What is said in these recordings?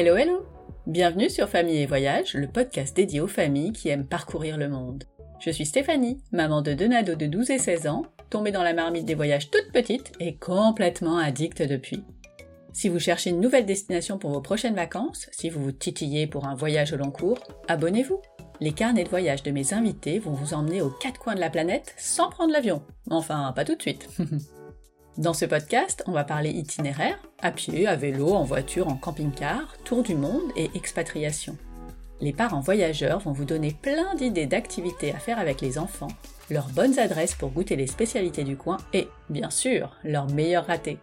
Hello hello Bienvenue sur Famille et Voyage, le podcast dédié aux familles qui aiment parcourir le monde. Je suis Stéphanie, maman de deux de 12 et 16 ans, tombée dans la marmite des voyages toute petite et complètement addicte depuis. Si vous cherchez une nouvelle destination pour vos prochaines vacances, si vous vous titillez pour un voyage au long cours, abonnez-vous. Les carnets de voyage de mes invités vont vous emmener aux quatre coins de la planète sans prendre l'avion. Enfin, pas tout de suite. Dans ce podcast, on va parler itinéraire, à pied, à vélo, en voiture, en camping-car, tour du monde et expatriation. Les parents voyageurs vont vous donner plein d'idées d'activités à faire avec les enfants, leurs bonnes adresses pour goûter les spécialités du coin et, bien sûr, leurs meilleurs ratés.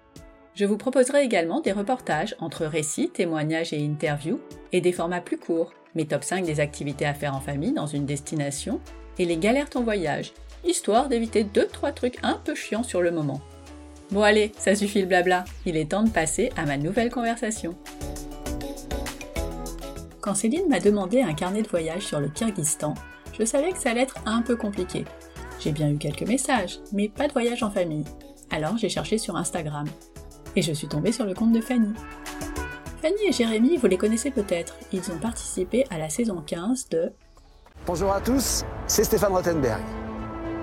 Je vous proposerai également des reportages entre récits, témoignages et interviews, et des formats plus courts, mes top 5 des activités à faire en famille dans une destination, et les galères ton voyage, histoire d'éviter 2-3 trucs un peu chiants sur le moment. Bon allez, ça suffit le blabla, il est temps de passer à ma nouvelle conversation. Quand Céline m'a demandé un carnet de voyage sur le Kyrgyzstan, je savais que ça allait être un peu compliqué. J'ai bien eu quelques messages, mais pas de voyage en famille. Alors j'ai cherché sur Instagram. Et je suis tombée sur le compte de Fanny. Fanny et Jérémy, vous les connaissez peut-être. Ils ont participé à la saison 15 de Bonjour à tous, c'est Stéphane Rottenberg.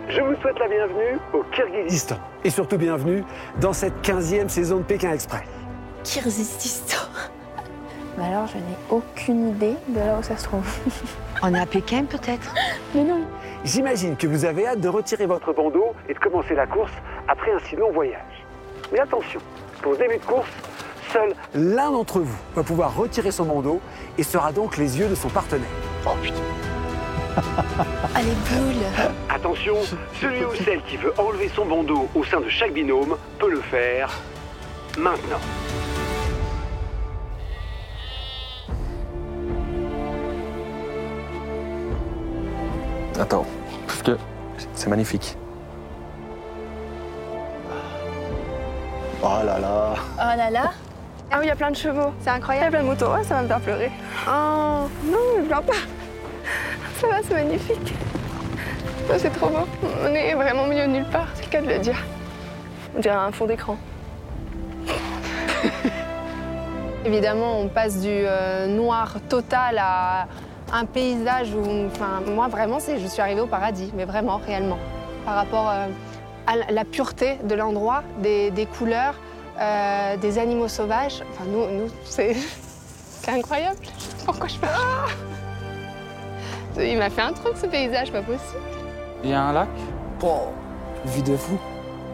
Je vous souhaite la bienvenue au Kyrgyzstan. Et surtout bienvenue dans cette 15e saison de Pékin Express. Kyrgyzstan. Bah alors, je n'ai aucune idée de là où ça se trouve. On est à Pékin peut-être? Mais non. J'imagine que vous avez hâte de retirer votre bandeau et de commencer la course après un si long voyage. Mais attention, pour début de course, seul L'un d'entre vous va pouvoir retirer son bandeau et sera donc les yeux de son partenaire. Oh putain. Ah, les boules. Attention, celui ou celle qui veut enlever son bandeau au sein de chaque binôme peut le faire maintenant. Attends, parce que c'est magnifique. Oh là là Oh là là. Ah oui, il y a plein de chevaux, c'est incroyable. Il y a plein de motos, Ouais, ça va me faire pleurer. Oh non, ne pleure pas. Ça va, c'est magnifique. C'est trop beau. On est vraiment de nulle part, c'est le cas de le dire. On dirait un fond d'écran. Évidemment, on passe du euh, noir total à un paysage où, enfin, moi vraiment, je suis arrivée au paradis, mais vraiment, réellement, par rapport euh, à la- pureté de l'endroit, des, couleurs, euh, des animaux sauvages. Enfin, nous, c'est, incroyable. Pourquoi je parle? Il m'a fait un truc, ce paysage, pas possible. Il y a un lac, Bon, vue de fou.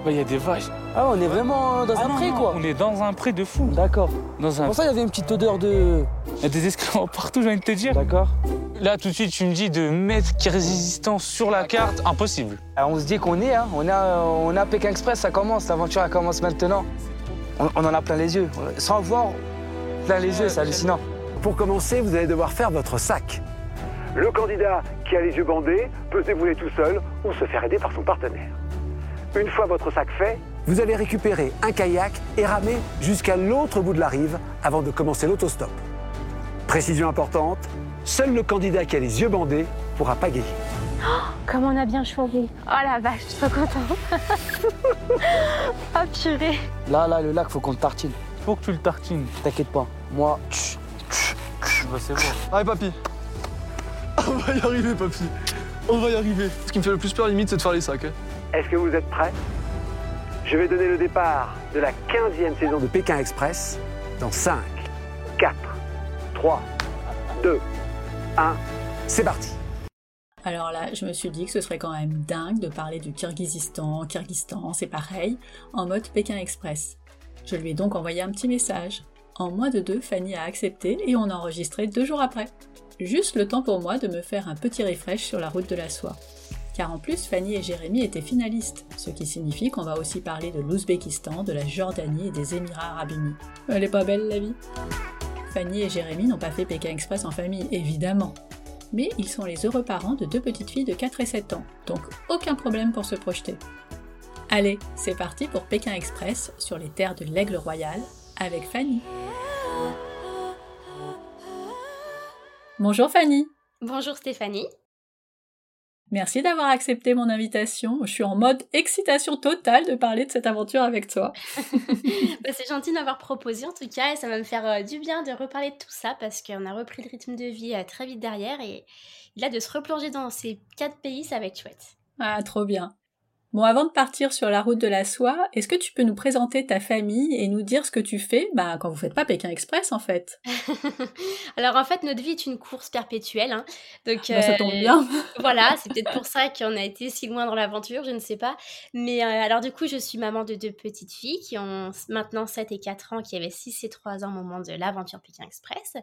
bah, il y a des vaches. Ah, on est vraiment dans Ah un non, pré, non, quoi. On est dans un pré de fou. D'accord. Dans un... Pour ça, il y avait une petite odeur de. Il y a des excréments partout, j'ai envie de te dire. D'accord. Là, tout de suite, tu me dis de mettre Kyrgyzstan sur la carte, impossible. Alors, on se dit qu'on est, hein. On est, à- on à Pékin Express, ça commence. L'aventure, elle commence maintenant. On, on en a plein les yeux. Sans voir, plein les yeux, c'est hallucinant. Pour commencer, vous allez devoir faire votre sac. Le candidat qui a les yeux bandés peut se débrouiller tout seul ou se faire aider par son partenaire. Une fois votre sac fait, Vous allez récupérer un kayak et ramer jusqu'à l'autre bout de la rive avant de commencer l'autostop. Précision importante, seul le candidat qui a les yeux bandés pourra pagayer. Comme on a bien choisi. Oh la vache, je suis trop contente. oh purée. Là, là, le lac, faut qu'on le tartine. Faut que tu le tartines. T'inquiète pas. Moi, Bah, c'est bon. Allez papy On va y arriver papy On va y arriver Ce qui me fait le plus peur limite c'est de faire les sacs. hein. est-ce que vous êtes prêts? Je vais donner le départ de la 15e saison De de Pékin Express dans 5. 4, 3, 2, 1. C'est parti. Alors là, je me suis dit que ce serait quand même dingue de parler du Kyrgyzstan, Kyrgyzstan, c'est pareil, en mode Pékin Express. Je lui ai donc envoyé un petit message. En moins de deux, Fanny a accepté et on a enregistré deux jours après. Juste le temps pour moi de me faire un petit refresh sur la route de la soie. Car en plus, Fanny et Jérémy étaient finalistes, ce qui signifie qu'on va aussi parler de l'Ouzbékistan, de la Jordanie et des Émirats Arabes Unis. Elle est pas belle la vie? Fanny et Jérémy n'ont pas fait Pékin Express en famille, évidemment mais ils sont les heureux parents de deux petites filles de 4 et 7 ans, donc aucun problème pour se projeter. Allez, c'est parti pour Pékin Express sur les terres de l'Aigle Royal avec Fanny. Bonjour Fanny Bonjour Stéphanie. Merci d'avoir accepté mon invitation. Je suis en mode excitation totale de parler de cette aventure avec toi. bah, c'est gentil d'avoir proposé en tout cas et ça va me faire euh, du bien de reparler de tout ça parce qu'on a repris le rythme de vie euh, très vite derrière et là de se replonger dans ces quatre pays, ça va être chouette. Ah, trop bien. Bon, avant de partir sur la route de la soie, est-ce que tu peux nous présenter ta famille et nous dire ce que tu fais bah, quand vous faites pas Pékin Express en fait? Alors en fait, notre vie est une course perpétuelle. Hein. Donc, bah, ça tombe bien. voilà, c'est peut-être pour ça qu'on a été si loin dans l'aventure, je ne sais pas. Mais euh, alors du coup, je suis maman de deux petites filles qui ont maintenant 7 et 4 ans, qui avaient 6 et 3 ans au moment de l'aventure Pékin Express.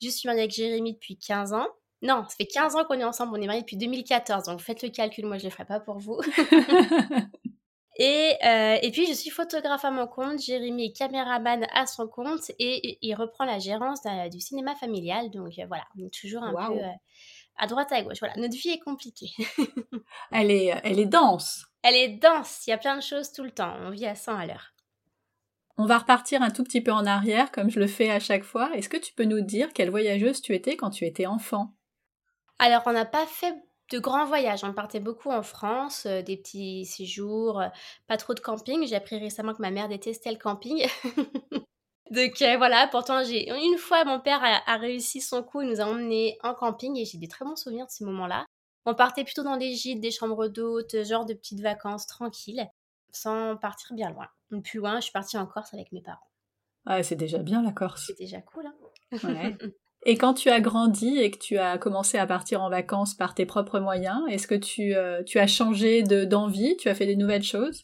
Je suis mariée avec Jérémy depuis 15 ans. Non, ça fait 15 ans qu'on est ensemble, on est mariés depuis 2014, donc faites le calcul, moi je ne le ferai pas pour vous. et, euh, et puis je suis photographe à mon compte, Jérémy est caméraman à son compte et il reprend la gérance du cinéma familial, donc euh, voilà, on est toujours un peu euh, à droite à gauche. Voilà, notre vie est compliquée. elle, est, elle est dense. Elle est dense, il y a plein de choses tout le temps, on vit à 100 à l'heure. On va repartir un tout petit peu en arrière, comme je le fais à chaque fois. Est-ce que tu peux nous dire quelle voyageuse tu étais quand tu étais enfant? Alors, on n'a pas fait de grands voyages. On partait beaucoup en France, euh, des petits séjours, euh, pas trop de camping. J'ai appris récemment que ma mère détestait le camping. Donc euh, voilà, pourtant j'ai une fois mon père a, réussi son coup, il nous a emmenés en camping et j'ai des très bons souvenirs de ces moments-là. On partait plutôt dans des gîtes, des chambres d'hôtes, genre de petites vacances tranquilles, sans partir bien loin. Plus loin, je suis partie en Corse avec mes parents. Ah, c'est déjà bien la Corse. C'est déjà cool, hein ouais. Et quand tu as grandi et que tu as commencé à partir en vacances par tes propres moyens, est-ce que tu, euh, as changé d'envie? Tu as fait des nouvelles choses?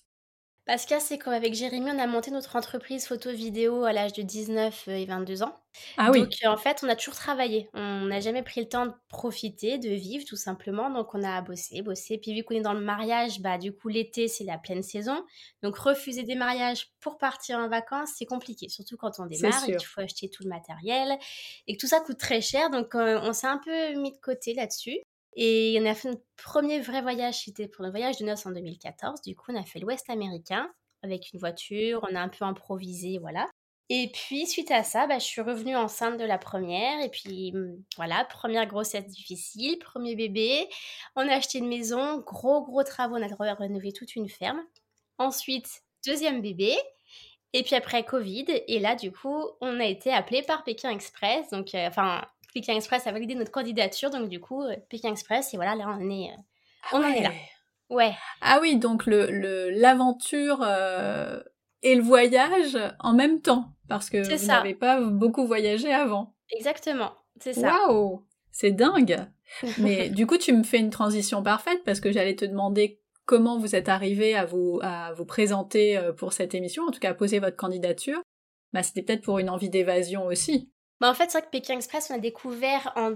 Parce que c'est comme avec Jérémy, on a monté notre entreprise photo-vidéo à l'âge de 19 et 22 ans. Ah oui. Donc en fait, on a toujours travaillé. On n'a jamais pris le temps de profiter, de vivre tout simplement. Donc on a bossé, bossé. Puis vu qu'on est dans le mariage, bah du coup l'été c'est la pleine saison. Donc refuser des mariages pour partir en vacances, c'est compliqué. Surtout quand on démarre et qu'il faut acheter tout le matériel et que tout ça coûte très cher. Donc euh, on s'est un peu mis de côté là-dessus. Et on a fait notre premier vrai voyage, c'était pour le voyage de noces en 2014. Du coup, on a fait l'Ouest américain avec une voiture, on a un peu improvisé, voilà. Et puis, suite à ça, bah, je suis revenue enceinte de la première. Et puis, mmh, voilà, première grossesse difficile, premier bébé. On a acheté une maison, gros, gros travaux. On a rénové toute une ferme. Ensuite, deuxième bébé. Et puis après, Covid. Et là, du coup, on a été appelé par Pékin Express. Donc, euh, enfin, Pékin Express a validé notre candidature, donc du coup, euh, Pékin Express, et voilà, là, on est, euh, on en est là. Ouais. Ah oui, donc le l'aventure euh, et le voyage en même temps, parce que vous n'avez pas beaucoup voyagé avant. Exactement, c'est ça. Waouh, c'est dingue. Mais du coup, tu me fais une transition parfaite parce que j'allais te demander comment vous êtes arrivé à vous à vous présenter pour cette émission, en tout cas à poser votre candidature. Bah, c'était peut-être pour une envie d'évasion aussi. Bah, en fait, c'est vrai que Pékin Express, on a découvert en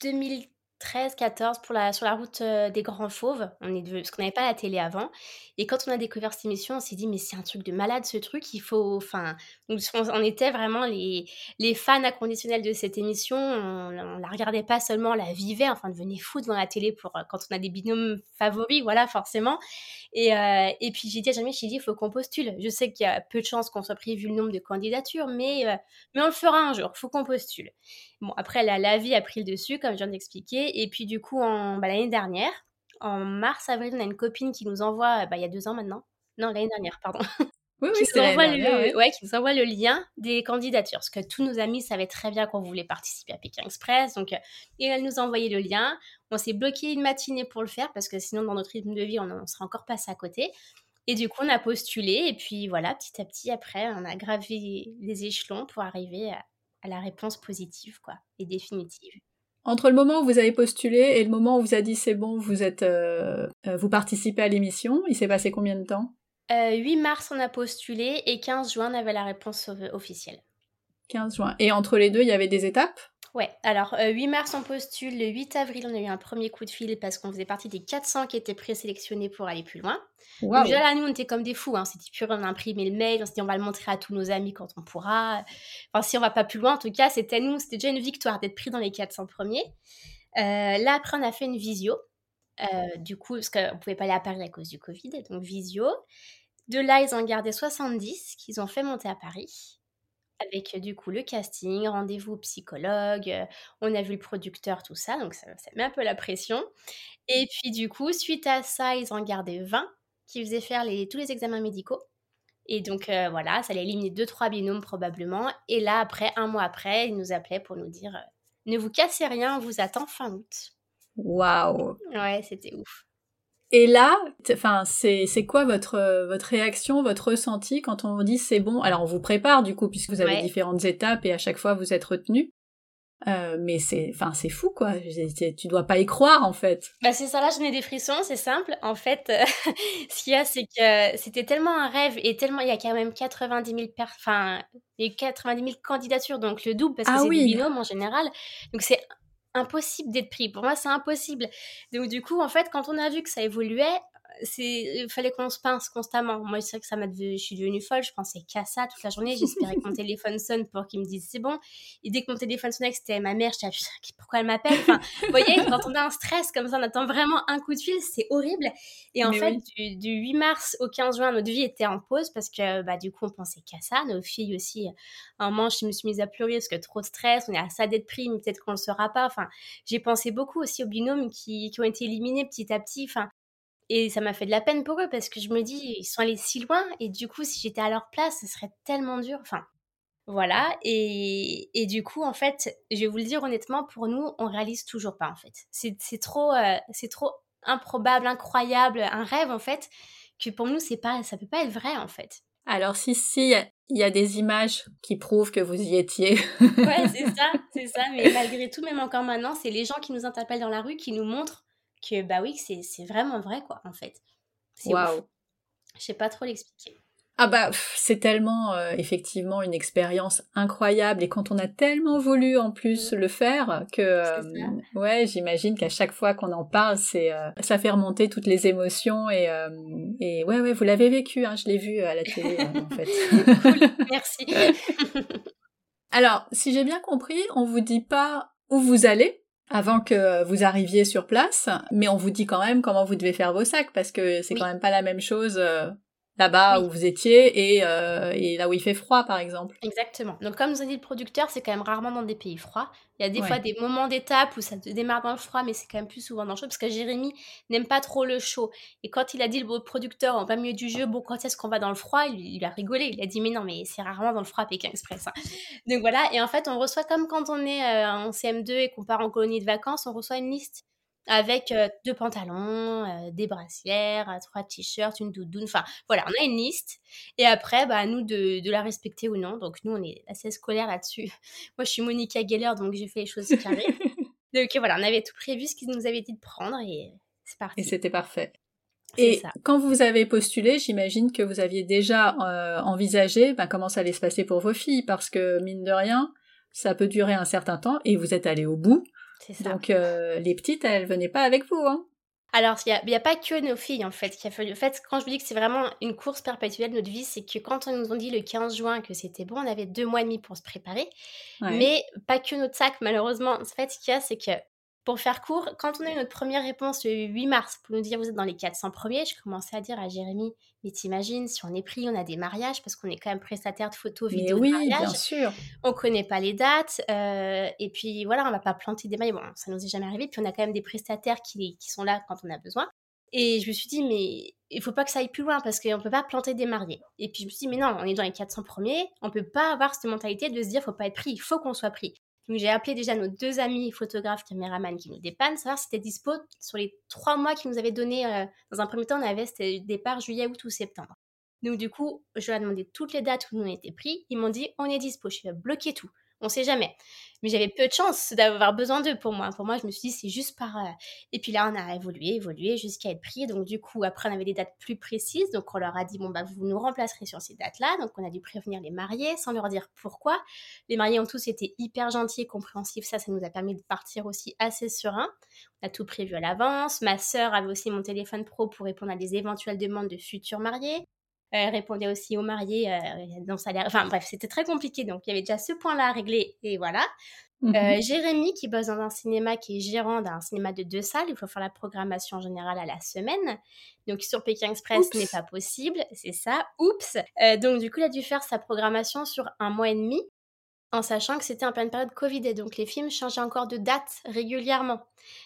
2000 13, 14 pour la, sur la route euh, des Grands Fauves. On est parce qu'on n'avait pas la télé avant. Et quand on a découvert cette émission, on s'est dit, mais c'est un truc de malade ce truc. Il faut. Enfin, on, était vraiment les, les fans inconditionnels de cette émission. On, ne la regardait pas seulement, on la vivait. Enfin, on devenait fou devant la télé pour, euh, quand on a des binômes favoris, voilà, forcément. Et, euh, et puis j'ai dit à Jamie, j'ai dit, il faut qu'on postule. Je sais qu'il y a peu de chances qu'on soit pris vu le nombre de candidatures, mais, mais on le fera un jour. Il faut qu'on postule. Bon, après, la, la vie a pris le dessus, comme je viens d'expliquer. Et puis du coup, en, bah, l'année dernière, en mars-avril, on a une copine qui nous envoie, bah, il y a deux ans maintenant, non, l'année dernière, pardon. Oui, oui, c'est le, ouais. qui nous envoie le lien des candidatures. Parce que tous nos amis savaient très bien qu'on voulait participer à Pékin Express. Donc, et euh, elle nous a envoyé le lien. On s'est bloqué une matinée pour le faire parce que sinon, dans notre rythme de vie, on, on serait encore passé à côté. Et du coup, on a postulé. Et puis voilà, petit à petit, après, on a gravé les échelons pour arriver à, à la réponse positive, quoi, et définitive. Entre le moment où vous avez postulé et le moment où vous a dit c'est bon, vous êtes, euh, euh, vous participez à l'émission, il s'est passé combien de temps? 8 euh, mars, on a postulé et 15 juin, on avait la réponse officielle. 15 juin. Et entre les deux, il y avait des étapes? Ouais, alors 8 mars on postule, le 8 avril on a eu un premier coup de fil parce qu'on faisait partie des 400 qui étaient présélectionnés pour aller plus loin. Wow. déjà là, nous on était comme des fous, hein. c'était pur, on a imprimé le mail, on s'est dit on va le montrer à tous nos amis quand on pourra. Enfin si on va pas plus loin, en tout cas c'était nous, c'était déjà une victoire d'être pris dans les 400 premiers. Euh, là après on a fait une visio, euh, du coup parce qu'on pouvait pas aller à Paris à cause du Covid, donc visio. De là ils ont gardé 70 qu'ils ont fait monter à Paris avec du coup le casting, rendez-vous psychologue, on a vu le producteur, tout ça, donc ça, met un peu la pression. Et puis du coup, suite à ça, ils en gardaient 20 qui faisaient faire les, tous les examens médicaux. Et donc euh, voilà, ça allait éliminer deux trois binômes probablement. Et là, après, un mois après, ils nous appelaient pour nous dire euh, ne vous cassez rien, on vous attend fin août. Waouh. Ouais, c'était ouf. Et là, enfin, c'est quoi votre votre réaction, votre ressenti quand on vous dit c'est bon? Alors on vous prépare du coup puisque vous avez Ouais. différentes étapes et à chaque fois vous êtes retenu. Euh, mais c'est enfin c'est fou quoi. Tu dois pas y croire en fait. Bah c'est ça là, j'en ai des frissons, c'est simple. En fait, euh, ce qu'il y a, c'est que c'était tellement un rêve et tellement il y a quand même 90 000 per... enfin, il y a 90 000 candidatures, donc le double parce que Ah c'est oui. des binômes en général. Donc c'est impossible d'être pris. Pour moi, c'est impossible. Donc du coup, en fait, quand on a vu que ça évoluait, il fallait qu'on se pince constamment. Moi, c'est vrai que ça m'a devenu- je suis devenue folle, je pensais qu'à ça toute la journée, j'espérais que mon téléphone sonne pour qu'il me dise c'est bon. Et dès que mon téléphone sonnait, que c'était ma mère, je disais pourquoi elle m'appelle? Enfin, vous voyez, quand on a un stress comme ça, on attend vraiment un coup de fil, c'est horrible. Et en Mais fait, oui. du, du 8 mars au 15 juin, notre vie était en pause parce que bah, du coup, on pensait qu'à ça. Nos filles aussi, un moment, je me suis mise à pleurer parce que trop de stress, on est à ça d'être pris, mais peut-être qu'on le sera pas. Enfin, j'ai pensé beaucoup aussi aux binômes qui, qui ont été éliminés petit à petit. Enfin, et ça m'a fait de la peine pour eux parce que je me dis, ils sont allés si loin et du coup, si j'étais à leur place, ce serait tellement dur. Enfin, voilà. Et, et du coup, en fait, je vais vous le dire honnêtement, pour nous, on réalise toujours pas, en fait. C'est c'est trop, euh, c'est trop improbable, incroyable, un rêve, en fait, que pour nous, c'est pas, ça peut pas être vrai, en fait. Alors si si, il y a des images qui prouvent que vous y étiez. Ouais, c'est ça, c'est ça. Mais malgré tout, même encore maintenant, c'est les gens qui nous interpellent dans la rue qui nous montrent que, bah oui, que c'est vraiment vrai, quoi, en fait. C'est Waouh. ouf. Je sais pas trop l'expliquer. Ah bah c'est tellement euh, effectivement une expérience incroyable et quand on a tellement voulu en plus le faire que euh, ouais j'imagine qu'à chaque fois qu'on en parle c'est euh, ça fait remonter toutes les émotions et euh, et ouais ouais vous l'avez vécu hein, je l'ai vu à la télé euh, en fait. Merci. Alors si j'ai bien compris on vous dit pas où vous allez avant que vous arriviez sur place mais on vous dit quand même comment vous devez faire vos sacs parce que c'est Oui. quand même pas la même chose là-bas où vous étiez et, euh, et là où il fait froid par exemple. Exactement. Donc, comme nous a dit le producteur, c'est quand même rarement dans des pays froids. Il y a des Ouais. fois des moments d'étape où ça démarre dans le froid, mais c'est quand même plus souvent dans le chaud parce que Jérémy n'aime pas trop le chaud. Et quand il a dit le producteur en plein milieu du jeu, bon, quand est-ce qu'on va dans le froid, il, il a rigolé. Il a dit, mais non, mais c'est rarement dans le froid à Pékin Express. hein. Donc voilà. Et en fait, on reçoit comme quand on est euh, en CM2 et qu'on part en colonie de vacances, on reçoit une liste avec euh, deux pantalons, euh, des brassières, trois t-shirts, une doudoune. Enfin, voilà, on a une liste. Et après, bah, à nous de, de la respecter ou non. Donc, nous, on est assez scolaire là-dessus. Moi, je suis Monica Geller, donc j'ai fait les choses carrées. donc, voilà, on avait tout prévu, ce qu'ils nous avaient dit de prendre, et c'est parti. Et c'était parfait. Et ça. quand vous avez postulé, j'imagine que vous aviez déjà euh, envisagé ben, comment ça allait se passer pour vos filles, parce que mine de rien, ça peut durer un certain temps et vous êtes allé au bout. Ça. Donc euh, les petites, elles venaient pas avec vous, hein Alors, il n'y a, pas que nos filles, en fait, qui a fallu. En fait, quand je vous dis que c'est vraiment une course perpétuelle, notre vie, c'est que quand on nous a dit le 15 juin que c'était bon, on avait deux mois et demi pour se préparer. Ouais. Mais pas que notre sac, malheureusement. En fait, ce qu'il y a, c'est que, pour faire court, quand on a eu notre première réponse le 8 mars pour nous dire vous êtes dans les 400 premiers, je commençais à dire à Jérémy, mais t'imagines, si on est pris, on a des mariages, parce qu'on est quand même prestataire de photos, vidéos oui, mariage. bien sûr. On connaît pas les dates, euh, et puis voilà, on va pas planter des mailles. Bon, ça nous est jamais arrivé. Puis on a quand même des prestataires qui, qui sont là quand on a besoin. Et je me suis dit, mais il faut pas que ça aille plus loin parce qu'on peut pas planter des mariés. Et puis je me suis dit, mais non, on est dans les 400 premiers, on peut pas avoir cette mentalité de se dire, faut pas être pris, il faut qu'on soit pris. Donc j'ai appelé déjà nos deux amis photographes, caméramans qui nous dépannent, savoir si c'était dispo sur les trois mois qu'ils nous avaient donné. euh, dans un premier temps, on avait c'était départ juillet, août ou septembre. Donc du coup, je leur ai demandé toutes les dates où nous on était pris. Ils m'ont dit, on est dispo. Je suis bloquer tout. On sait jamais. Mais j'avais peu de chance d'avoir besoin d'eux pour moi. Pour moi, je me suis dit, c'est juste par... euh, Et puis là, on a évolué, évolué jusqu'à être pris. Donc du coup, après, on avait des dates plus précises. Donc on leur a dit, bon, bah, vous nous remplacerez sur ces dates-là. Donc on a dû prévenir les mariés sans leur dire pourquoi. Les mariés ont tous été hyper gentils et compréhensifs. Ça, ça nous a permis de partir aussi assez serein. On a tout prévu à l'avance. Ma sœur avait aussi mon téléphone pro pour répondre à des éventuelles demandes de futurs mariés. Euh, répondait aussi aux mariés euh, dans salaire. Enfin bref, c'était très compliqué. Donc il y avait déjà ce point-là à régler et voilà. Mhm. Euh, Jérémy qui bosse dans un cinéma qui est gérant d'un cinéma de deux salles, il faut faire la programmation générale à la semaine. Donc sur Pékin Express, ce n'est pas possible, c'est ça. Oups. Donc du coup, il a dû faire sa programmation sur un mois et demi en sachant que c'était en pleine période Covid et donc les films changeaient encore de date régulièrement.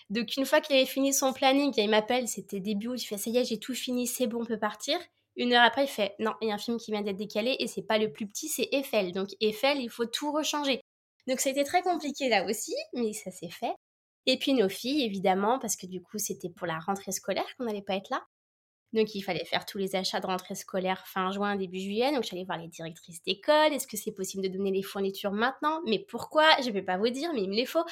Donc une fois qu'il avait fini son planning, il m'appelle, c'était début août, il fait ça y est, j'ai tout fini, c'est bon, on peut partir. Une heure après, il fait non, il y a un film qui vient d'être décalé et c'est pas le plus petit, c'est Eiffel. Donc Eiffel, il faut tout rechanger. Donc ça a été très compliqué là aussi, mais ça s'est fait. Et puis nos filles, évidemment, parce que du coup c'était pour la rentrée scolaire qu'on n'allait pas être là. Donc il fallait faire tous les achats de rentrée scolaire fin juin, début juillet. Donc j'allais voir les directrices d'école. Est-ce que c'est possible de donner les fournitures maintenant? Mais pourquoi? Je ne vais pas vous dire, mais il me les faut.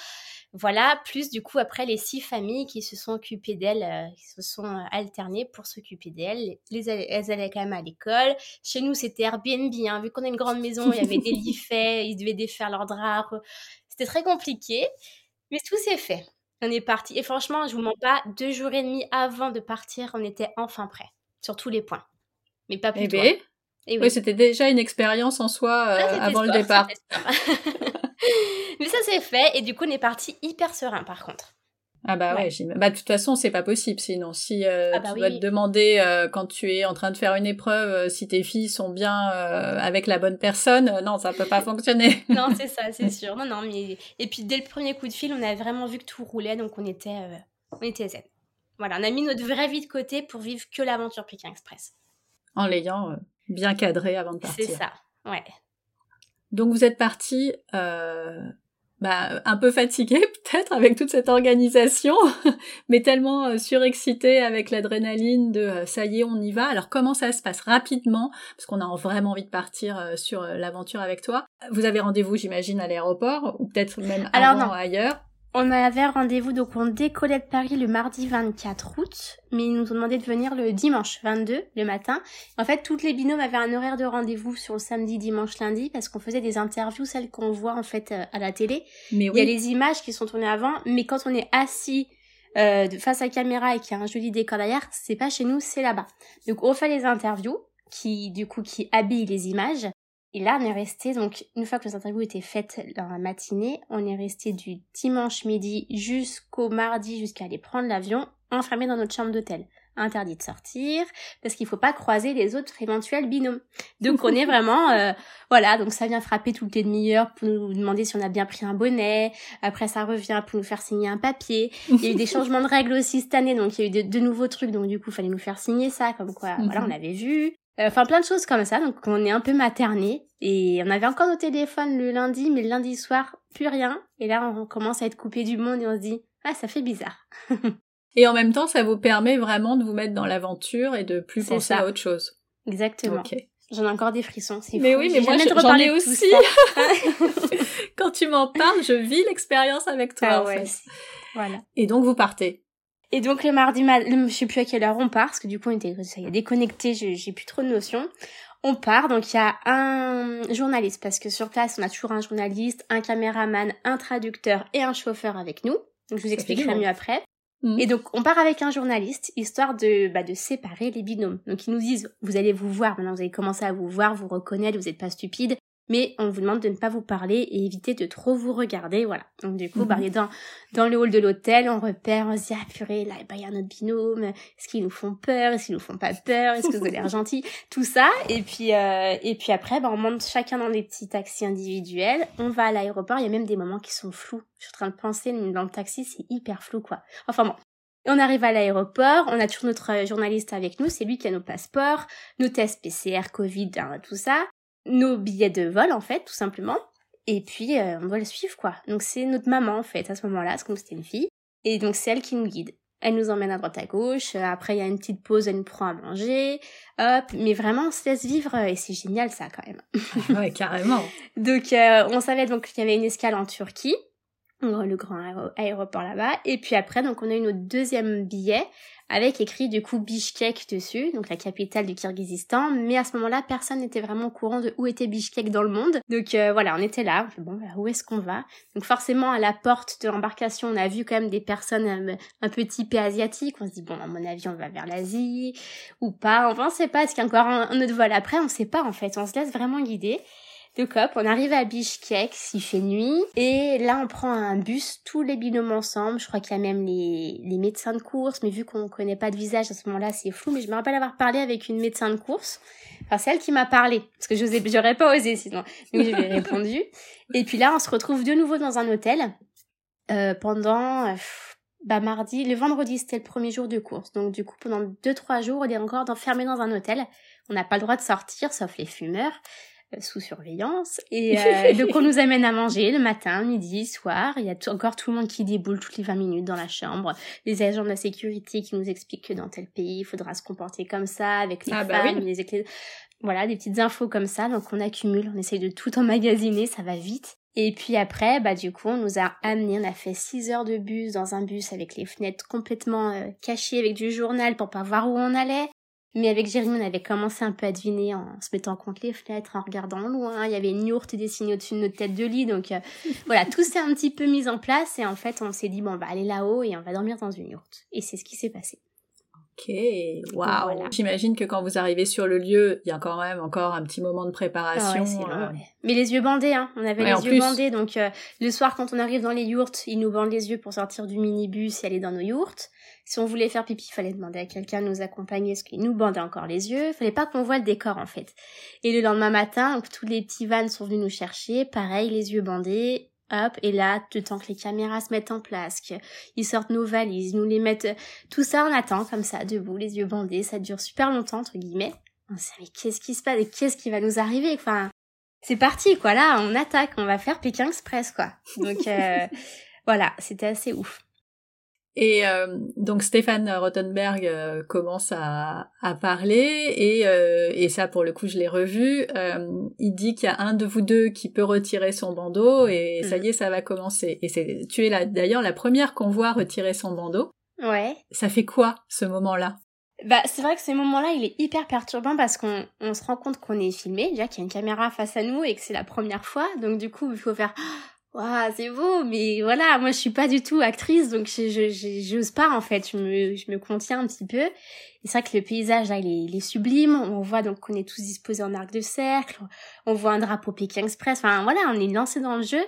Voilà, plus du coup après les six familles qui se sont occupées d'elles, euh, qui se sont euh, alternées pour s'occuper d'elles. Les, elles allaient quand même à l'école. Chez nous c'était Airbnb, hein. vu qu'on a une grande maison, il y avait des lits faits, ils devaient défaire leurs draps. C'était très compliqué, mais tout s'est fait. On est parti. Et franchement, je vous mens pas, deux jours et demi avant de partir, on était enfin prêts. Sur tous les points. Mais pas plus eh ben, Et oui, c'était déjà une expérience en soi euh, avant le départ. Mais ça c'est fait. Et du coup, on est parti hyper serein par contre. Ah bah ouais, bah de toute façon c'est pas possible sinon si euh, ah bah tu vas te demander euh, quand tu es en train de faire une épreuve euh, si tes filles sont bien avec la bonne personne non ça peut pas fonctionner. Non c'est ça c'est sûr. Non non mais et puis dès le premier coup de fil on avait vraiment vu que tout roulait donc on était on était zen. Voilà on a mis notre vraie vie de côté pour vivre que l'aventure Pékin Express. En l'ayant bien cadré avant de partir. c'est ça ouais. Donc vous êtes parti bah, un peu fatigué peut-être avec toute cette organisation, mais tellement euh, surexcité avec l'adrénaline de euh, ça y est, on y va. Alors comment ça se passe rapidement? Parce qu'on a vraiment envie de partir euh, sur l'aventure avec toi. Vous avez rendez-vous, j'imagine, à l'aéroport ou peut-être même avant ailleurs? On avait rendez-vous, donc on décollait de Paris le mardi 24 août, mais ils nous ont demandé de venir le dimanche 22, le matin. En fait, toutes les binômes avaient un horaire de rendez-vous sur le samedi, dimanche, lundi, parce qu'on faisait des interviews, celles qu'on voit en fait euh, à la télé. Mais Il y a les images qui sont tournées avant, mais quand on est assis euh, face à la caméra et qu'il y a un joli décor derrière, c'est pas chez nous, c'est là-bas. Donc on fait les interviews, qui du coup qui habillent les images. Et là, on est resté, donc, une fois que les interviews étaient faites dans la matinée, on est resté du dimanche midi jusqu'au mardi, jusqu'à aller prendre l'avion, enfermé dans notre chambre d'hôtel. Interdit de sortir, parce qu'il faut pas croiser les autres éventuels binômes. Donc, on est vraiment, euh, voilà, donc ça vient frapper toutes les demi-heures pour nous demander si on a bien pris un bonnet. Après, ça revient pour nous faire signer un papier. Il y a eu des changements de règles aussi cette année, donc il y a eu de, nouveaux trucs, donc du coup, il fallait nous faire signer ça, comme quoi, voilà, on avait vu. Euh, enfin, plein de choses comme ça. Donc, on est un peu materné. Et on avait encore nos téléphones le lundi, mais le lundi soir, plus rien. Et là, on commence à être coupé du monde et on se dit, ah, ça fait bizarre. et en même temps, ça vous permet vraiment de vous mettre dans l'aventure et de plus penser à autre chose. Exactement. J'en ai encore des frissons, c'est Mais oui, mais moi j'en ai aussi. Quand tu m'en parles, je vis l'expérience avec toi. Ah ouais. Voilà. Et donc vous partez. Et donc le mardi matin, je sais plus à quelle heure on part, parce que du coup on était ça y est, déconnecté, j'ai plus trop de notions. On part, donc il y a un journaliste, parce que sur place on a toujours un journaliste, un caméraman, un traducteur et un chauffeur avec nous. Donc je vous expliquerai mieux après. Mhm. Et donc on part avec un journaliste, histoire de, bah, de séparer les binômes. Donc ils nous disent, vous allez vous voir, maintenant vous allez commencer à vous voir, vous reconnaître, vous n'êtes pas stupide mais on vous demande de ne pas vous parler et éviter de trop vous regarder, voilà. Donc du coup, bah, on est dans, dans le hall de l'hôtel, on repère, on se dit, ah purée, là, bah, il y a notre binôme, est-ce qu'ils nous font peur, est-ce qu'ils nous font pas peur, est-ce que vous avez l'air gentil, tout ça, et puis, euh, et puis après, bah, on monte chacun dans des petits taxis individuels, on va à l'aéroport, il y a même des moments qui sont flous, je suis en train de penser, dans le taxi, c'est hyper flou, quoi. Enfin bon, on arrive à l'aéroport, on a toujours notre journaliste avec nous, c'est lui qui a nos passeports, nos tests PCR, Covid, hein, tout ça nos billets de vol en fait, tout simplement. Et puis euh, on doit le suivre quoi. Donc c'est notre maman en fait à ce moment-là, parce que c'était une fille. Et donc c'est elle qui nous guide. Elle nous emmène à droite à gauche. Euh, après il y a une petite pause, elle nous prend à manger. Hop, mais vraiment on se laisse vivre et c'est génial ça quand même. Ah ouais carrément. donc euh, on savait donc qu'il y avait une escale en Turquie le grand aéroport là-bas. Et puis après, donc on a eu notre deuxième billet avec écrit du coup Bishkek dessus, donc la capitale du Kirghizistan. Mais à ce moment-là, personne n'était vraiment au courant de où était Bishkek dans le monde. Donc euh, voilà, on était là, on fait bon, bah, où est-ce qu'on va? Donc forcément, à la porte de l'embarcation, on a vu quand même des personnes euh, un peu typées asiatiques. On se dit bon, à mon avis, on va vers l'Asie ou pas. Enfin, on sait pas. Est-ce qu'il y a encore un, autre vol après On sait pas en fait. On se laisse vraiment guider. On arrive à Bishkek, s'il fait nuit, et là on prend un bus, tous les binômes ensemble, je crois qu'il y a même les, les médecins de course, mais vu qu'on connaît pas de visage à ce moment-là, c'est flou, mais je me rappelle avoir parlé avec une médecin de course, enfin c'est elle qui m'a parlé, parce que je j'aurais pas osé sinon, donc je lui ai répondu. Et puis là on se retrouve de nouveau dans un hôtel, euh, pendant... Euh, bah mardi, le vendredi c'était le premier jour de course, donc du coup pendant deux trois jours on est encore enfermé dans un hôtel. On n'a pas le droit de sortir sauf les fumeurs. Euh, sous surveillance. Et euh, donc on nous amène à manger le matin, midi, soir. Il y a encore tout le monde qui déboule toutes les 20 minutes dans la chambre. Les agents de la sécurité qui nous expliquent que dans tel pays, il faudra se comporter comme ça avec les ah, bah femmes, les Voilà, des petites infos comme ça. Donc on accumule, on essaye de tout emmagasiner, ça va vite. Et puis après, bah du coup, on nous a amené, on a fait 6 heures de bus dans un bus avec les fenêtres complètement euh, cachées avec du journal pour pas voir où on allait. Mais avec Jérémy, on avait commencé un peu à deviner en se mettant contre les fenêtres, en regardant loin. Il y avait une yourte dessinée au-dessus de notre tête de lit. Donc euh, voilà, tout s'est un petit peu mis en place. Et en fait, on s'est dit, bon, on va aller là-haut et on va dormir dans une yourte. Et c'est ce qui s'est passé. Ok, waouh. J'imagine que quand vous arrivez sur le lieu, il y a quand même encore un petit moment de préparation. Euh. Mais les yeux bandés, hein. On avait les yeux bandés, donc euh, le soir quand on arrive dans les yourtes, ils nous bandent les yeux pour sortir du minibus et aller dans nos yourtes. Si on voulait faire pipi, il fallait demander à quelqu'un de nous accompagner, ce qui nous bandait encore les yeux. Il fallait pas qu'on voit le décor en fait. Et le lendemain matin, donc, tous les petits vannes sont venus nous chercher, pareil, les yeux bandés, Hop, et là, le temps que les caméras se mettent en place, qu'ils sortent nos valises, nous les mettent, tout ça on attend comme ça, debout, les yeux bandés, ça dure super longtemps, entre guillemets. On se dit, mais qu'est-ce qui se passe? Et qu'est-ce qui va nous arriver? Enfin, c'est parti, quoi, là, on attaque, on va faire Pékin Express, quoi. Donc, euh, voilà, c'était assez ouf. Et euh, donc Stéphane Rottenberg euh, commence à, à parler et, euh, et ça pour le coup je l'ai revu. il dit qu'il y a un de vous deux qui peut retirer son bandeau et ça mm. y est ça va commencer. Et c'est tu es là d'ailleurs la première qu'on voit retirer son bandeau. Ouais. Ça fait quoi ce moment-là? Bah, c'est vrai que ce moment-là, il est hyper perturbant parce qu'on on se rend compte qu'on est filmé, déjà qu'il y a une caméra face à nous et que c'est la première fois. Donc du coup, il faut faire Waouh, c'est beau, mais voilà, moi je suis pas du tout actrice, donc je j'ose pas en fait, je me, je me contiens un petit peu. Et c'est vrai que le paysage là, il est, il est sublime. On voit donc qu'on est tous disposés en arc de cercle, on voit un drapeau Pékin Express. Enfin voilà, on est lancé dans le jeu.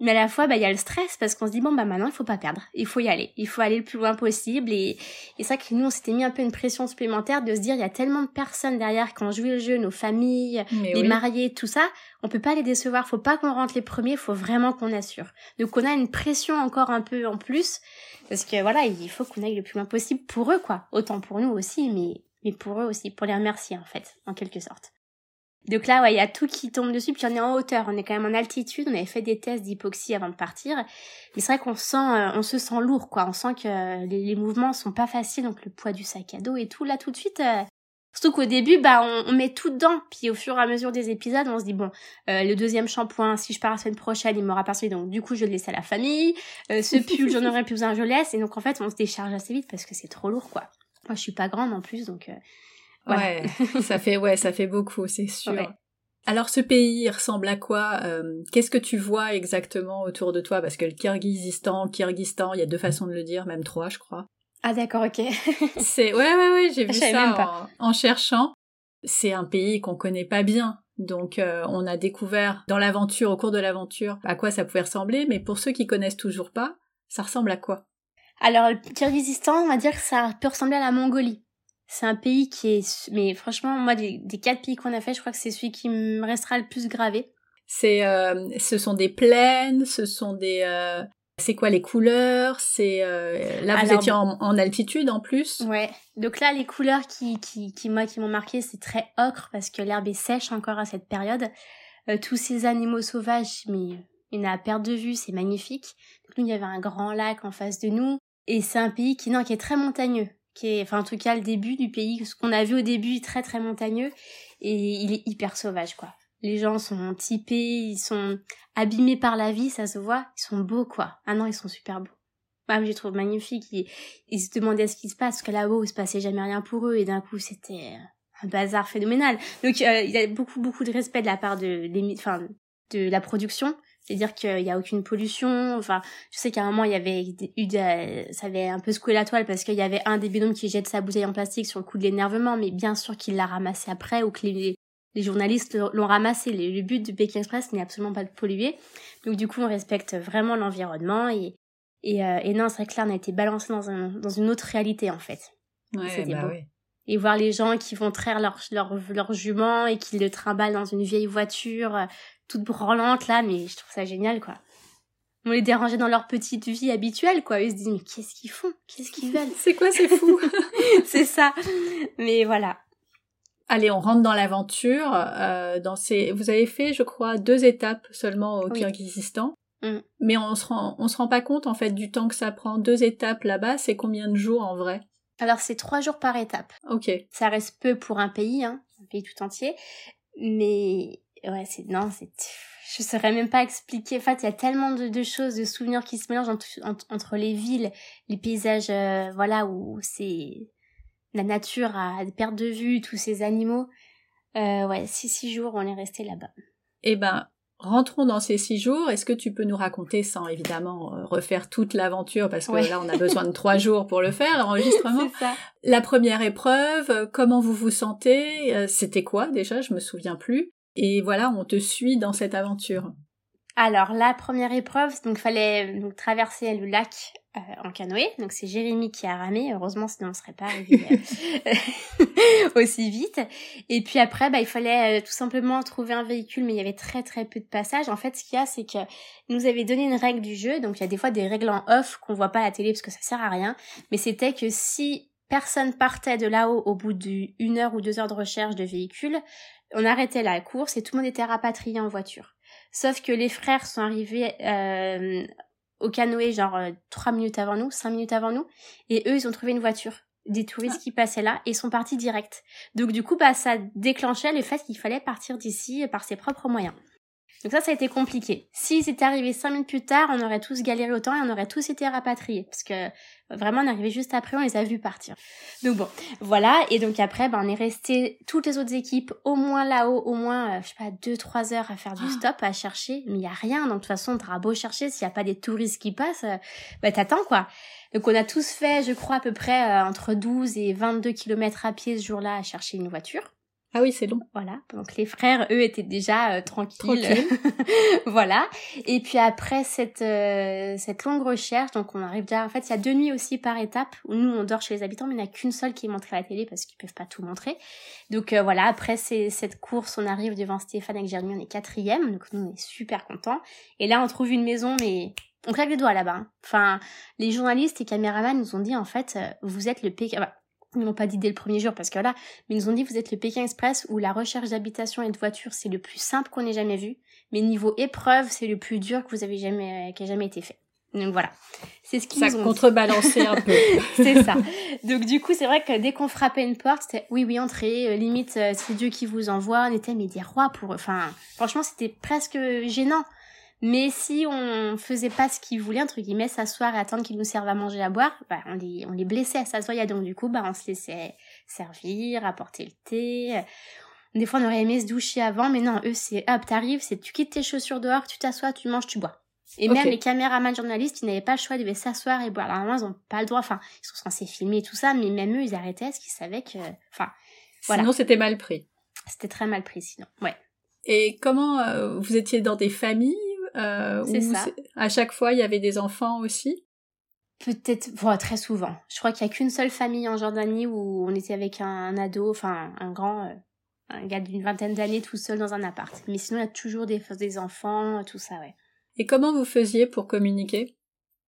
Mais à la fois, bah, il y a le stress parce qu'on se dit, bon, bah, maintenant, il faut pas perdre. Il faut y aller. Il faut aller le plus loin possible. Et, et c'est vrai que nous, on s'était mis un peu une pression supplémentaire de se dire, il y a tellement de personnes derrière qui ont joué le jeu, nos familles, les mariés, tout ça. On peut pas les décevoir. Faut pas qu'on rentre les premiers. Faut vraiment qu'on assure. Donc, on a une pression encore un peu en plus. Parce que voilà, il faut qu'on aille le plus loin possible pour eux, quoi. Autant pour nous aussi, mais, mais pour eux aussi. Pour les remercier, en fait, en quelque sorte. Donc là, ouais, il y a tout qui tombe dessus, puis on est en hauteur, on est quand même en altitude, on avait fait des tests d'hypoxie avant de partir. Mais c'est vrai qu'on sent, euh, on se sent lourd, quoi. On sent que les, mouvements sont pas faciles, donc le poids du sac à dos et tout, là, tout de suite. Euh, surtout qu'au début, bah, on, met tout dedans, puis au fur et à mesure des épisodes, on se dit bon, euh, le deuxième shampoing, si je pars la semaine prochaine, il m'aura passé, donc du coup, je le laisse à la famille. ce pull, j'en aurais plus besoin, je laisse. Et donc en fait, on se décharge assez vite parce que c'est trop lourd, quoi. Moi, je suis pas grande en plus, donc Ouais, ça fait ouais, ça fait beaucoup, c'est sûr. Alors ce pays ressemble à quoi euh, Qu'est-ce que tu vois exactement autour de toi? Parce que le Kyrgyzstan, Kyrgyzstan, il y a deux façons de le dire, même trois, je crois. Ah d'accord, ok. c'est ouais ouais ouais, j'ai vu ça en, cherchant. C'est un pays qu'on connaît pas bien. Donc euh, on a découvert dans l'aventure, au cours de l'aventure, à quoi ça pouvait ressembler, mais pour ceux qui connaissent toujours pas, ça ressemble à quoi? Alors le Kyrgyzstan, on va dire que ça peut ressembler à la Mongolie. C'est un pays qui est, mais franchement, moi, des, quatre pays qu'on a fait, je crois que c'est celui qui me restera le plus gravé. C'est, euh, ce sont des plaines, ce sont des, euh, c'est quoi les couleurs? C'est euh, là vous étiez en, en, altitude en plus? Ouais. Donc là les couleurs qui qui qui moi qui m'ont marqué c'est très ocre parce que l'herbe est sèche encore à cette période. tous ces animaux sauvages mais il y en a à perte de vue c'est magnifique. Donc nous il y avait un grand lac en face de nous et c'est un pays qui non qui est très montagneux enfin en tout cas le début du pays, ce qu'on a vu au début, très très montagneux, et il est hyper sauvage quoi. Les gens sont typés, ils sont abîmés par la vie, ça se voit, ils sont beaux quoi. Ah non, ils sont super beaux. Moi, je les trouve magnifiques. Ils, se demandaient ce qui se passe, parce que là-haut, il se passait jamais rien pour eux, et d'un coup, c'était un bazar phénoménal. Donc, euh, il y a beaucoup, beaucoup de respect de la part de, enfin, de la production. C'est-à-dire qu'il n'y a aucune pollution. Enfin, je sais qu'à un moment, il y avait eu ça avait un peu secoué la toile parce qu'il y avait un des binômes qui jette sa bouteille en plastique sur le coup de l'énervement, mais bien sûr qu'il l'a ramassé après ou que les, les journalistes l'ont ramassé. Le, but du Pékin Express n'est absolument pas de polluer. Donc du coup, on respecte vraiment l'environnement et et, euh, et non, c'est vrai que là, on a été balancé dans, un, dans une autre réalité en fait. Ouais, C'était bah beau. oui. Et voir les gens qui vont traire leur, leur, leur jument et qui le trimballent dans une vieille voiture toute branlante là, mais je trouve ça génial quoi. On les dérangeait dans leur petite vie habituelle quoi. Ils se disent mais qu'est-ce qu'ils font? Qu'est-ce qu'ils veulent? C'est quoi, c'est fou? C'est ça. Mais voilà. Allez, on rentre dans l'aventure. Euh, dans ces, vous avez fait, je crois, deux étapes seulement au Oui. Kyrgyzstan. Mm. Mais on se rend, on se rend pas compte en fait du temps que ça prend. Deux étapes là-bas, c'est combien de jours en vrai? Alors c'est trois jours par étape. Ok. Ça reste peu pour un pays, hein, un pays tout entier. Mais ouais, c'est non, c'est je saurais même pas expliquer. En fait, il y a tellement de, de choses, de souvenirs qui se mélangent entre, entre, entre les villes, les paysages, euh, voilà, où c'est la nature à perte de vue, tous ces animaux. Euh, ouais, six, six jours, on est resté là-bas. Eh ben, rentrons dans ces six jours. Est-ce que tu peux nous raconter, sans évidemment euh, refaire toute l'aventure, parce que Ouais. là, on a besoin de trois jours pour le faire, l'enregistrement. La première épreuve, comment vous vous sentez C'était quoi déjà? Je me souviens plus. Et voilà, on te suit dans cette aventure. Alors la première épreuve, donc fallait traverser le lac euh, en canoë. Donc c'est Jérémy qui a ramé. Heureusement, sinon on serait pas arrivé euh, aussi vite. Et puis après, bah il fallait euh, tout simplement trouver un véhicule, mais il y avait très très peu de passages. En fait, ce qu'il y a, c'est que nous avait donné une règle du jeu. Donc il y a des fois des règles en off qu'on voit pas à la télé parce que ça sert à rien. Mais c'était que si personne partait de là-haut au bout d'une heure ou deux heures de recherche de véhicule, on arrêtait la course et tout le monde était rapatrié en voiture. Sauf que les frères sont arrivés euh, au canoë genre euh, trois minutes avant nous, cinq minutes avant nous, et eux ils ont trouvé une voiture des touristes qui passaient là et sont partis direct. Donc du coup bah ça déclenchait le fait qu'il fallait partir d'ici par ses propres moyens. Donc ça, ça a été compliqué. S'ils étaient arrivés cinq minutes plus tard, on aurait tous galéré autant et on aurait tous été rapatriés. Parce que vraiment, on est arrivé juste après, on les a vus partir. Donc bon, voilà. Et donc après, ben, on est resté toutes les autres équipes au moins là-haut, au moins, euh, je sais pas, deux, trois heures à faire du stop, à chercher. Mais il y a rien. Donc de toute façon, t'auras beau chercher, s'il y a pas des touristes qui passent, euh, bah t'attends quoi. Donc on a tous fait, je crois, à peu près euh, entre 12 et 22 kilomètres à pied ce jour-là à chercher une voiture. Ah oui, c'est long. Voilà. Donc les frères, eux, étaient déjà euh, tranquilles. Tranquille. voilà. Et puis après cette euh, cette longue recherche, donc on arrive déjà. En fait, il y a deux nuits aussi par étape où nous on dort chez les habitants, mais il n'y a qu'une seule qui est montrée à la télé parce qu'ils peuvent pas tout montrer. Donc euh, voilà. Après c'est cette course, on arrive devant Stéphane avec Jérémy, on est quatrième, donc nous on est super contents. Et là on trouve une maison, mais on claque les doigts là-bas. hein. Enfin, les journalistes et caméramans nous ont dit en fait, euh, vous êtes le Pékin. enfin, ils n'ont pas dit dès le premier jour parce que là, mais ils nous ont dit vous êtes le Pékin Express où la recherche d'habitation et de voiture c'est le plus simple qu'on ait jamais vu, mais niveau épreuve c'est le plus dur que vous avez jamais qui a jamais été fait. Donc voilà, c'est ce qu'ils Ça ont dit. contrebalançait un peu. c'est ça. Donc du coup, c'est vrai que dès qu'on frappait une porte, c'était oui, oui, entrez. euh, limite, euh, c'est Dieu qui vous envoie. On était mais des rois pour. Enfin, franchement, c'était presque gênant. Mais si on faisait pas ce qu'ils voulaient entre guillemets, s'asseoir et attendre qu'ils nous servent à manger à boire, bah on les on les blessait. Ça se voyait donc du coup, bah on se laissait servir, apporter le thé. Des fois, on aurait aimé se doucher avant, mais non, eux, c'est hop, t'arrives, c'est tu quittes tes chaussures dehors, tu t'assois, tu manges, tu bois. Et même les caméramans journalistes, ils n'avaient pas le choix, ils devaient s'asseoir et boire. Alors, normalement, ils n'ont pas le droit, enfin, ils sont censés filmer et tout ça, mais même eux, ils arrêtaient parce qu'ils savaient que, enfin, voilà. Sinon, c'était mal pris. C'était très mal pris, sinon. Ouais. Et comment euh, vous étiez dans des familles euh, C'est ça. À chaque fois, il y avait des enfants aussi? Peut-être, bon, très souvent. Je crois qu'il y a qu'une seule famille en Jordanie où on était avec un, ado, enfin, un grand, euh, un gars d'une vingtaine d'années tout seul dans un appart. Mais sinon, il y a toujours des, des enfants, tout ça, ouais. Et comment vous faisiez pour communiquer?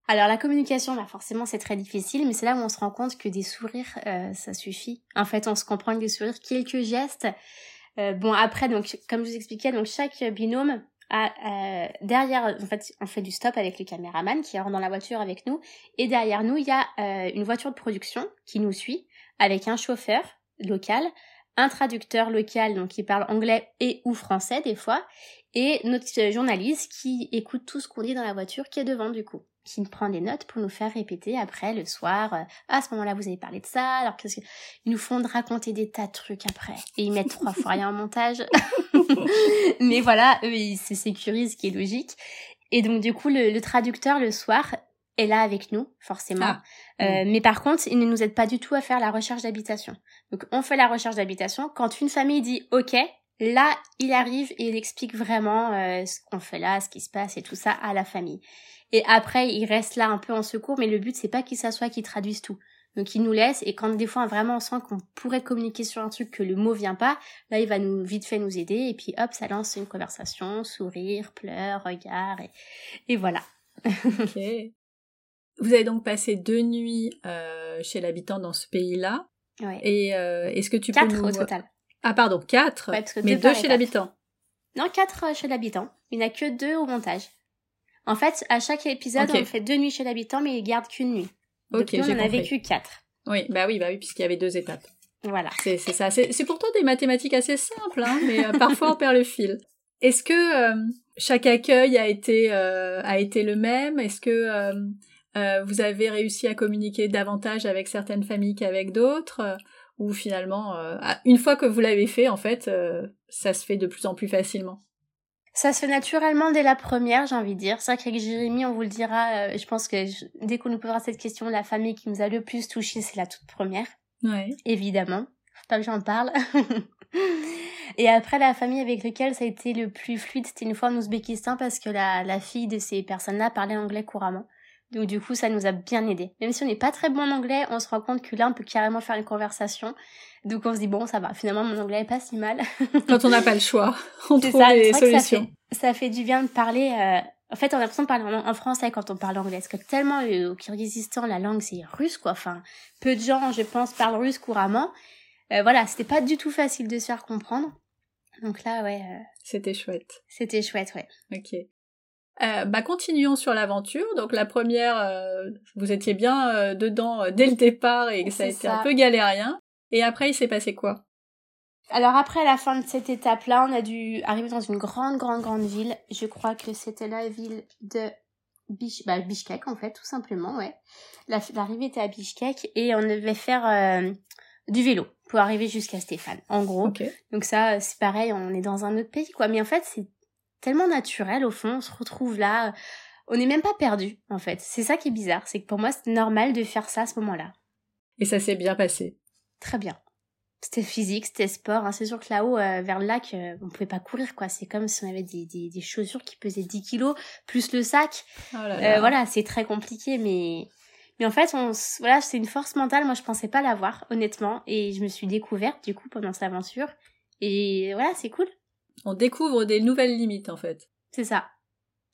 Alors la communication, bah forcément c'est très difficile, mais c'est là où on se rend compte que des sourires, euh, ça suffit. En fait, on se comprend avec des sourires, quelques gestes. Euh, bon après, donc comme je vous expliquais, donc chaque binôme euh, derrière, en fait, on fait du stop avec le caméraman qui rentre dans la voiture avec nous, et derrière nous il y a euh, une voiture de production qui nous suit avec un chauffeur local, un traducteur local donc qui parle anglais et ou français des fois, et notre euh, journaliste qui écoute tout ce qu'on dit dans la voiture qui est devant du coup qui prend des notes pour nous faire répéter après le soir euh, Ah, à ce moment-là vous avez parlé de ça alors qu'est-ce que ils nous font raconter des tas de trucs après et ils mettent trois fois rien en montage. Mais voilà eux ils se sécurisent ce qui est logique. Et donc du coup le, le traducteur le soir est là avec nous forcément. Ah. Euh, mais par contre il ne nous aide pas du tout à faire la recherche d'habitation. Donc on fait la recherche d'habitation. Quand une famille dit ok là, il arrive et il explique vraiment euh, ce qu'on fait là, ce qui se passe et tout ça à la famille. Et après, il reste là un peu en secours, mais le but c'est pas qu'il s'assoie, qu'il traduise tout. Donc il nous laisse et quand des fois vraiment on sent qu'on pourrait communiquer sur un truc que le mot vient pas, là il va nous vite fait nous aider et puis hop ça lance une conversation, sourire, pleurs, regard et, et voilà. ok. Vous avez donc passé deux nuits euh, chez l'habitant dans ce pays-là. Ouais. Et euh, est-ce que tu Quatre peux nous... au total. Ah pardon, quatre. Ouais, parce que mais deux deux chez l'habitant. Non, quatre euh, chez l'habitant. Il n'y en a que deux au montage. En fait, à chaque épisode, on fait deux nuits chez l'habitant, mais il garde qu'une nuit. Donc nous, on en a compris. vécu quatre. Oui, bah oui, bah oui, puisqu'il y avait deux étapes. Voilà. C'est ça. C'est pourtant des mathématiques assez simples, hein, mais euh, parfois on perd le fil. Est-ce que euh, chaque accueil a été euh, a été le même? Est-ce que vous avez réussi à communiquer davantage avec certaines familles qu'avec d'autres? Ou finalement, une fois que vous l'avez fait, en fait, ça se fait de plus en plus facilement? Ça se fait naturellement dès la première, j'ai envie de dire. C'est vrai qu'avec Jérémy, on vous le dira, euh, je pense que je- dès qu'on nous posera cette question, la famille qui nous a le plus touché, c'est la toute première. Ouais. évidemment. Faut pas que j'en parle. Et après, la famille avec laquelle ça a été le plus fluide, c'était une fois en Ouzbékistan parce que la, la fille de ces personnes-là parlait anglais couramment. Donc du coup, ça nous a bien aidé. Même si on n'est pas très bon en anglais, on se rend compte que là, on peut carrément faire une conversation. Donc on se dit, bon, ça va, finalement, mon anglais est pas si mal. Quand on n'a pas le choix, on trouve ça, des ça solutions. fait, ça fait du bien de parler. euh, En fait, on a l'impression de parler en, en français quand on parle anglais. Parce que tellement euh, au Kyrgyzstan, la langue c'est russe, quoi. Enfin, peu de gens, je pense, parlent russe couramment. Euh, voilà, c'était pas du tout facile de se faire comprendre. Donc là, ouais, euh, C'était chouette. c'était chouette, ouais. Ok. Euh, bah continuons sur l'aventure. Donc la première, euh, vous étiez bien euh, dedans dès le départ et ça a été ça. un peu galérien. Et après, il s'est passé quoi? Alors après la fin de cette étape-là, on a dû arriver dans une grande, grande, grande ville. Je crois que c'était la ville de Bish... bah, Bishkek, en fait, tout simplement, ouais. La- L'arrivée était à Bishkek et on devait faire du vélo pour arriver jusqu'à Stéphane, en gros. Donc ça, c'est pareil, on est dans un autre pays, quoi. Mais en fait, c'est tellement naturel, au fond, on se retrouve là. On n'est même pas perdu, en fait. C'est ça qui est bizarre, c'est que pour moi, c'est normal de faire ça à ce moment-là. Et ça s'est bien passé. Très bien. C'était physique, c'était sport. hein. C'est sûr que là-haut, euh, vers le lac, euh, on pouvait pas courir, quoi. C'est comme si on avait des, des, des chaussures qui pesaient 10 kilos, plus le sac. Oh là Euh, là. voilà, c'est très compliqué, mais... Mais en fait, on, voilà, c'est une force mentale. Moi, je pensais pas l'avoir, honnêtement. Et je me suis découverte, du coup, pendant cette aventure. Et voilà, c'est cool. On découvre des nouvelles limites en fait. C'est ça.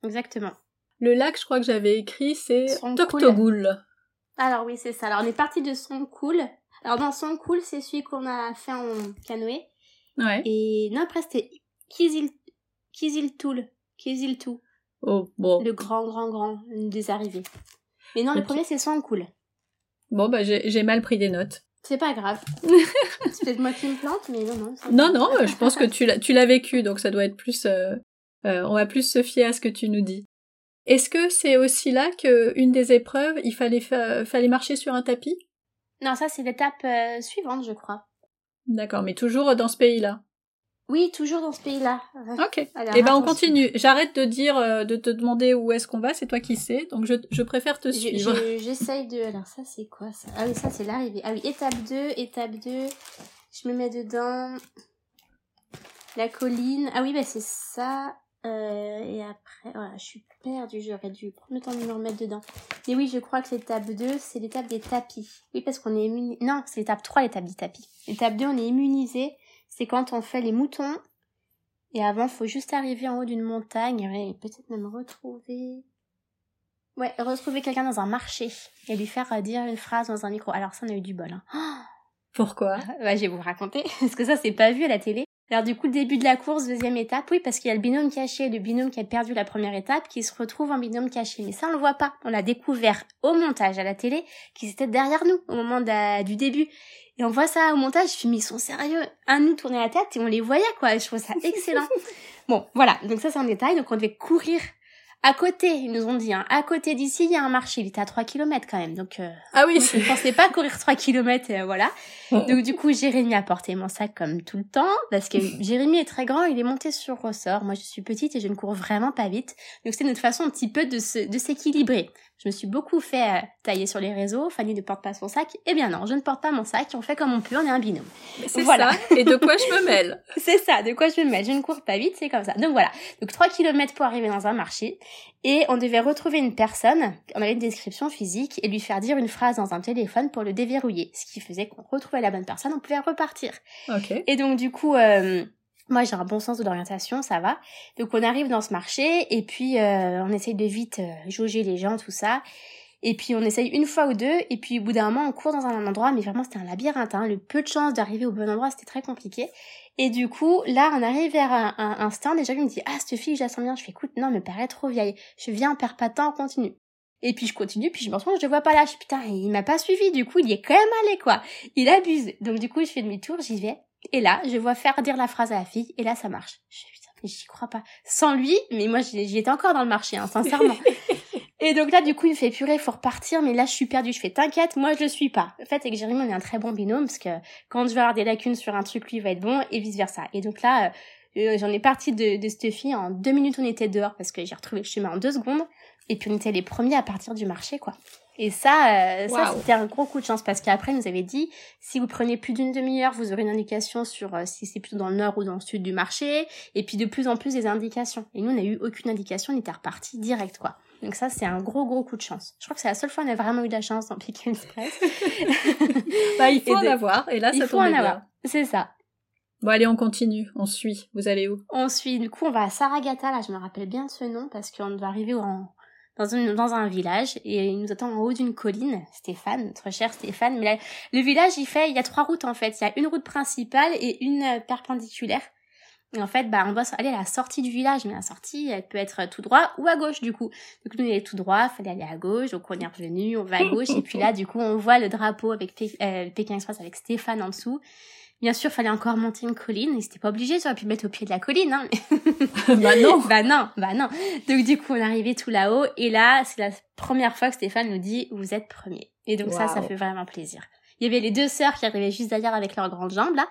Exactement. Le lac, je crois que j'avais écrit, c'est Son Toktogoul. Alors oui, c'est ça. Alors on est parti de son cool. Alors dans son cool, c'est celui qu'on a fait en canoë. Ouais. Et non, après c'était Kizil Kiziltoul. Kiziltou. Oh bon. Le grand, grand, grand des arrivées. Mais non, le premier c'est son cool. Bon bah j'ai mal pris des notes. C'est pas grave. c'est peut-être moi qui me plante, mais non, non. Non non, je pense que tu l'as tu l'as vécu, donc ça doit être plus. euh, euh, on va plus se fier à ce que tu nous dis. Est-ce que c'est aussi là que une des épreuves, il fallait fa- fallait marcher sur un tapis? Non, ça c'est l'étape euh, suivante, je crois. D'accord, mais toujours dans ce pays-là. Oui, toujours dans ce pays-là. Ok. Alors, Eh ben on continue. J'arrête de dire, euh, de te demander où est-ce qu'on va. C'est toi qui sais. Donc je, je préfère te suivre. je- J'essaye de. Alors, ça, c'est quoi ça? Ah oui, ça, c'est l'arrivée. Ah oui, étape 2, étape 2. Je me mets dedans. La colline. Ah oui, bah, c'est ça. Euh, et après, voilà, je suis perdue. J'aurais dû prendre le temps de me remettre dedans. Mais oui, je crois que l'étape 2, c'est l'étape des tapis. Oui, parce qu'on est immunisé. Non, c'est l'étape 3, l'étape des tapis. L'étape 2, on est immunisé. C'est quand on fait les moutons. Et avant, faut juste arriver en haut d'une montagne. Et peut-être même retrouver. Ouais, retrouver quelqu'un dans un marché et lui faire euh, dire une phrase dans un micro. Alors ça, on a eu du bol. Hein. Pourquoi? Ouais, je vais vous raconter, parce que ça, c'est pas vu à la télé. Alors du coup, le début de la course, deuxième étape, oui, parce qu'il y a le binôme caché, le binôme qui a perdu la première étape, qui se retrouve en binôme caché. Mais ça, on le voit pas. On l'a découvert au montage à la télé, qui était derrière nous au moment de- du début. Et on voit ça au montage, je me mais ils sont sérieux. Un nous tournait la tête et on les voyait, quoi. Je trouve ça excellent. bon, voilà. Donc ça, c'est un détail. Donc on devait courir à côté, ils nous ont dit, hein, à côté d'ici, il y a un marché. Il était à 3 km quand même. Donc, euh, Ah oui, je ne pensais pas courir 3 km, euh, voilà. Donc du coup, Jérémy a porté mon sac comme tout le temps, parce que Jérémy est très grand, il est monté sur ressort. Moi, je suis petite et je ne cours vraiment pas vite. Donc c'était notre façon un petit peu de se, de s'équilibrer. Je me suis beaucoup fait euh, tailler sur les réseaux. Fanny ne porte pas son sac. Eh bien non, je ne porte pas mon sac. On fait comme on peut. On est un binôme. C'est voilà. ça. Et de quoi je me mêle C'est ça. De quoi je me mêle. Je ne cours pas vite. C'est comme ça. Donc voilà. Donc 3 km pour arriver dans un marché. Et on devait retrouver une personne. On avait une description physique et lui faire dire une phrase dans un téléphone pour le déverrouiller. Ce qui faisait qu'on retrouvait la bonne personne. On pouvait repartir. Ok. Et donc du coup. Euh, moi, j'ai un bon sens de l'orientation, ça va. Donc, on arrive dans ce marché et puis euh, on essaye de vite euh, jauger les gens, tout ça. Et puis, on essaye une fois ou deux. Et puis, au bout d'un moment, on court dans un endroit, mais vraiment, c'était un labyrinthe. Hein. Le peu de chance d'arriver au bon endroit, c'était très compliqué. Et du coup, là, on arrive vers un, un, stand. Et Jacques me dit, ah, cette fille, je sens bien. Je fais, écoute, non, me paraît trop vieille. Je viens, on perd pas de temps, on continue. Et puis je continue, puis je me compte, je le vois pas là. Je putain, il m'a pas suivi. Du coup, il y est quand même allé, quoi. Il abuse. Donc du coup, je fais demi-tour, j'y vais. Et là, je vois faire dire la phrase à la fille, et là, ça marche. Je suis putain, mais j'y crois pas. Sans lui, mais moi, j'y étais encore dans le marché, hein, sincèrement. et donc là, du coup, il me fait purée, faut repartir, mais là, je suis perdue. Je fais, t'inquiète, moi, je le suis pas. En fait, avec Jérémy, on est un très bon binôme, parce que quand je vais avoir des lacunes sur un truc, lui va être bon, et vice versa. Et donc là, euh, euh, j'en ai parti de, de cette fille. En deux minutes, on était dehors, parce que j'ai retrouvé le chemin en deux secondes. Et puis, on était les premiers à partir du marché, quoi. Et ça, euh, ça c'était un gros coup de chance parce qu'après, nous avait dit, si vous prenez plus d'une demi-heure, vous aurez une indication sur euh, si c'est plutôt dans le nord ou dans le sud du marché. Et puis de plus en plus des indications. Et nous, on n'a eu aucune indication, on était reparti direct, quoi. Donc ça, c'est un gros, gros coup de chance. Je crois que c'est la seule fois où on a vraiment eu de la chance dans Pick Express. bah, il faut en avoir. Et là, ça il faut en avoir. C'est ça. Bon, allez, on continue. On suit. Vous allez où? On suit. Du coup, on va à Saragata. Là, je me rappelle bien de ce nom parce qu'on doit arriver en, dans, une, dans un village et il nous attend en haut d'une colline, Stéphane, notre cher Stéphane. Mais le village, il fait, il y a trois routes en fait. Il y a une route principale et une euh, perpendiculaire. Et en fait, bah, on doit aller à la sortie du village, mais la sortie, elle peut être tout droit ou à gauche, du coup. Donc, nous, on est tout droit, fallait aller à gauche, donc on est revenu, on va à gauche, et puis là, du coup, on voit le drapeau avec euh, Pékin Express avec Stéphane en dessous. Bien sûr, fallait encore monter une colline, et c'était pas obligé, j'aurais pu mettre au pied de la colline, hein. bah non. bah non, bah non. Donc du coup, on est arrivé tout là-haut, et là, c'est la première fois que Stéphane nous dit, vous êtes premier. Et donc ça, ça fait vraiment plaisir. Il y avait les deux sœurs qui arrivaient juste derrière avec leurs grandes jambes là.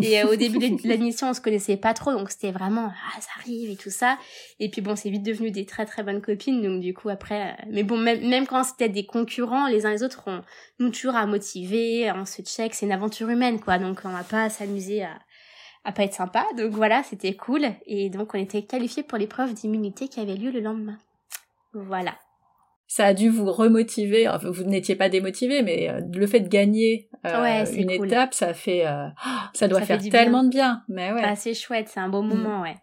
Et euh, au début de l'émission, on se connaissait pas trop, donc c'était vraiment ah ça arrive et tout ça. Et puis bon, c'est vite devenu des très très bonnes copines. Donc du coup après, euh, mais bon même même quand c'était des concurrents, les uns les autres, on nous toujours à motiver, on se check, c'est une aventure humaine quoi. Donc on va pas s'amuser à à pas être sympa. Donc voilà, c'était cool. Et donc on était qualifiés pour l'épreuve d'immunité qui avait lieu le lendemain. Voilà ça a dû vous remotiver. Enfin, vous n'étiez pas démotivé, mais euh, le fait de gagner euh, une étape, ça fait, euh, ça doit faire tellement de bien. Mais ouais. Ah, c'est chouette, c'est un beau mm. moment, ouais.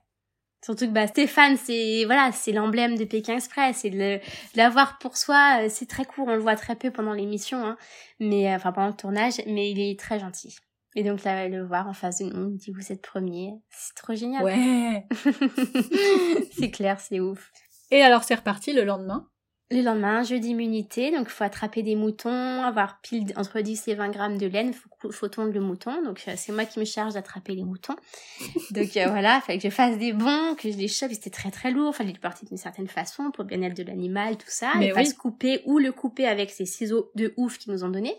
Surtout que bah Stéphane, c'est voilà, c'est l'emblème de Pékin Express et de l'avoir pour soi, c'est très court, on le voit très peu pendant l'émission, hein, mais enfin pendant le tournage, mais il est très gentil. Et donc là, le voir en face de nous, il dit vous êtes premier, c'est trop génial. Ouais. c'est clair, c'est ouf. Et alors c'est reparti le lendemain? Le lendemain, jeu d'immunité, donc il faut attraper des moutons, avoir pile entre 10 et 20 grammes de laine, faut, faut tondre le mouton, donc euh, c'est moi qui me charge d'attraper les moutons. Donc euh, voilà, il fallait que je fasse des bons, que je les chope, c'était très très lourd, fallait le porter d'une certaine façon pour bien-être de l'animal, tout ça, Mais et pas se couper ou le couper avec ces ciseaux de ouf qu'ils nous ont donnés.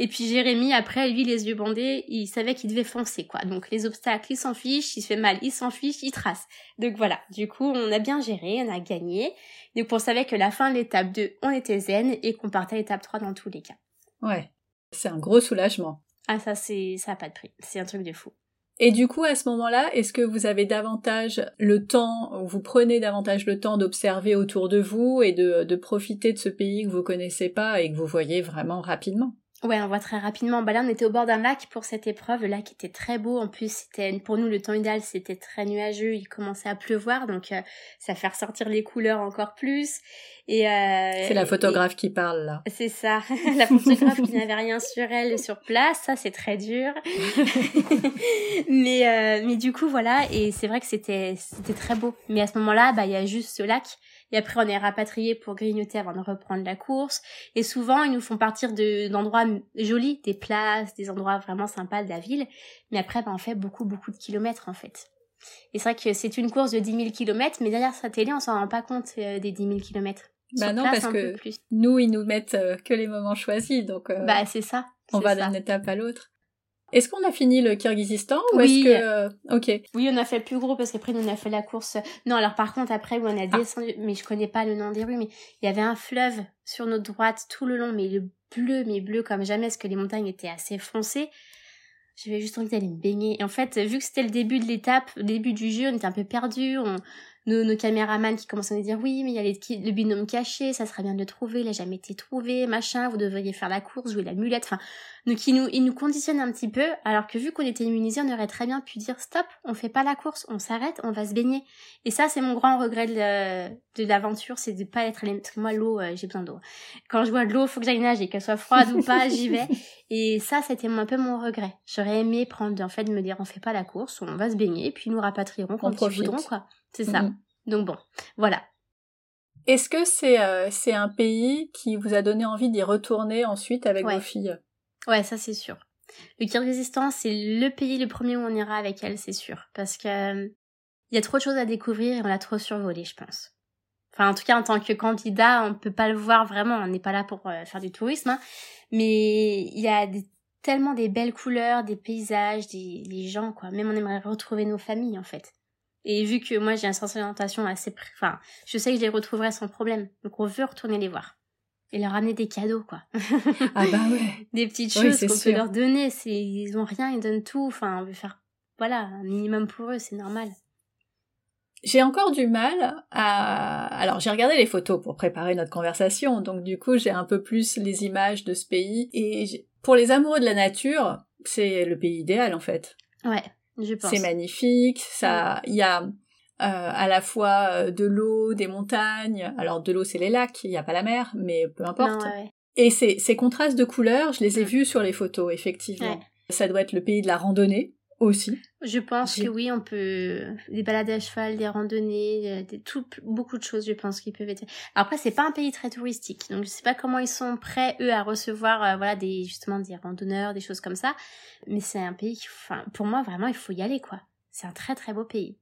Et puis Jérémy, après, lui, les yeux bandés, il savait qu'il devait foncer, quoi. Donc les obstacles, il s'en fiche, il se fait mal, il s'en fiche, il trace. Donc voilà, du coup, on a bien géré, on a gagné. Donc on savait que la fin de l'étape 2, on était zen et qu'on partait à l'étape 3 dans tous les cas. Ouais, c'est un gros soulagement. Ah ça, c'est ça a pas de prix, c'est un truc de fou. Et du coup, à ce moment-là, est-ce que vous avez davantage le temps, vous prenez davantage le temps d'observer autour de vous et de, de profiter de ce pays que vous connaissez pas et que vous voyez vraiment rapidement? Ouais, on voit très rapidement. Bah là, on était au bord d'un lac pour cette épreuve. Le lac était très beau. En plus, c'était pour nous le temps idéal, c'était très nuageux. Il commençait à pleuvoir, donc euh, ça fait ressortir les couleurs encore plus. Et euh, c'est la photographe qui parle là. C'est ça, la photographe qui n'avait rien sur elle sur place. Ça, c'est très dur. mais euh, mais du coup, voilà. Et c'est vrai que c'était c'était très beau. Mais à ce moment-là, bah il y a juste ce lac et après on est rapatrié pour grignoter avant de reprendre la course. Et souvent ils nous font partir de d'endroits jolis, des places, des endroits vraiment sympas de la ville. Mais après ben, on fait beaucoup beaucoup de kilomètres en fait. Et c'est vrai que c'est une course de 10 000 kilomètres, mais derrière sa télé on s'en rend pas compte euh, des 10 000 kilomètres. Bah non parce que nous ils nous mettent euh, que les moments choisis donc. Euh, bah c'est ça. On va d'une étape à l'autre. Est-ce qu'on a fini le Kyrgyzstan ou Oui. est-ce que euh, ok Oui, on a fait le plus gros parce qu'après on a fait la course. Non, alors par contre après où on a Ah. descendu, mais je connais pas le nom des rues, mais il y avait un fleuve sur notre droite tout le long, mais le bleu, mais bleu comme jamais, parce que les montagnes étaient assez foncées. J'avais juste envie d'aller me baigner. Et en fait, vu que c'était le début de l'étape, le début du jeu, on était un peu perdus. On... Nos, nos caméramans qui commençaient à nous dire oui, mais il y a les- le binôme caché, ça serait bien de le trouver, il a jamais été trouvé, machin, vous devriez faire la course, jouer la mulette. Enfin, donc ils nous, conditionnent un petit peu, alors que vu qu'on était immunisés, on aurait très bien pu dire stop, on fait pas la course, on s'arrête, on va se baigner. Et ça, c'est mon grand regret de, la- de l'aventure, c'est de pas être allé, parce que moi, l'eau, euh, j'ai besoin d'eau. Quand je vois de l'eau, faut que j'aille nager, qu'elle soit froide ou pas, j'y vais. Et ça, c'était un peu mon regret. J'aurais aimé prendre, en fait, de me dire, on fait pas la course, on va se baigner, puis nous rapatrieront quand ils voudront, quoi. C'est ça. Mhm. Donc bon, voilà. Est-ce que c'est euh, c'est un pays qui vous a donné envie d'y retourner ensuite avec Ouais. vos filles? Ouais, ça c'est sûr. Le Kyrgyzstan, c'est le pays le premier où on ira avec elle, c'est sûr. Parce que euh, il y a trop de choses à découvrir et on l'a trop survolé, je pense. Enfin, en tout cas, en tant que candidat, on peut pas le voir vraiment. On n'est pas là pour euh, faire du tourisme. hein. Mais il y a tellement des belles couleurs, des paysages, des gens, quoi. Même on aimerait retrouver nos familles, en fait. Et vu que moi, j'ai un sens d'orientation assez... Enfin, je sais que je les retrouverai sans problème. Donc, on veut retourner les voir. Et leur amener des cadeaux, quoi. Ah bah ouais. des petites choses qu'on peut leur donner. C'est, ils ont rien, ils donnent tout. Enfin, on veut faire, voilà, un minimum pour eux, c'est normal. J'ai encore du mal à... Alors j'ai regardé les photos pour préparer notre conversation, donc du coup j'ai un peu plus les images de ce pays. Et pour les amoureux de la nature, c'est le pays idéal en fait. Ouais, je pense. C'est magnifique, ça, il y a euh, à la fois euh, de l'eau, des montagnes. Alors de l'eau c'est les lacs, il n'y a pas la mer, mais peu importe. Non, ouais, ouais. Et ces, ces contrastes de couleurs, je les ai Mm. vus sur les photos, effectivement. Ouais. Ça doit être le pays de la randonnée aussi. Je pense que oui, on peut des balades à cheval, des randonnées, euh, des tout, beaucoup de choses, je pense, qui peuvent être. Après, c'est pas un pays très touristique, donc je sais pas comment ils sont prêts eux à recevoir, euh, voilà, des justement des randonneurs, des choses comme ça. Mais c'est un pays, qui, enfin, pour moi vraiment, il faut y aller quoi. C'est un très très beau pays.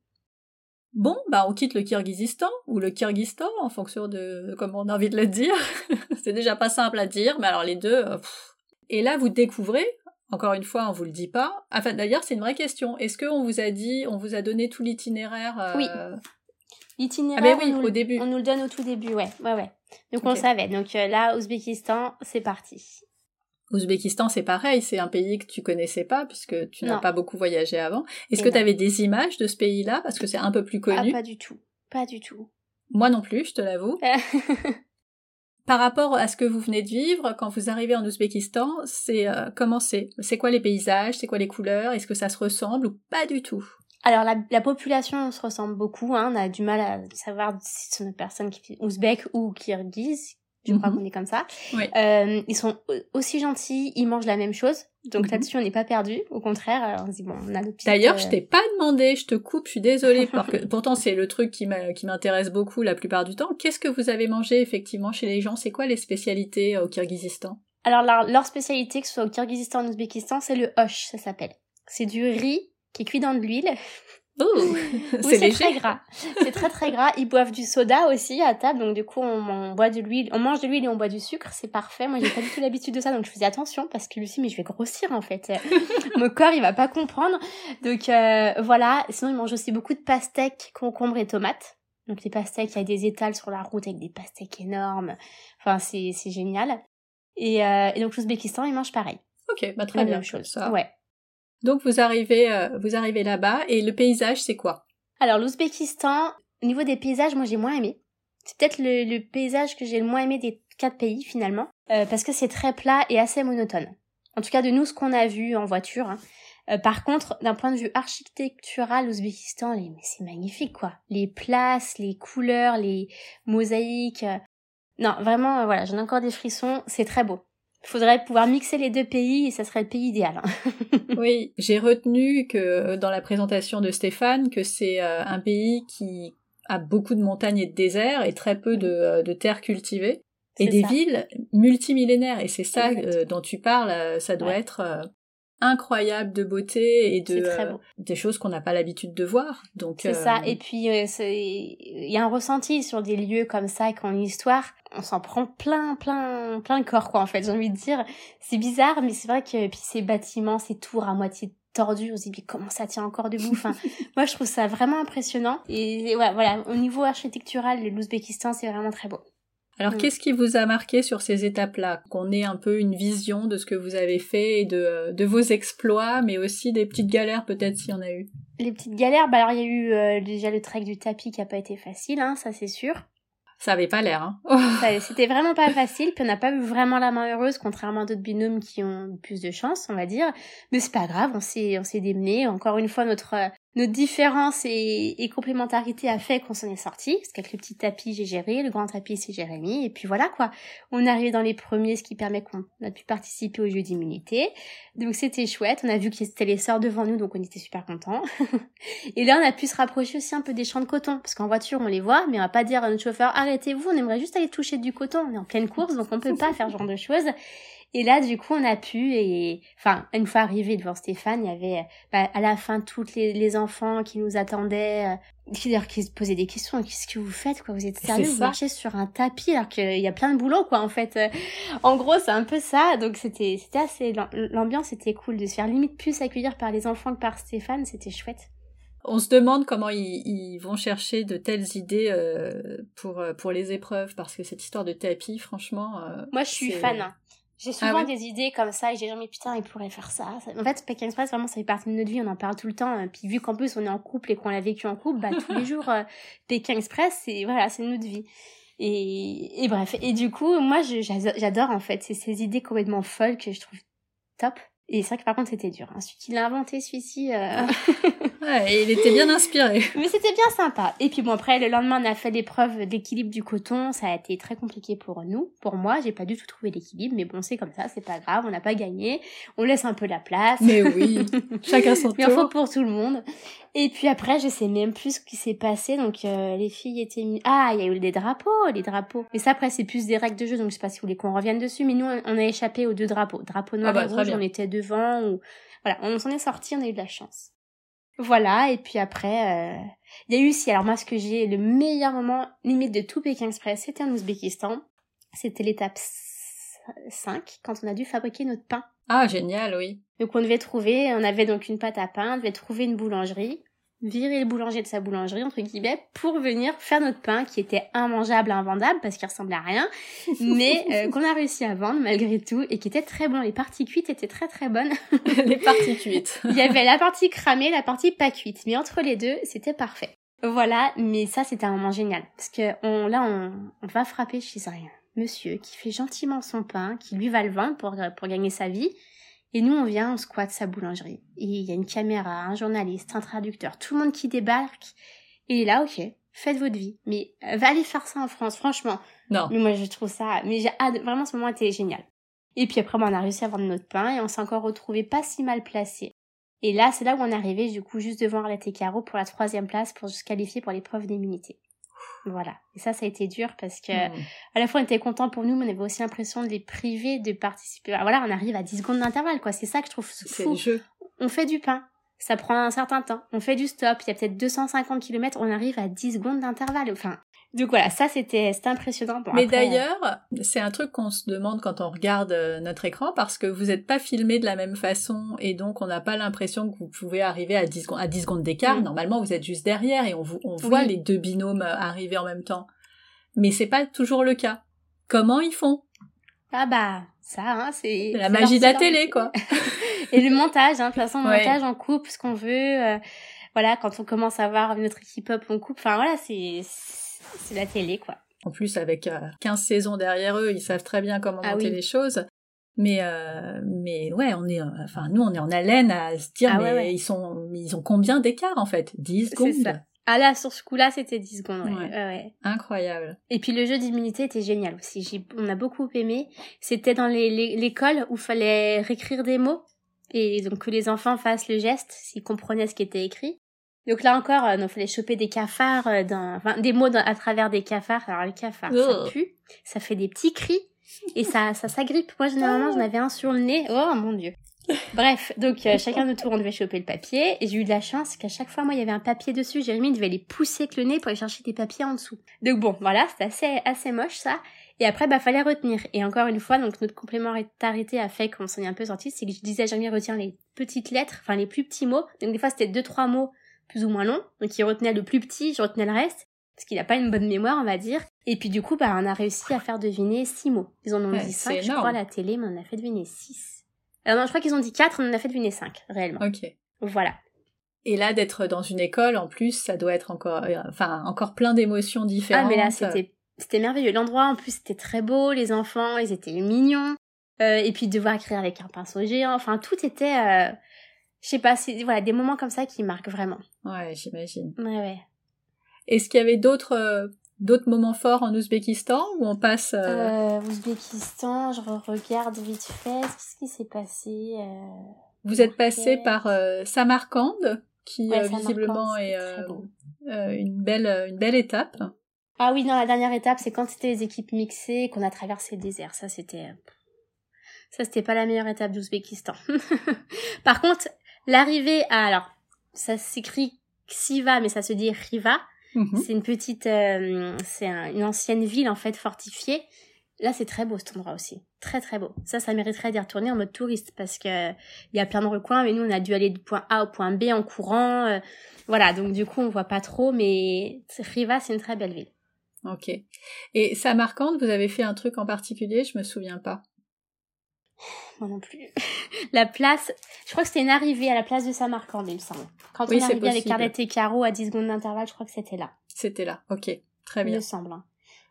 Bon, bah on quitte le Kyrgyzstan ou le Kyrgyzstan en fonction de comment on a envie de le dire. c'est déjà pas simple à dire, mais alors les deux. euh, pff. Et là, vous découvrez. Encore une fois, on vous le dit pas. Enfin, d'ailleurs, c'est une vraie question. Est-ce qu'on vous a dit, on vous a donné tout l'itinéraire euh, Oui. L'itinéraire, Ah ben oui, on, nous, au début. on nous le donne au tout début, ouais, ouais, ouais. Donc on savait. Donc euh, là, Ouzbékistan, c'est parti. Ouzbékistan, c'est pareil, c'est un pays que tu connaissais pas puisque tu n'as pas beaucoup voyagé avant. Est-ce que tu avais des images de ce pays-là? Parce que c'est un peu plus connu Ah, pas du tout. Pas du tout. Moi non plus, je te l'avoue. Par rapport à ce que vous venez de vivre, quand vous arrivez en Ouzbékistan, c'est euh, comment c'est? C'est quoi les paysages? C'est quoi les couleurs? Est-ce que ça se ressemble ou pas du tout? Alors la, la population se ressemble beaucoup. Hein. On a du mal à savoir si ce sont des personnes qui ouzbek ou kirghizes. Je crois qu'on est comme ça. Oui. Euh, ils sont au- aussi gentils. Ils mangent la même chose. Donc Mhm. là-dessus, on n'est pas perdu. Au contraire, alors on se dit bon, on a nos petites, D'ailleurs, euh, je t'ai pas demandé, je te coupe, je suis désolée, parce que pourtant c'est le truc qui m'intéresse beaucoup la plupart du temps. Qu'est-ce que vous avez mangé effectivement chez les gens? C'est quoi les spécialités euh, au Kyrgyzstan? Alors leur, leur spécialité, que ce soit au Kyrgyzstan ou en Ouzbékistan, c'est le hoche, ça s'appelle. C'est du riz qui est cuit dans de l'huile. Oh, Oui, c'est léger. très gras. C'est très très gras. Ils boivent du soda aussi à table, donc du coup on, on boit de l'huile, on mange de l'huile et on boit du sucre, c'est parfait. Moi j'ai pas du tout l'habitude de ça, donc je faisais attention parce que Lucie, mais je vais grossir en fait. Mon corps il va pas comprendre. Donc euh, voilà. Sinon ils mangent aussi beaucoup de pastèques, concombres et tomates. Donc les pastèques, il y a des étals sur la route avec des pastèques énormes. Enfin c'est c'est génial. Et, euh, et donc l'Ouzbékistan ils mangent pareil. Ok, bah très La bien. même chose. ça. Ouais. Donc vous arrivez, euh, vous arrivez là-bas et le paysage c'est quoi? Alors l'Ouzbékistan, au niveau des paysages, moi j'ai moins aimé. C'est peut-être le, le paysage que j'ai le moins aimé des quatre pays finalement, euh, parce que c'est très plat et assez monotone. En tout cas de nous ce qu'on a vu en voiture. hein. Euh, par contre, d'un point de vue architectural, l'Ouzbékistan, c'est magnifique quoi. Les places, les couleurs, les mosaïques. euh, Non, vraiment, euh, voilà, j'en ai encore des frissons. C'est très beau. Il faudrait pouvoir mixer les deux pays et ça serait le pays idéal. hein. Oui, j'ai retenu que euh, dans la présentation de Stéphane que c'est euh, un pays qui a beaucoup de montagnes et de déserts et très peu de, euh, de terres cultivées et des ça. villes multimillénaires et c'est ça euh, dont tu parles, ça doit Ouais. être incroyable de beauté et de euh, des choses qu'on n'a pas l'habitude de voir. Donc C'est euh, ça. Et puis, euh, il y a un ressenti sur des lieux comme ça, qui ont une histoire. On s'en prend plein, plein, plein le corps, quoi, en fait, j'ai envie de dire. C'est bizarre, mais c'est vrai que puis ces bâtiments, ces tours à moitié tordus, on se dit, mais comment ça tient encore debout? Enfin, moi, je trouve ça vraiment impressionnant. Et ouais, voilà, au niveau architectural, l'Ouzbékistan, c'est vraiment très beau. Alors, Mm. qu'est-ce qui vous a marqué sur ces étapes-là? Qu'on ait un peu une vision de ce que vous avez fait et de, de vos exploits, mais aussi des petites galères peut-être s'il y en a eu? Les petites galères, bah alors il y a eu euh, déjà le trek du tapis qui a pas été facile, hein, ça c'est sûr. Ça avait pas l'air, hein C'était vraiment pas facile, puis on n'a pas eu vraiment la main heureuse, contrairement à d'autres binômes qui ont plus de chance, on va dire. Mais c'est pas grave, on s'est, on s'est démené. Encore une fois, notre, euh, notre différence et, complémentarité a fait qu'on s'en est sorti. Parce qu'avec le petit tapis, j'ai géré, le grand tapis, c'est Jérémy. Et puis voilà, quoi. On est arrivé dans les premiers, ce qui permet qu'on a pu participer au jeu d'immunité. Donc c'était chouette. On a vu qu'il c'était les sœurs devant nous, donc on était super contents. Et là, on a pu se rapprocher aussi un peu des champs de coton, parce qu'en voiture, on les voit, mais on va pas dire à notre chauffeur, arrêtez-vous, on aimerait juste aller toucher du coton. On est en pleine course, donc on peut pas faire ce genre de choses. Et là, du coup, on a pu, et enfin, une fois arrivé devant Stéphane, il y avait bah, à la fin tous les, les enfants qui nous attendaient, euh, qui, qui se posaient des questions. Qu'est-ce que vous faites, quoi? Vous êtes sérieux? Vous marchez sur un tapis alors qu'il y a plein de boulot, quoi, en fait. Euh, En gros, c'est un peu ça. Donc, c'était, c'était assez, l'ambiance était cool de se faire limite plus accueillir par les enfants que par Stéphane. C'était chouette. On se demande comment ils, ils vont chercher de telles idées euh, pour, pour les épreuves, parce que cette histoire de tapis, franchement... euh, Moi, je suis fan. hein. J'ai souvent Ah ouais? des idées comme ça et j'ai dit, mais putain, il pourrait faire ça. En fait, Pékin Express, vraiment, ça fait partie de notre vie, on en parle tout le temps. Et Puis vu qu'en plus, on est en couple et qu'on l'a vécu en couple, bah, tous les jours, euh, Pékin Express, c'est, voilà, c'est notre vie. Et, et bref. Et du coup, moi, j'adore, en fait. C'est ces idées complètement folles que je trouve top. Et c'est vrai que par contre, c'était dur. Hein. Celui qui l'a inventé, celui-ci, euh, Ouais, il était bien inspiré. mais c'était bien sympa. Et puis bon, après, le lendemain, on a fait l'épreuve d'équilibre du coton. Ça a été très compliqué pour nous. Pour moi, j'ai pas du tout trouvé l'équilibre. Mais bon, c'est comme ça, c'est pas grave. On n'a pas gagné. On laisse un peu la place. Mais oui, chacun son Mais il en faut tour. pour tout le monde. Et puis après, je sais même plus ce qui s'est passé. Donc, euh, les filles étaient mis... Ah, il y a eu des drapeaux, les drapeaux. Mais ça, après, c'est plus des règles de jeu. Donc, je sais pas si vous voulez qu'on revienne dessus. Mais nous, on a échappé aux deux drapeaux. Drapeau noir Ah bah, et rouge, on était devant. Ou... Voilà, on s'en est sorti, on a eu de la chance. Voilà, et puis après, euh, il y a eu aussi, alors moi, ce que j'ai, le meilleur moment, limite de tout Pékin Express, c'était en Ouzbékistan. C'était l'étape 5, quand on a dû fabriquer notre pain. Ah, génial, oui. Donc on devait trouver, on avait donc une pâte à pain, on devait trouver une boulangerie, virer le boulanger de sa boulangerie, entre guillemets, pour venir faire notre pain qui était immangeable, invendable, parce qu'il ressemblait à rien, mais euh, qu'on a réussi à vendre malgré tout, et qui était très bon. Les parties cuites étaient très très bonnes. Les parties cuites. Il y avait la partie cramée, la partie pas cuite, mais entre les deux, c'était parfait. Voilà, mais ça c'était un moment génial, parce que on, là on, on va frapper chez un monsieur qui fait gentiment son pain, qui lui va le vendre pour, pour gagner sa vie, et nous on vient, on squatte sa boulangerie. Et il y a une caméra, un journaliste, un traducteur, tout le monde qui débarque, et il est là, ok, faites votre vie, mais euh, va aller faire ça en France, franchement. Non. Mais moi je trouve ça, mais j'ai vraiment ce moment était génial. Et puis après, bah, on a réussi à vendre notre pain et on s'est encore retrouvé pas si mal placé. Et là, c'est là où on est arrivé, du coup, juste devant Arlette et Caro pour la troisième place pour se qualifier pour l'épreuve d'immunité. Voilà. Et ça, ça a été dur parce que, Hmm. à la fois, on était content pour nous, mais on avait aussi l'impression de les priver de participer. Voilà, on arrive à 10 secondes d'intervalle, quoi. C'est ça que je trouve C'est fou. le jeu. On fait du pain. Ça prend un certain temps. On fait du stop. Il y a peut-être 250 km. On arrive à 10 secondes d'intervalle. Enfin. Donc voilà, ça c'était impressionnant. Bon, Mais après, d'ailleurs, c'est un truc qu'on se demande quand on regarde euh, notre écran parce que vous n'êtes pas filmé de la même façon et donc on n'a pas l'impression que vous pouvez arriver à 10 secondes, à 10 secondes d'écart. Mm. Normalement, vous êtes juste derrière et on, vous, on voit Oui. les deux binômes euh, arriver en même temps. Mais c'est pas toujours le cas. Comment ils font? Ah bah, ça, hein, c'est... La magie de la télé, quoi. Et le montage, hein, de toute façon, le Ouais. montage, on coupe ce qu'on veut. euh, voilà, quand on commence à voir notre équipe up, on coupe. Enfin voilà, c'est c'est la télé, quoi. En plus, avec euh, 15 saisons derrière eux, ils savent très bien comment Ah monter oui. les choses. Mais, euh, mais ouais, on est, euh, enfin, nous, on est en haleine à se dire, Ah mais ouais, ouais. ils sont, ils ont combien d'écart, en fait? 10 C'est secondes? ça. Ah là, sur ce coup-là, c'était 10 secondes, ouais. Ouais. Ouais, ouais. Incroyable. Et puis le jeu d'immunité était génial aussi. J'ai, on a beaucoup aimé. C'était dans les, les- l'école où fallait réécrire des mots et donc que les enfants fassent le geste s'ils comprenaient ce qui était écrit. Donc là encore, euh, il fallait choper des cafards, euh, dans, enfin des mots dans- à travers des cafards. Alors les cafards, ça Oh. pue, ça fait des petits cris et ça, ça s'agrippe. Moi généralement, j'en avais un sur le nez. Oh mon dieu. Bref, donc euh, chacun de tour, on devait choper le papier. Et j'ai eu de la chance qu'à chaque fois, moi, il y avait un papier dessus. Jérémy devait les pousser avec le nez pour aller chercher des papiers en dessous. Donc bon, voilà, c'était assez, assez moche ça. Et après, bah, fallait retenir. Et encore une fois, donc notre complémentarité a fait qu'on s'en est un peu sorti. C'est que je disais à Jérémy, retiens les petites lettres, enfin les plus petits mots. Donc des fois, c'était deux, trois mots plus ou moins longs. Donc il retenait le plus petit, je retenais le reste. Parce qu'il n'a pas une bonne mémoire, on va dire. Et puis du coup, bah, on a réussi à faire deviner six mots. Ils en ont Ouais, dit cinq, je crois, à la télé, mais on en a fait deviner six. Alors non, je crois qu'ils ont dit quatre, on en a fait deviner cinq, réellement. Ok. Voilà. Et là, d'être dans une école, en plus, ça doit être encore, euh, enfin, encore plein d'émotions différentes. Ah mais là c'était c'était merveilleux. L'endroit en plus c'était très beau, les enfants ils étaient mignons. Euh, et puis devoir écrire avec un pinceau géant, enfin tout était, euh, je sais pas, c'est voilà des moments comme ça qui marquent vraiment. Ouais, j'imagine. Ouais ouais. Est-ce qu'il y avait d'autres euh, d'autres moments forts en Ouzbékistan où on passe euh, Euh, Ouzbékistan, je regarde vite fait ce qui s'est passé. euh, Vous êtes passé par Samarcande, qui Ouais, visiblement est euh, une belle une belle étape. Ah oui, non, la dernière étape, c'est quand c'était les équipes mixées qu'on a traversé le désert. Ça, c'était... Ça, c'était pas la meilleure étape d'Ouzbékistan. Par contre, l'arrivée à... Alors, ça s'écrit Xiva, mais ça se dit Riva. Mhm. C'est une petite... euh, c'est un- une ancienne ville, en fait, fortifiée. Là, c'est très beau, cet endroit aussi. Très, très beau. Ça, ça mériterait d'y retourner en mode touriste, parce que il y a plein de recoins, mais nous, on a dû aller du point A au point B en courant. euh, voilà, donc du coup, on voit pas trop, mais Riva, c'est une très belle ville. Ok. Et Samarcande, vous avez fait un truc en particulier? Je me souviens pas. Moi non plus. la place, je crois que c'était une arrivée à la place de Samarcande, il me semble. Quand Oui, on c'est arrivait avec. Carlette et Caro à 10 secondes d'intervalle, je crois que c'était là. C'était là. Ok. Très Il bien. me semble. hein.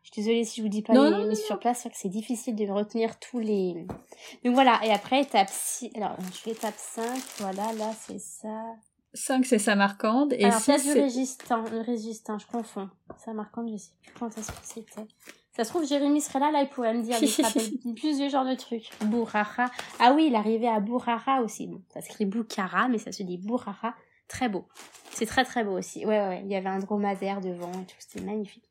Je suis désolée si je vous dis pas Non, les non, non, mais sur place, c'est vrai que c'est difficile de retenir tous les... Donc voilà, et après, étape 6... Alors, je fais étape 5, voilà, là, c'est ça. 5 c'est Samarcande et Alors, 6 place du résistant, le résistant, je confonds. Samarcande, je sais plus quand est-ce que c'était. Ça se trouve, Jérémy serait là, là, il pourrait me dire, il se rappelle plus de genre de trucs. Bourrara. Ah oui, il arrivait à Bourrara aussi. Bon, ça s'écrit Boukhara, mais ça se dit Bourrara. Très beau. C'est très très beau aussi. Ouais, ouais, ouais. Il y avait un dromadaire devant et tout. C'était magnifique.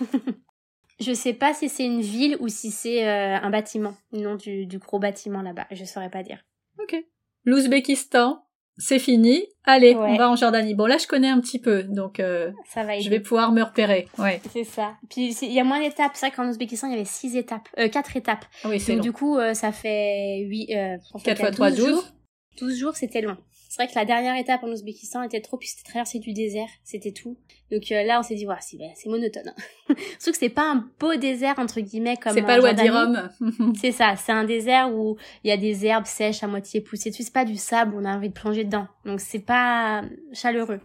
je sais pas si c'est une ville ou si c'est euh, un bâtiment. Le nom du, du gros bâtiment là-bas. Je saurais pas dire. Ok. L'Ouzbékistan, c'est fini. Allez, Ouais. on va en Jordanie. Bon là, je connais un petit peu, donc euh, Ça va je vais pouvoir me repérer. Ouais. C'est ça. Puis il y a moins d'étapes. C'est vrai qu'en Ouzbékistan, il y avait six étapes, euh, quatre étapes. Oui, c'est Donc long. du coup, euh, ça fait huit. Euh, en fait, 4 il y a fois 3, 12 12. jours. 12 jours, c'était long. C'est vrai que la dernière étape en Ouzbékistan était trop, puis c'était traverser du désert, c'était tout. Donc euh, là, on s'est dit, ouais, c'est c'est monotone. hein. Surtout que c'est pas un beau désert entre guillemets comme. C'est pas Jordanie. Rum. C'est ça, c'est un désert où il y a des herbes sèches à moitié poussées dessus. C'est pas du sable on a envie de plonger dedans. Donc c'est pas chaleureux.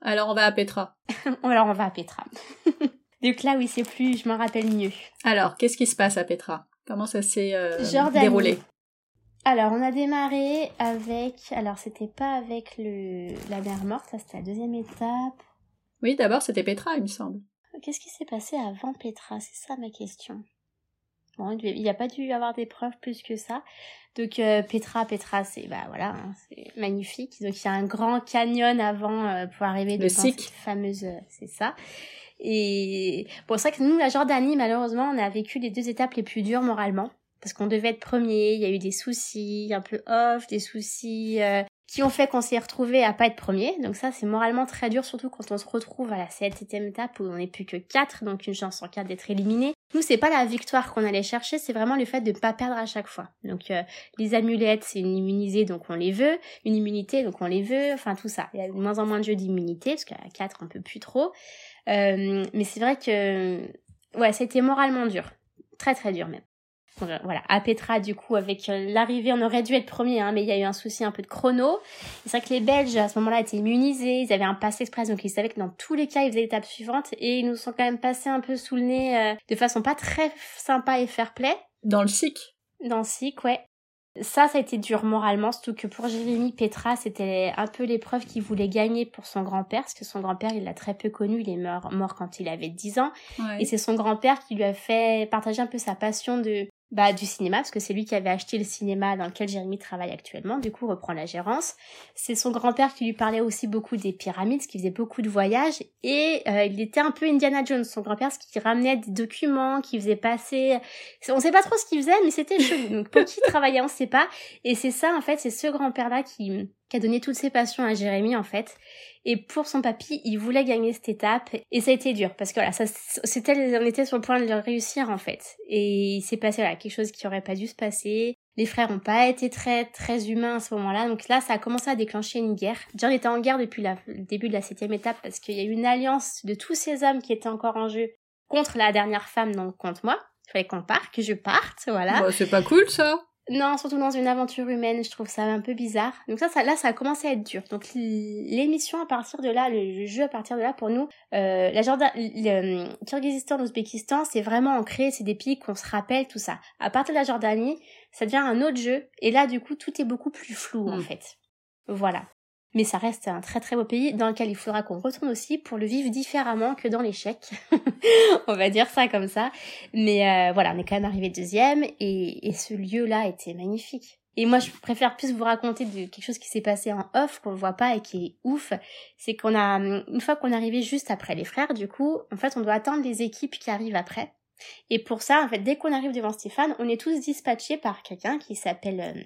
Alors on va à Petra. Alors on va à Petra. Donc là, oui, c'est plus, je m'en rappelle mieux. Alors, qu'est-ce qui se passe à Petra? Comment ça s'est euh, déroulé? Alors, on a démarré avec. Alors, c'était pas avec le la mer morte, ça c'était la deuxième étape. Oui, d'abord c'était Petra, il me semble. Qu'est-ce qui s'est passé avant Petra? C'est ça ma question. Bon, il n'y a pas dû y avoir des preuves plus que ça. Donc euh, Petra, Petra, c'est bah voilà, hein, c'est magnifique. Donc il y a un grand canyon avant euh, pour arriver devant cette fameuse, euh, c'est ça. Et bon, c'est vrai que nous, la Jordanie, malheureusement, on a vécu les deux étapes les plus dures moralement. Parce qu'on devait être premier, il y a eu des soucis un peu off, des soucis euh, qui ont fait qu'on s'est retrouvé à pas être premier. Donc ça, c'est moralement très dur, surtout quand on se retrouve à la septième étape où on n'est plus que quatre, donc une chance en quatre d'être éliminé. Nous, c'est pas la victoire qu'on allait chercher, c'est vraiment le fait de ne pas perdre à chaque fois. Donc euh, les amulettes, c'est une immunisée, donc on les veut. Une immunité, donc on les veut. Enfin tout ça. Il y a de moins en moins de jeux d'immunité, parce qu'à quatre, on peut plus trop. Euh, mais c'est vrai que ouais, c'était moralement dur, très très dur même. Euh, voilà, à Petra, du coup, avec euh, l'arrivée, on aurait dû être premier, hein, mais il y a eu un souci un peu de chrono. C'est vrai que les Belges, à ce moment-là, étaient immunisés, ils avaient un pass express, donc ils savaient que dans tous les cas, ils faisaient l'étape suivante, et ils nous sont quand même passés un peu sous le nez, euh, de façon pas très sympa et fair-play. Dans le SIC Dans le SIC, ouais. Ça, ça a été dur moralement, surtout que pour Jérémy Petra, c'était un peu l'épreuve qu'il voulait gagner pour son grand-père, parce que son grand-père, il l'a très peu connu, il est mort, mort quand il avait 10 ans. Ouais. Et c'est son grand-père qui lui a fait partager un peu sa passion de bah, du cinéma, parce que c'est lui qui avait acheté le cinéma dans lequel Jérémy travaille actuellement, du coup reprend la gérance. C'est son grand-père qui lui parlait aussi beaucoup des pyramides, qui faisait beaucoup de voyages, et euh, il était un peu Indiana Jones, son grand-père, ce qui ramenait des documents, qui faisait passer... On sait pas trop ce qu'il faisait, mais c'était chelou. Donc pour qui travaillait, on sait pas. Et c'est ça, en fait, c'est ce grand-père-là qui, qui a donné toutes ses passions à Jérémy, en fait. Et pour son papy, il voulait gagner cette étape et ça a été dur parce que voilà, c'était, on était sur le point de le réussir en fait. Et il s'est passé voilà quelque chose qui aurait pas dû se passer. Les frères n'ont pas été très très humains à ce moment-là, donc là ça a commencé à déclencher une guerre. John était en guerre depuis le début de la septième étape parce qu'il y a eu une alliance de tous ces hommes qui étaient encore en jeu contre la dernière femme, donc contre moi. Il fallait qu'on parte, que je parte, voilà. Bah, c'est pas cool ça. Non, surtout dans une aventure humaine, je trouve ça un peu bizarre. Donc ça, ça là, ça a commencé à être dur. Donc l'émission à partir de là, le jeu à partir de là, pour nous, euh, la Jordan, le Kyrgyzstan, l'Ouzbékistan, c'est vraiment ancré, c'est des pays qu'on se rappelle, tout ça. À partir de la Jordanie, ça devient un autre jeu, et là, du coup, tout est beaucoup plus flou, en hmm. fait. Voilà mais ça reste un très très beau pays dans lequel il faudra qu'on retourne aussi pour le vivre différemment que dans l'échec. on va dire ça comme ça. Mais euh, voilà, on est quand même arrivé deuxième et, ce lieu-là était magnifique. Et moi, je préfère plus vous raconter de quelque chose qui s'est passé en off, qu'on ne voit pas et qui est ouf. C'est qu'on a, une fois qu'on est arrivé juste après les frères, du coup, en fait, on doit attendre les équipes qui arrivent après. Et pour ça, en fait, dès qu'on arrive devant Stéphane, on est tous dispatchés par quelqu'un qui s'appelle euh.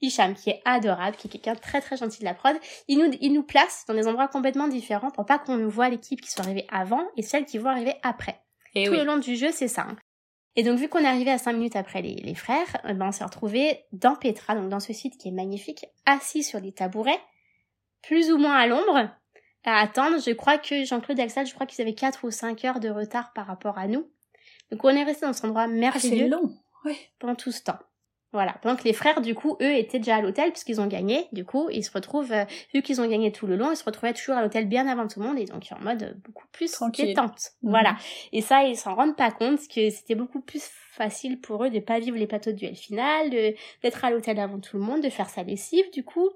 Hicham, qui est adorable, qui est quelqu'un très très gentil de la prod, il nous, il nous place dans des endroits complètement différents pour pas qu'on voit l'équipe qui sont arrivées avant et celles qui vont arriver après. Et Tout le long du jeu, c'est ça. Hein. Et donc, vu qu'on est arrivé à 5 minutes après les, les frères, eh ben, on s'est retrouvé dans Petra, donc dans ce site qui est magnifique, assis sur des tabourets, plus ou moins à l'ombre, à attendre. Je crois que Jean-Claude Axel, je crois qu'ils avaient 4 ou 5 heures de retard par rapport à nous. Donc, on est resté dans cet endroit ah, merveilleux. c'est long, ouais. Pendant tout ce temps. Voilà. Donc les frères, du coup, eux étaient déjà à l'hôtel puisqu'ils ont gagné. Du coup, ils se retrouvent, euh, vu qu'ils ont gagné tout le long, ils se retrouvaient toujours à l'hôtel bien avant tout le monde et donc en mode beaucoup plus Tranquille. détente. Mhm. Voilà. Et ça, ils s'en rendent pas compte que c'était beaucoup plus facile pour eux de pas vivre les plateaux de duel final, d'être à l'hôtel avant tout le monde, de faire sa lessive, du coup.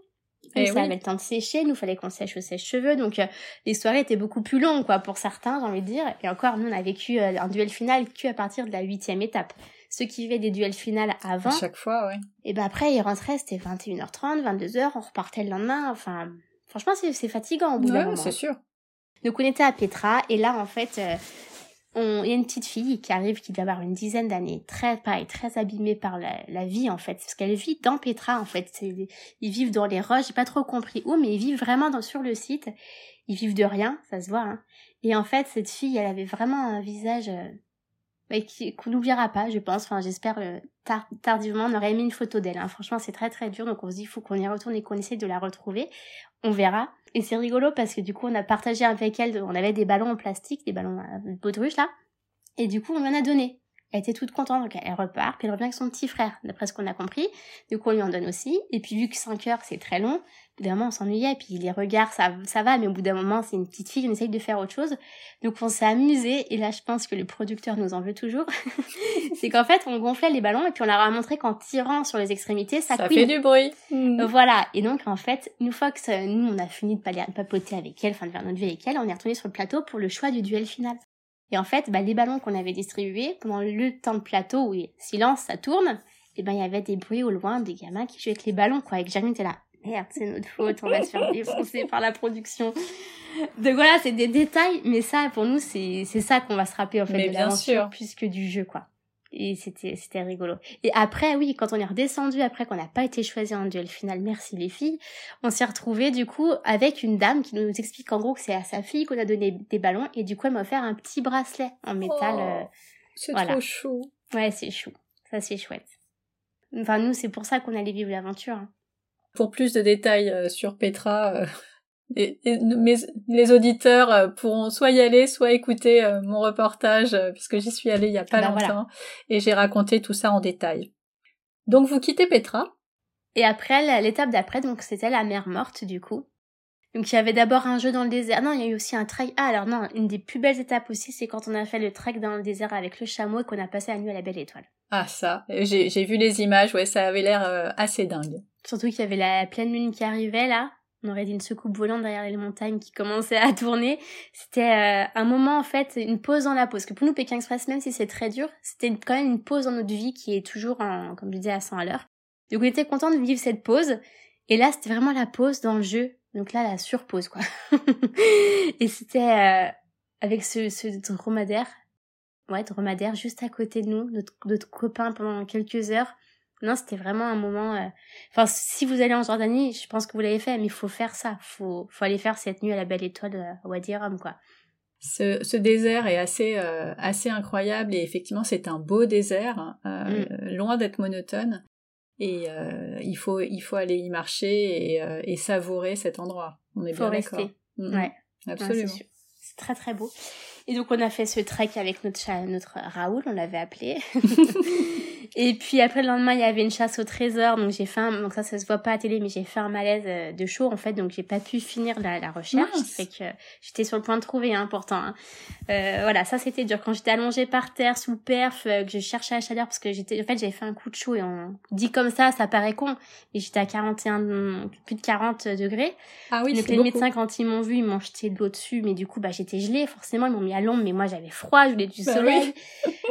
Et ça avait le temps de sécher, nous fallait qu'on sèche au sèche-cheveux, donc euh, les soirées étaient beaucoup plus longues, quoi, pour certains, j'ai envie de dire. Et encore, nous, on a vécu euh, un duel final qu'à partir de la huitième étape ceux qui vivaient des duels finales avant. À chaque fois, ouais. Et ben après, ils rentraient, c'était 21h30, 22h, on repartait le lendemain. Enfin, franchement, c'est fatigant au bout d'un moment. c'est sûr. Donc on était à Petra, et là, en fait, euh, il y a une petite fille qui arrive, qui doit avoir une dizaine d'années, très pareil, très abîmée par la, vie en fait, parce qu'elle vit dans Petra en fait. Ils vivent dans les roches, j'ai pas trop compris où, mais ils vivent vraiment dans, sur le site. Ils vivent de rien, ça se voit. Hein. Et en fait, cette fille, elle avait vraiment un visage euh, qu'on n'oubliera pas, je pense. Enfin, j'espère euh, tardivement. On aurait mis une photo d'elle. Hein. Franchement, c'est très très dur. Donc on se dit, il faut qu'on y retourne et qu'on essaie de la retrouver. On verra. Et c'est rigolo parce que du coup, on a partagé avec elle. On avait des ballons en plastique, des ballons de baudruche là. Et du coup, on en a donné. Elle était toute contente, donc elle repart, puis elle revient avec son petit frère, d'après ce qu'on a compris. Du coup, on lui en donne aussi. Et puis, vu que 5 heures, c'est très long, au bout d'un moment, on s'ennuyait. Puis les regards, ça, ça va, mais au bout d'un moment, c'est une petite fille, on essaye de faire autre chose. Donc, on s'est amusé. Et là, je pense que le producteur nous en veut toujours. c'est qu'en fait, on gonflait les ballons et puis on leur a montré qu'en tirant sur les extrémités, ça, ça fait du bruit. Hmm. Voilà. Et donc, en fait, une fois que nous, on a fini de papoter avec elle, enfin de faire notre vie avec elle, on est retourné sur le plateau pour le choix du duel final. Et en fait, bah, les ballons qu'on avait distribués pendant le temps de plateau où silence, ça tourne, et ben il y avait des bruits au loin des gamins qui jouaient avec les ballons quoi. Et que Jeremy était là, merde, c'est notre faute, on va se faire défoncer par la production. Donc voilà, c'est des détails, mais ça pour nous c'est c'est ça qu'on va se rappeler en fait de l'aventure plus que du jeu quoi et c'était c'était rigolo. Et après oui, quand on est redescendu après qu'on n'a pas été choisi en duel final, merci les filles, on s'est retrouvé du coup avec une dame qui nous explique en gros que c'est à sa fille qu'on a donné des ballons et du coup elle m'a offert un petit bracelet en métal. Oh, euh, c'est trop chou. Ouais, c'est chou. Ça c'est chouette. Enfin nous c'est pour ça qu'on allait vivre l'aventure. Hein. Pour plus de détails euh, sur Petra, euh, les auditeurs euh, pourront soit y aller, soit écouter euh, mon reportage, euh, puisque j'y suis allée il y a pas bah, longtemps, et j'ai raconté tout ça en détail. Donc vous quittez Petra. Et après, l'étape d'après, donc c'était la mer morte du coup. Donc il y avait d'abord un jeu dans le désert. Non, il y a eu aussi un trek. Ah alors non, une des plus belles étapes aussi, c'est quand on a fait le trek dans le désert avec le chameau et qu'on a passé la nuit à la belle étoile. Ah ça, j'ai vu les images, ouais, ça avait l'air assez dingue. Surtout qu'il y avait la pleine lune qui arrivait là. On aurait dit une soucoupe volante derrière les montagnes qui commençait à tourner. C'était euh, un moment en fait, une pause dans la pause. Que pour nous, Pékin Express, même si c'est très dur, c'était quand même une pause dans notre vie qui est toujours, en, comme je disais, à 100 à l'heure. Donc on était content de vivre cette pause. Et là, c'était vraiment la pause dans le jeu. Donc là, la surpause, quoi. et c'était euh, avec ce, ce dromadaire, ouais, dromadaire juste à côté de nous, notre, notre copain pendant quelques heures. Non, c'était vraiment un moment. Euh, enfin, si vous allez en Jordanie, je pense que vous l'avez fait, mais il faut faire ça. Faut, faut aller faire cette nuit à la Belle Étoile à Wadi Rum, quoi. Ce, ce, désert est assez euh, assez incroyable et effectivement c'est un beau désert, euh, mm. loin d'être monotone. Et euh, il faut il faut aller y marcher et, euh, et savourer cet endroit. On est faut bien d'accord. Mm, ouais, absolument. Ouais, c'est très très beau. Et donc on a fait ce trek avec notre chat, notre Raoul, on l'avait appelé. et puis après le lendemain, il y avait une chasse au trésor, donc j'ai fait un, donc ça ça se voit pas à télé, mais j'ai fait un malaise euh, de chaud en fait, donc j'ai pas pu finir la, la recherche, fait que j'étais sur le point de trouver, hein, pourtant. Hein. Euh, voilà, ça c'était dur quand j'étais allongée par terre sous le perf, euh, que je cherchais la chaleur parce que j'étais, en fait j'avais fait un coup de chaud et on dit comme ça, ça paraît con, mais j'étais à 41, plus de 40 degrés. Ah oui, donc les médecins quand ils m'ont vu, ils m'ont jeté de l'eau dessus, mais du coup bah j'étais gelée, forcément ils m'ont mis à l'ombre, mais moi j'avais froid, je voulais du Bah soleil.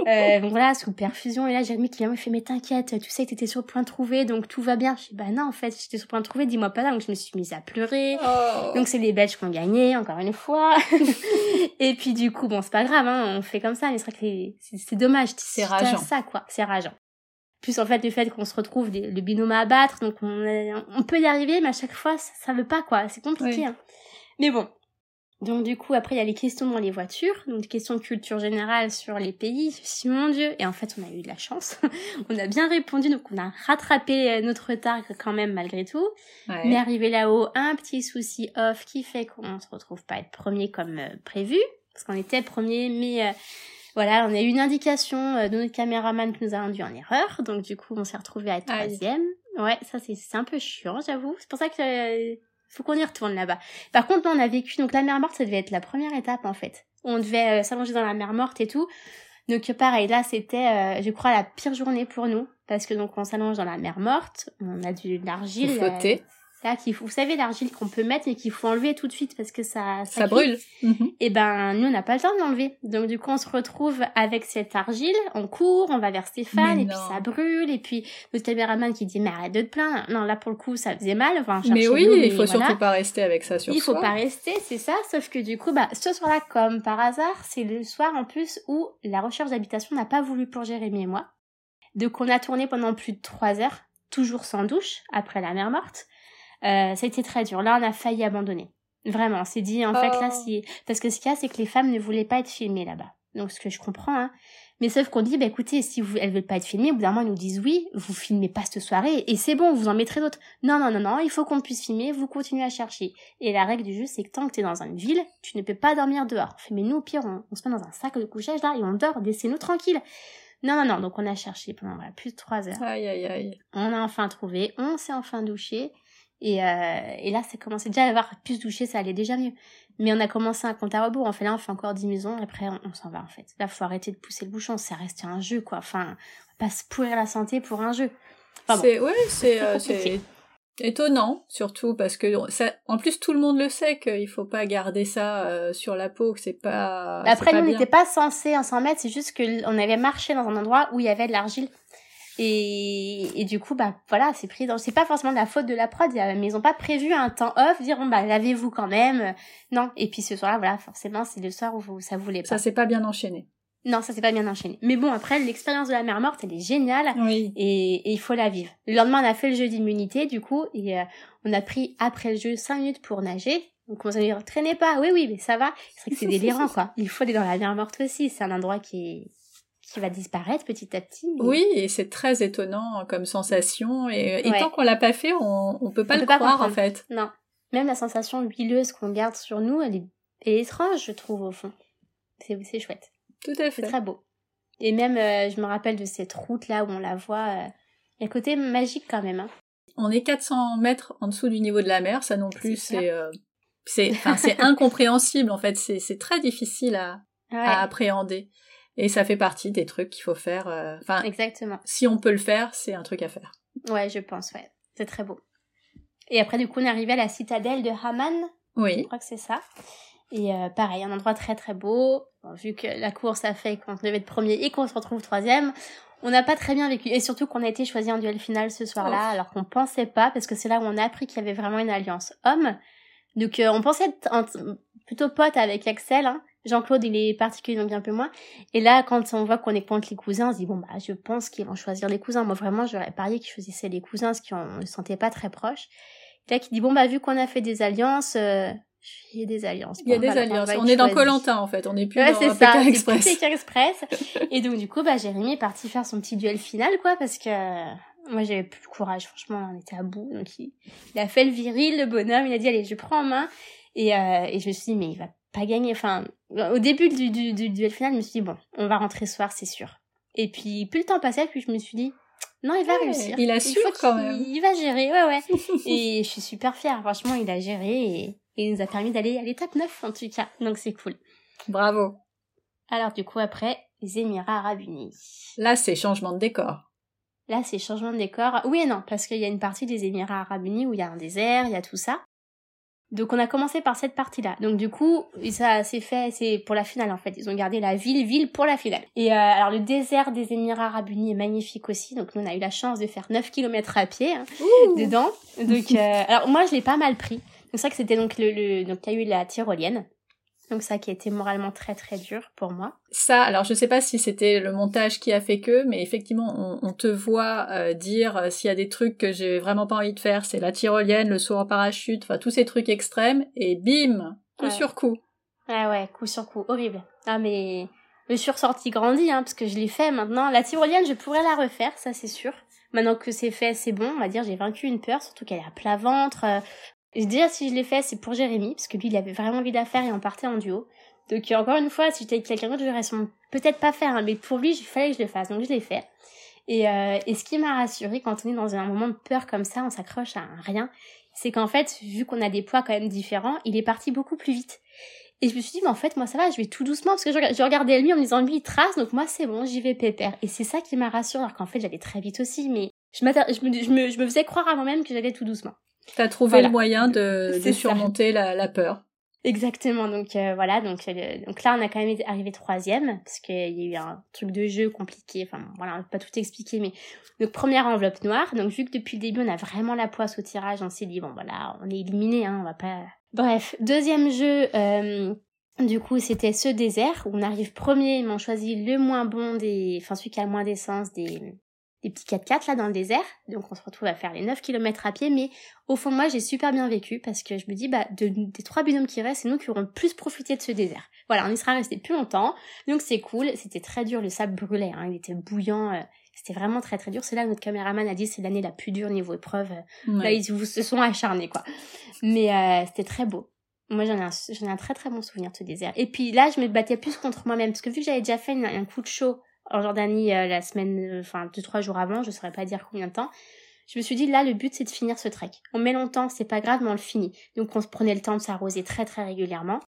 euh, donc voilà, sous perfusion. Et là, Jérémy qui vient me fait, mais t'inquiète, tu sais que t'étais sur le point de trouver, donc tout va bien. Je dis, bah non, en fait, j'étais sur le point de trouver, dis-moi pas là. Donc je me suis mise à pleurer. Oh. Donc c'est les Belges qui ont gagné, encore une fois. et puis du coup, bon, c'est pas grave, hein, on fait comme ça, mais c'est vrai que c'est dommage. C'est rageant. ça, quoi. C'est rageant. Plus en fait le fait qu'on se retrouve des, le binôme à abattre, donc on, on peut y arriver, mais à chaque fois ça, ça veut pas quoi, c'est compliqué. Oui. Hein. Mais bon, donc du coup, après, il y a les questions dans les voitures, donc des questions de culture générale sur les pays. Dit, mon Dieu, et en fait, on a eu de la chance. on a bien répondu, donc on a rattrapé euh, notre retard quand même malgré tout. Ouais. Mais arrivé là-haut, un petit souci off qui fait qu'on se retrouve pas être premier comme euh, prévu, parce qu'on était premier, mais euh, voilà, on a eu une indication euh, de notre caméraman qui nous a induit en erreur, donc du coup, on s'est retrouvé à troisième. Ouais, ça c'est c'est un peu chiant, j'avoue. C'est pour ça que euh, faut qu'on y retourne là-bas. Par contre, nous, on a vécu, donc la mer morte, ça devait être la première étape, en fait. On devait euh, s'allonger dans la mer morte et tout. Donc, pareil, là, c'était, euh, je crois, la pire journée pour nous. Parce que, donc, on s'allonge dans la mer morte. On a du, de l'argile. Faut flotter. Là, qu'il faut, vous savez, l'argile qu'on peut mettre et qu'il faut enlever tout de suite parce que ça, Ça cuit. brûle. Mhm. Et ben, nous, on n'a pas le temps de l'enlever. Donc, du coup, on se retrouve avec cette argile, on court, on va vers Stéphane, Mais et puis ça brûle, et puis notre caméraman qui dit, mais arrête de te plaindre. Non, là, pour le coup, ça faisait mal. Enfin, Mais oui, l'eau, il faut voilà. surtout pas rester avec ça sur Il faut soi. pas rester, c'est ça. Sauf que du coup, bah, ce soir-là, comme par hasard, c'est le soir en plus où la recherche d'habitation n'a pas voulu pour Jérémy et moi. Donc, on a tourné pendant plus de trois heures, toujours sans douche, après la mer morte. Euh, ça a été très dur. Là, on a failli abandonner. Vraiment, on s'est dit, en fait, là, Oh. si... Parce que ce qu'il y a, c'est que les femmes ne voulaient pas être filmées là-bas. Donc, ce que je comprends, hein. Mais sauf qu'on dit, bah écoutez, si vous, elles veulent pas être filmées, au bout d'un moment, ils nous disent oui, vous filmez pas cette soirée, et c'est bon, vous en mettrez d'autres. Non, non, non, non, il faut qu'on puisse filmer, vous continuez à chercher. Et la règle du jeu, c'est que tant que t'es dans une ville, tu ne peux pas dormir dehors. On fait, mais nous, au pire, on, on se met dans un sac de couchage là, et on dort, laissez-nous tranquilles. Non, non, non, donc on a cherché pendant voilà, plus de trois heures. Aïe, aïe, aïe. On a enfin trouvé, on s'est enfin douché. Et, euh, et là, ça commençait déjà à avoir plus douché, ça allait déjà mieux. Mais on a commencé un compte à rebours. On fait là, on fait encore 10 maisons, et après, on, on s'en va, en fait. Là, faut arrêter de pousser le bouchon. C'est resté un jeu, quoi. Enfin, on va pas se pourrir la santé pour un jeu. Enfin, bon. C'est ouais, c'est euh, C'est étonnant surtout parce que ça, en plus tout le monde le sait qu'il faut pas garder ça euh, sur la peau, que c'est pas. Après, nous, on n'était pas censé en s'en mettre. C'est juste que on avait marché dans un endroit où il y avait de l'argile. Et, et du coup, bah voilà, c'est pris dans. C'est pas forcément de la faute de la prod, mais ils ont pas prévu un temps off, dire bon bah lavez-vous quand même. Non. Et puis ce soir-là, voilà, forcément, c'est le soir où vous- ça voulait pas. Ça s'est pas bien enchaîné. Non, ça s'est pas bien enchaîné. Mais bon, après, l'expérience de la mer morte, elle est géniale. Oui. Et, et il faut la vivre. Le lendemain, on a fait le jeu d'immunité, du coup, et euh, on a pris après le jeu 5 minutes pour nager. Donc on s'est dit, traînez pas, oui, oui, mais ça va. C'est vrai que c'est délirant, quoi. Il faut aller dans la mer morte aussi. C'est un endroit qui est qui va disparaître petit à petit. mais Oui, et c'est très étonnant comme sensation. Et, et Ouais. tant qu'on l'a pas fait, on, on peut pas On le peut pas croire en fait. Non. Même la sensation huileuse qu'on garde sur nous, elle est, elle est étrange, je trouve, au fond. C'est c'est chouette. Tout à C'est fait. très beau. Et même, euh, je me rappelle de cette route-là où on la voit. euh, Il y a un côté magique quand même. Hein. On est 400 mètres en dessous du niveau de la mer, ça non plus, C'est c'est euh, c'est c'est incompréhensible en fait. C'est c'est très difficile à, Ouais, à appréhender. Et ça fait partie des trucs qu'il faut faire. euh, Enfin, exactement. si on peut le faire, c'est un truc à faire. Ouais, je pense, ouais. C'est très beau. Et après, du coup, on est arrivé à la citadelle de Haman. Oui. Je crois que c'est ça. Et euh, pareil, un endroit très très beau. Bon, vu que la course a fait qu'on devait être premier et qu'on se retrouve troisième, on n'a pas très bien vécu. Et surtout qu'on a été choisi en duel final ce soir-là, alors qu'on pensait pas, parce que c'est là où on a appris qu'il y avait vraiment une alliance homme. Donc euh, on pensait être en- plutôt pote avec Axel. Hein. Jean-Claude, il est particulier, donc un peu moins. Et là, quand on voit qu'on est contre les cousins, on se dit, bon, bah, je pense qu'ils vont choisir les cousins. Moi, vraiment, j'aurais parié qu'ils choisissaient les cousins, parce qu'on ne se sentait pas très proches. Et là, qui dit, bon, bah, vu qu'on a fait des alliances, euh, il y a des alliances. Il y a Bon, des voilà, alliances. On être est dans. Colantin en fait. On n'est plus Ouais, dans c'est ça, Pékin c'est Express. plus Pékin Express. Et donc, du coup, bah, Jérémy est parti faire son petit duel final, quoi, parce que euh, moi, j'avais plus le courage. Franchement, on était à bout. Donc, il, il a fait le viril, le bonhomme. Il a dit, allez, je prends en main. Et, euh, et je me suis dit, mais il va pas gagner. Enfin, au début du, du, du duel final, je me suis dit, bon, on va rentrer ce soir, c'est sûr. Et puis, plus le temps passait, puis je me suis dit, non, il va Ouais, réussir. il assure faut quand qu'il- même. Il va gérer, ouais, ouais. et je suis super fière. Franchement, il a géré et, et il nous a permis d'aller à l'étape 9, en tout cas. Donc, c'est cool. Bravo. Alors du coup après, les Émirats Arabes Unis. Là, c'est changement de décor. Là c'est changement de décor. Oui et non, parce qu'il y a une partie des Émirats Arabes Unis où il y a un désert, il y a tout ça. Donc on a commencé par cette partie-là. Donc du coup, ça s'est fait, c'est pour la finale en fait. Ils ont gardé la ville, ville pour la finale. Et euh, alors le désert des Émirats Arabes Unis est magnifique aussi. Donc nous on a eu la chance de faire 9 km à pied hein, dedans. Donc euh, alors moi je l'ai pas mal pris. C'est vrai que c'était donc le, le donc il y a eu la tyrolienne. Donc ça qui a été moralement très très dur pour moi. Ça, alors je sais pas si c'était le montage qui a fait que, mais effectivement, on, on te voit euh, dire euh, s'il y a des trucs que j'ai vraiment pas envie de faire, c'est la tyrolienne, le saut en parachute, enfin tous ces trucs extrêmes, et bim, coup Ouais. sur coup. Ah ouais, coup sur coup, horrible. Ah mais le sursorti grandit, hein, parce que je l'ai fait maintenant. La tyrolienne, je pourrais la refaire, ça c'est sûr. Maintenant que c'est fait, c'est bon, on va dire, j'ai vaincu une peur, surtout qu'elle est à plat ventre. Déjà, si je l'ai fait, c'est pour Jérémy, parce que lui, il avait vraiment envie de la faire et on partait en duo. Donc euh, encore une fois, si j'étais avec quelqu'un d'autre, j'aurais sûrement peut-être pas faire, hein, mais pour lui, il fallait que je le fasse, donc je l'ai fait. Et, euh, et ce qui m'a rassurée quand on est dans un moment de peur comme ça, on s'accroche à un rien, c'est qu'en fait, vu qu'on a des poids quand même différents, il est parti beaucoup plus vite. Et je me suis dit, mais en fait, moi ça va, je vais tout doucement, parce que je, rega- je regardais lui en me disant, lui il trace, donc moi c'est bon, j'y vais pépère. Et c'est ça qui m'a rassurée, alors qu'en fait j'allais très vite aussi, mais je, je, je, me, je me faisais croire à moi-même que j'allais tout doucement. T'as trouvé Voilà. le moyen de, surmonter la, la peur. Exactement, donc euh, voilà, donc, euh, donc là on a quand même arrivé troisième, parce qu'il y a eu un truc de jeu compliqué, enfin voilà, on va pas tout expliquer, mais donc première enveloppe noire, donc vu que depuis le début on a vraiment la poisse au tirage, on s'est dit bon voilà, on est éliminé, hein, on va pas... Bref, deuxième jeu, euh, du coup c'était ce désert, où on arrive premier, ils m'ont choisi le moins bon des... enfin celui qui a le moins d'essence des des petits 4x4 là dans le désert. Donc on se retrouve à faire les 9 km à pied. Mais au fond de moi, j'ai super bien vécu parce que je me dis, bah, de- des trois binômes qui restent, c'est nous qui aurons le plus profité de ce désert. Voilà, on y sera resté plus longtemps. Donc c'est cool. C'était très dur. Le sable brûlait. Hein, il était bouillant. euh, c'était vraiment très très dur. C'est là que notre caméraman a dit c'est l'année la plus dure niveau épreuve. Ouais. Là, ils se sont acharnés, quoi. Mais euh, c'était très beau. Moi, j'en ai, un, j'en ai un très très bon souvenir de ce désert. Et puis là, je me battais plus contre moi-même. Parce que vu que j'avais déjà fait une- un coup de chaud en Jordanie euh, la semaine, euh, enfin, deux, trois jours avant, je saurais pas dire combien de temps, je me suis dit, là, le but, c'est de finir ce trek. On met longtemps, c'est pas grave, mais on le finit. Donc, on se prenait le temps de s'arroser très très régulièrement.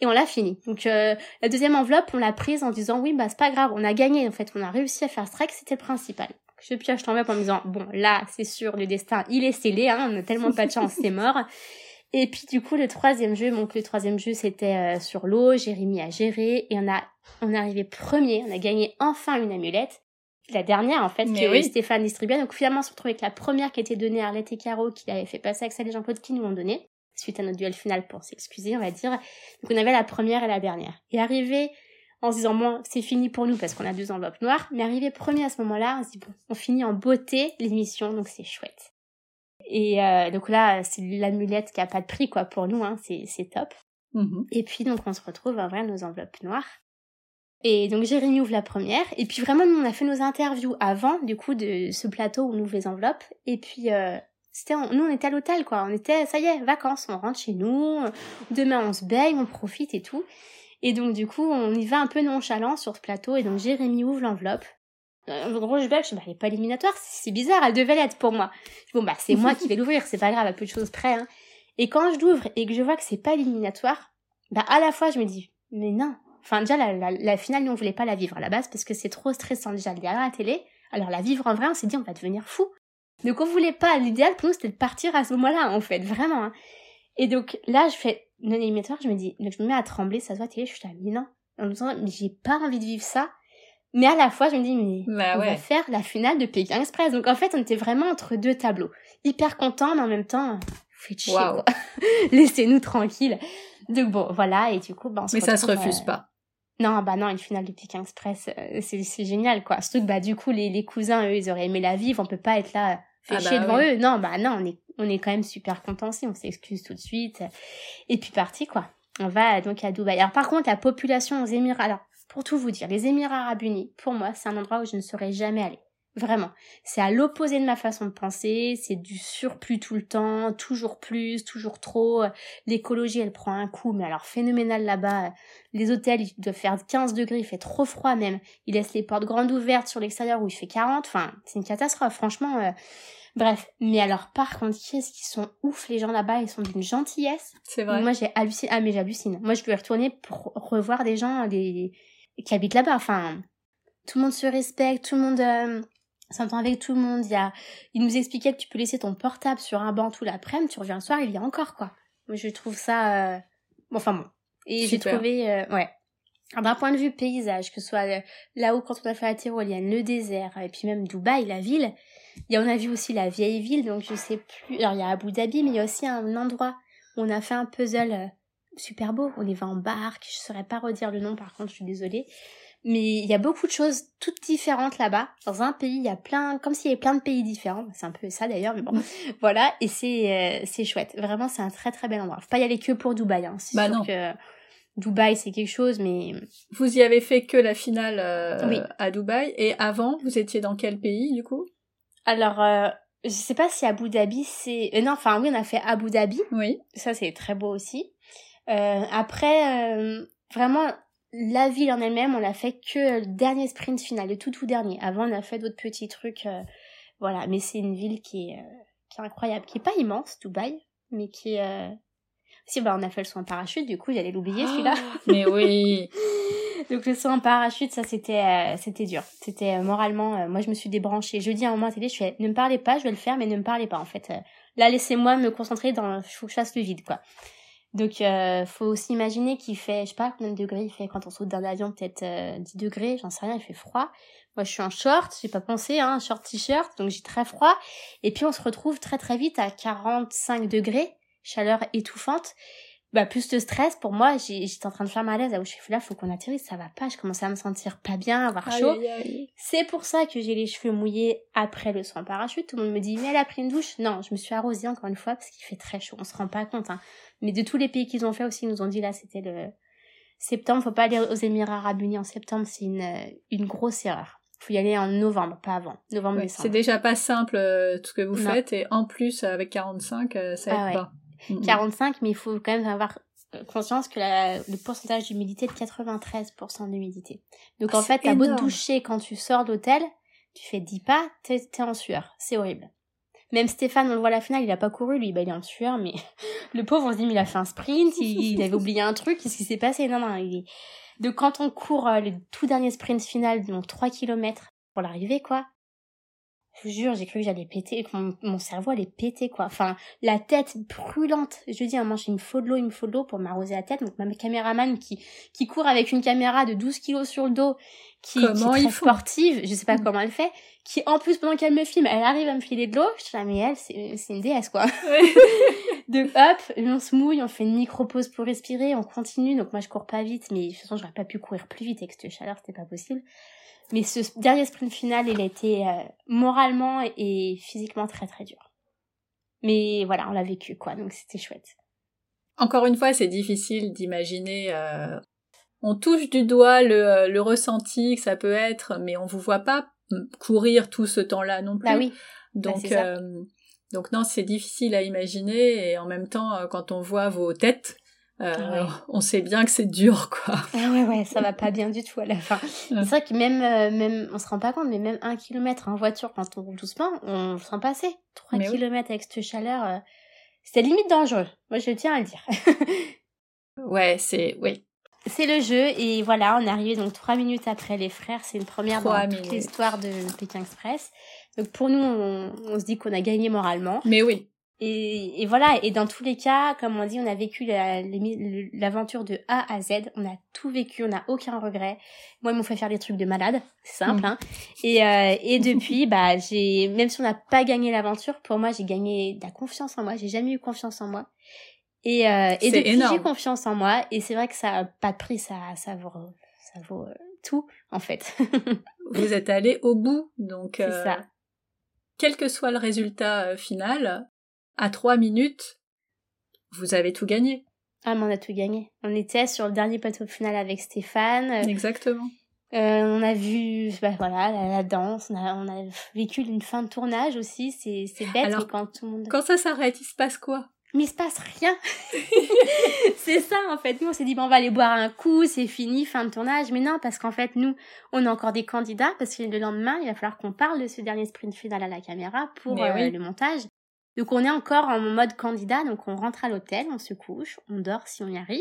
Et on l'a fini. Donc, euh, la deuxième enveloppe, on l'a prise en disant, oui, bah, c'est pas grave, on a gagné, en fait, on a réussi à faire ce trek, c'était le principal. Je pioche l'enveloppe en me disant, bon, là, c'est sûr, le destin, il est scellé, hein, on a tellement pas de chance, c'est mort. Et puis du coup le troisième jeu, donc le troisième jeu c'était euh, sur l'eau, Jérémy a géré et on a on est arrivé premier, on a gagné enfin une amulette. La dernière en fait Mais que oui. Stéphane distribuait. Donc finalement on se retrouve avec la première qui a été donnée à Arlette et Caro qui l'avait fait passer avec celle et Jean-Claude qui nous ont donné suite à notre duel final pour s'excuser on va dire. Donc on avait la première et la dernière. Et arrivé en se disant bon c'est fini pour nous parce qu'on a deux enveloppes noires, mais arrivé premier à ce moment-là on se dit bon on finit en beauté l'émission donc c'est chouette. Et euh, donc là, c'est l'amulette qui a pas de prix quoi pour nous, hein, c'est c'est top. Mhm. Et puis donc on se retrouve à ouvrir nos enveloppes noires. Et donc Jérémy ouvre la première. Et puis vraiment nous on a fait nos interviews avant du coup de ce plateau où on ouvre les enveloppes. Et puis euh, c'était nous on était à l'hôtel quoi. On était ça y est vacances, on rentre chez nous. Demain on se baigne, on profite et tout. Et donc du coup on y va un peu nonchalant sur ce plateau. Et donc Jérémy ouvre l'enveloppe. Euh, je dis, bah, elle est pas éliminatoire, c'est bizarre, elle devait l'être pour moi. Bon, bah, c'est moi qui vais l'ouvrir, c'est pas grave, à peu de choses près, hein. Et quand je l'ouvre et que je vois que c'est pas éliminatoire, bah, à la fois, je me dis, mais non. Enfin, déjà, la, la, la finale, nous, on voulait pas la vivre à la base parce que c'est trop stressant déjà derrière la télé. Alors, la vivre en vrai, on s'est dit, on va devenir fou. Donc on voulait pas, l'idéal pour nous c'était de partir à ce moment-là en fait, vraiment. hein. Et donc là je fais non éliminatoire, je me dis, donc je me mets à trembler, ça se voit télé, je suis là, mais non, en me disant, mais j'ai pas envie de vivre ça. Mais à la fois je me dis, mais Bah on ouais. va faire la finale de Pékin Express. Donc en fait on était vraiment entre deux tableaux, hyper contents mais en même temps, faites chier quoi. Laissez-nous tranquilles. Donc bon voilà et du coup bah, on se Mais ça se refuse euh, pas. non, bah non, une finale de Pékin Express, euh, c'est c'est génial, quoi. Surtout que, bah, du coup, les, les cousins, eux, ils auraient aimé la vivre, on peut pas être là, euh, fait Ah bah chier devant eux. Non, bah non, on est, on est quand même super contents aussi, on s'excuse tout de suite. Et puis parti, quoi. On va euh, donc à Dubaï. Alors, par contre, la population aux Émirats, alors, pour tout vous dire, les Émirats Arabes Unis, pour moi, c'est un endroit où je ne serais jamais allée. Vraiment. C'est à l'opposé de ma façon de penser, c'est du surplus tout le temps, toujours plus, toujours trop. L'écologie, elle prend un coup, mais alors phénoménal là-bas. Les hôtels, ils doivent faire 15 degrés, il fait trop froid même. Ils laissent les portes grandes ouvertes sur l'extérieur où il fait 40. Enfin, c'est une catastrophe, franchement. euh, Bref. Mais alors, par contre, qu'est-ce qu'ils sont ouf, les gens là-bas, ils sont d'une gentillesse. C'est vrai. Moi, j'ai halluciné. Ah, mais j'hallucine. Moi, je peux y retourner pour revoir des gens des... qui habitent là-bas. Enfin, tout le monde se respecte, tout le monde euh, s'entend avec tout le monde. Il, y a... il nous expliquait que tu peux laisser ton portable sur un banc tout l'après-midi, tu reviens le soir, il y a encore, quoi. Moi, je trouve ça... euh, bon, Enfin bon. Et j'ai trouvé... euh, ouais. D'un point de vue paysage, que ce soit là-haut quand on a fait la tyrolienne, le désert, et puis même Dubaï, la ville, il y a, on a vu aussi la vieille ville, donc je sais plus. Alors il y a Abu Dhabi, mais il y a aussi un endroit où on a fait un puzzle super beau. On y va en barque, je saurais pas redire le nom par contre, je suis désolée. Mais il y a beaucoup de choses toutes différentes là-bas. Dans un pays, il y a plein, comme s'il y avait plein de pays différents. C'est un peu ça d'ailleurs, mais bon, voilà. Et c'est euh, c'est chouette. Vraiment, c'est un très très bel endroit. Faut pas y aller que pour Dubaï. Hein. C'est Bah sûr non. que Dubaï c'est quelque chose, mais Vous y avez fait que la finale euh, Oui. à Dubaï. Et avant, vous étiez dans quel pays, du coup? Alors euh, je sais pas si Abu Dhabi c'est euh, non enfin oui on a fait Abu Dhabi Oui. ça c'est très beau aussi après euh, vraiment la ville en elle-même on l'a fait que le dernier sprint final le tout tout dernier avant on a fait d'autres petits trucs euh, voilà mais c'est une ville qui est euh, qui est incroyable qui est pas immense Dubaï mais qui est euh... si bah on a fait le saut en parachute du coup j'allais l'oublier celui-là Mais oui. donc le saut en parachute, ça c'était euh, c'était dur. C'était euh, moralement, euh, moi je me suis débranchée. Je dis à un moment à télé, je fais ne me parlez pas, je vais le faire, mais ne me parlez pas en fait. Euh, là laissez-moi me concentrer dans, je chasse le vide quoi. Donc euh, faut aussi imaginer qu'il fait, je sais pas combien de degrés il fait quand on saute d'un avion, peut-être euh, 10 degrés, j'en sais rien, il fait froid. Moi je suis en short, j'ai pas pensé, hein, short t-shirt, donc j'ai très froid. Et puis on se retrouve très très vite à 45 degrés, chaleur étouffante bah plus de stress pour moi j'ai- j'étais en train de faire malaise là où je suis là faut qu'on atterrisse ça va pas je commençais à me sentir pas bien avoir chaud c'est pour ça que j'ai les cheveux mouillés après le en parachute tout le monde me dit mais elle a pris une douche? Non je me suis arrosée encore une fois parce qu'il fait très chaud on se rend pas compte hein. mais de tous les pays qu'ils ont fait aussi ils nous ont dit là c'était le septembre faut pas aller aux Émirats Arabes Unis en septembre c'est une une grosse erreur faut y aller en novembre pas avant novembre Ouais, décembre c'est déjà pas simple euh, tout ce que vous Non. faites. Et en plus, avec 45, euh, ça aide Ah ouais. pas. Mhm. 45, mais il faut quand même avoir conscience que la- le pourcentage d'humidité est de 93% d'humidité. Donc Ah, en fait, t'as beau te doucher quand tu sors d'hôtel, tu fais 10 pas, t'es t'es en sueur. C'est horrible. Même Stéphane, on le voit à la finale, il a pas couru, lui, bah, il est en sueur, mais le pauvre, on se dit, mais il a fait un sprint, il, il avait oublié un truc, qu'est-ce qui s'est passé? Non, non, il est... Donc quand on court euh, le tout dernier sprint final, donc 3 km pour l'arrivée, quoi, je vous jure, j'ai cru que j'allais péter, que mon, mon cerveau allait péter, quoi. Enfin, la tête brûlante. Je dis à un moment, il me faut de l'eau, il me faut de l'eau pour m'arroser la tête. Donc, ma caméraman qui, qui court avec une caméra de 12 kilos sur le dos, qui, est très sportive, je sais pas comment elle fait, qui, en plus, pendant qu'elle me filme, elle arrive à me filer de l'eau. Je suis là, mais elle, c'est c'est une déesse, quoi. Donc, hop, on se mouille, on fait une micro-pause pour respirer, on continue. Donc, moi, je cours pas vite, mais de toute façon, j'aurais pas pu courir plus vite avec cette chaleur, c'était pas possible. Mais ce dernier sprint final, il a été euh, moralement et physiquement très très dur. Mais voilà, on l'a vécu quoi, donc c'était chouette. Encore une fois, c'est difficile d'imaginer. euh, on touche du doigt le, euh, le ressenti que ça peut être, mais on vous voit pas mm, courir tout ce temps-là non plus. Bah oui. Donc, c'est ça. euh, donc non, c'est difficile à imaginer et en même temps, quand on voit vos têtes, euh, ouais. on sait bien que c'est dur, quoi. Ah ouais ouais, ça va pas bien du tout à la fin. C'est vrai que même euh, même on se rend pas compte, mais même un kilomètre en voiture quand on roule doucement, on sent passer. Trois oui. kilomètres avec cette chaleur, euh, c'était limite dangereux. Moi je tiens à le dire. Ouais, c'est oui. C'est le jeu et voilà, on est arrivé donc trois minutes après les frères. C'est une première dans toute l'histoire de Pékin Express. Donc pour nous, on, on se dit qu'on a gagné moralement. Mais oui. Et, et, voilà, et dans tous les cas, comme on dit, on a vécu l'aventure de A à Z, on a tout vécu, on n'a aucun regret. Moi, ils m'ont fait faire des trucs de malade, c'est simple. Mm. Hein. Et, euh, et depuis, bah, j'ai, même si on n'a pas gagné l'aventure, pour moi, j'ai gagné de la confiance en moi. J'ai jamais eu confiance en moi. Et, euh, et depuis, j'ai confiance en moi. Et c'est vrai que ça n'a pas de prix, ça, ça vaut, ça vaut euh, tout, en fait. Vous êtes allé au bout, donc. C'est ça. Euh, quel que soit le résultat final, à trois minutes, vous avez tout gagné. Ah, mais on a tout gagné. On était sur le dernier plateau final avec Stéphane. Exactement. Euh, on a vu, bah, voilà, la, danse. On a, on a vécu une fin de tournage aussi. C'est, c'est bête, Alors, quand tout le monde. Quand ça s'arrête, il se passe quoi? Mais il se passe rien. c'est ça en fait. Nous on s'est dit bon on va aller boire un coup, c'est fini, fin de tournage. Mais non parce qu'en fait nous on a encore des candidats parce que le lendemain il va falloir qu'on parle de ce dernier sprint final à la caméra pour euh, le montage. Donc on est encore en mode candidat, donc on rentre à l'hôtel, on se couche, on dort si on y arrive.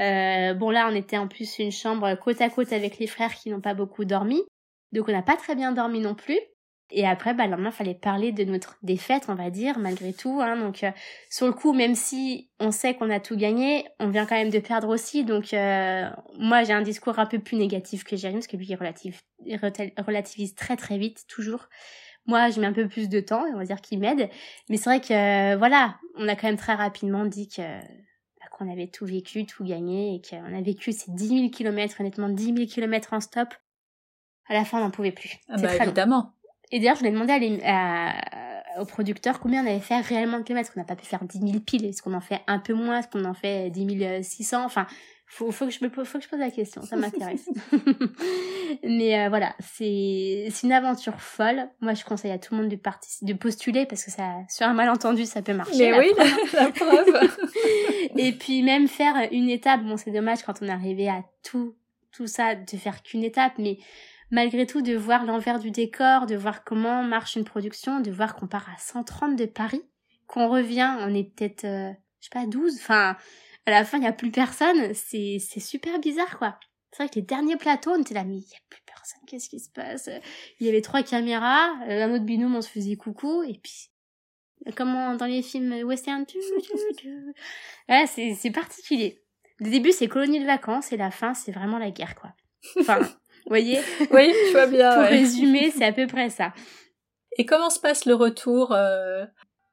Euh, bon là on était en plus une chambre côte à côte avec les frères qui n'ont pas beaucoup dormi, donc on n'a pas très bien dormi non plus. Et après, bah, le lendemain, fallait parler de notre défaite, on va dire, malgré tout. Hein. Donc, euh, sur le coup, même si on sait qu'on a tout gagné, on vient quand même de perdre aussi. Donc, euh, moi, j'ai un discours un peu plus négatif que Jérémy, parce que lui, il relativise, relativise très très vite, toujours. Moi, je mets un peu plus de temps, on va dire qu'il m'aide. Mais c'est vrai que, voilà, on a quand même très rapidement dit que bah, qu'on avait tout vécu, tout gagné, et qu'on a vécu ces 10 000 kilomètres, honnêtement, 10 000 kilomètres en stop. À la fin, on n'en pouvait plus. Ah bah, évidemment. Et d'ailleurs, je à, à, au producteur combien on avait fait réellement de kilomètres. qu'on n'a pas pu faire 10 000 piles. Est-ce qu'on en fait un peu moins? Est-ce qu'on en fait 10 600 Enfin, faut, faut, que je me, faut que je pose la question. Ça m'intéresse. Mais euh, voilà, c'est une aventure folle. Moi, je conseille à tout le monde de, de postuler parce que ça, sur un malentendu, ça peut marcher. Mais oui, la, preuve. Et puis même faire une étape. Bon, c'est dommage quand on est arrivé à tout, tout ça, de faire qu'une étape. Mais malgré tout de voir l'envers du décor, de voir comment marche une production, de voir qu'on part à 130 de Paris, qu'on revient, on est peut-être, euh, je sais pas, 12, enfin, à la fin, il n'y a plus personne, c'est, c'est super bizarre, quoi. C'est vrai que les derniers plateaux, on était là, mais il n'y a plus personne, qu'est-ce qui se passe? Il y avait trois caméras, euh, un autre binôme, on se faisait coucou, et puis, comment dans les films western, voilà, c'est, c'est particulier. Le début, c'est colonie de vacances, et la fin, c'est vraiment la guerre, quoi. Enfin, voyez? Oui, je vois bien. Pour résumer, c'est à peu près ça. Et comment se passe le retour euh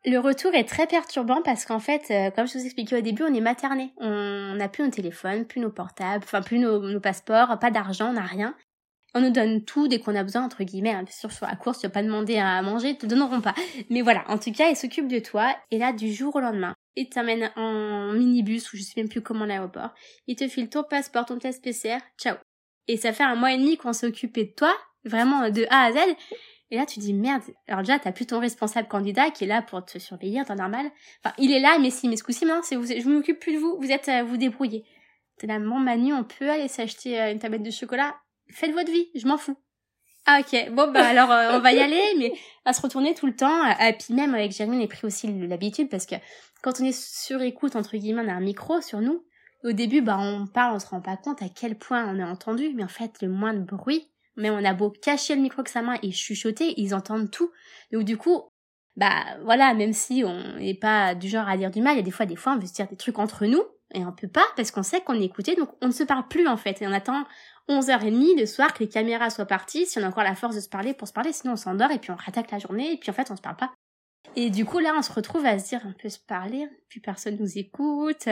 Le retour est très perturbant parce qu'en fait, euh, comme je vous expliquais au début, on est materné. On n'a plus nos téléphones, plus nos portables, enfin plus nos, passeports, pas d'argent, on n'a rien. On nous donne tout dès qu'on a besoin, entre guillemets. Hein. Bien sûr, sur la course, tu vas pas demander à manger, ils te donneront pas. Mais voilà, en tout cas, ils s'occupent de toi. Et là, du jour au lendemain, ils t'amènent en minibus ou je sais même plus comment l'aéroport. Ils te filent ton passeport, ton test PCR. Ciao. Et ça fait un mois et demi qu'on s'est occupé de toi, vraiment de A à Z. Et là, tu dis merde. Alors déjà, t'as plus ton responsable candidat qui est là pour te surveiller en temps normal. Enfin, il est là, mais si, mais ce coup-ci, maintenant, c'est vous, je m'occupe plus de vous. Vous êtes, euh, vous débrouillez. T'es là, mon Manu, on peut aller s'acheter euh, une tablette de chocolat. Faites votre vie, je m'en fous. Ah ok, bon bah alors euh, on va y aller, mais à se retourner tout le temps. Et puis même avec Jérémy, on a pris aussi l'habitude parce que quand on est sur écoute entre guillemets, on a un micro sur nous. Au début, bah, on parle, on se rend pas compte à quel point on est entendu, mais en fait, le moins de bruit, même on a beau cacher le micro que sa main et chuchoter, ils entendent tout. Donc du coup, bah voilà, même si on n'est pas du genre à dire du mal, il y a des fois, des fois, on veut se dire des trucs entre nous, et on peut pas parce qu'on sait qu'on est écouté, donc on ne se parle plus en fait, et on attend 11h30 le soir que les caméras soient parties, si on a encore la force de se parler pour se parler, sinon on s'endort et puis on rattaque la journée, et puis en fait on se parle pas. Et du coup, là, on se retrouve à se dire, on peut se parler, puis personne nous écoute,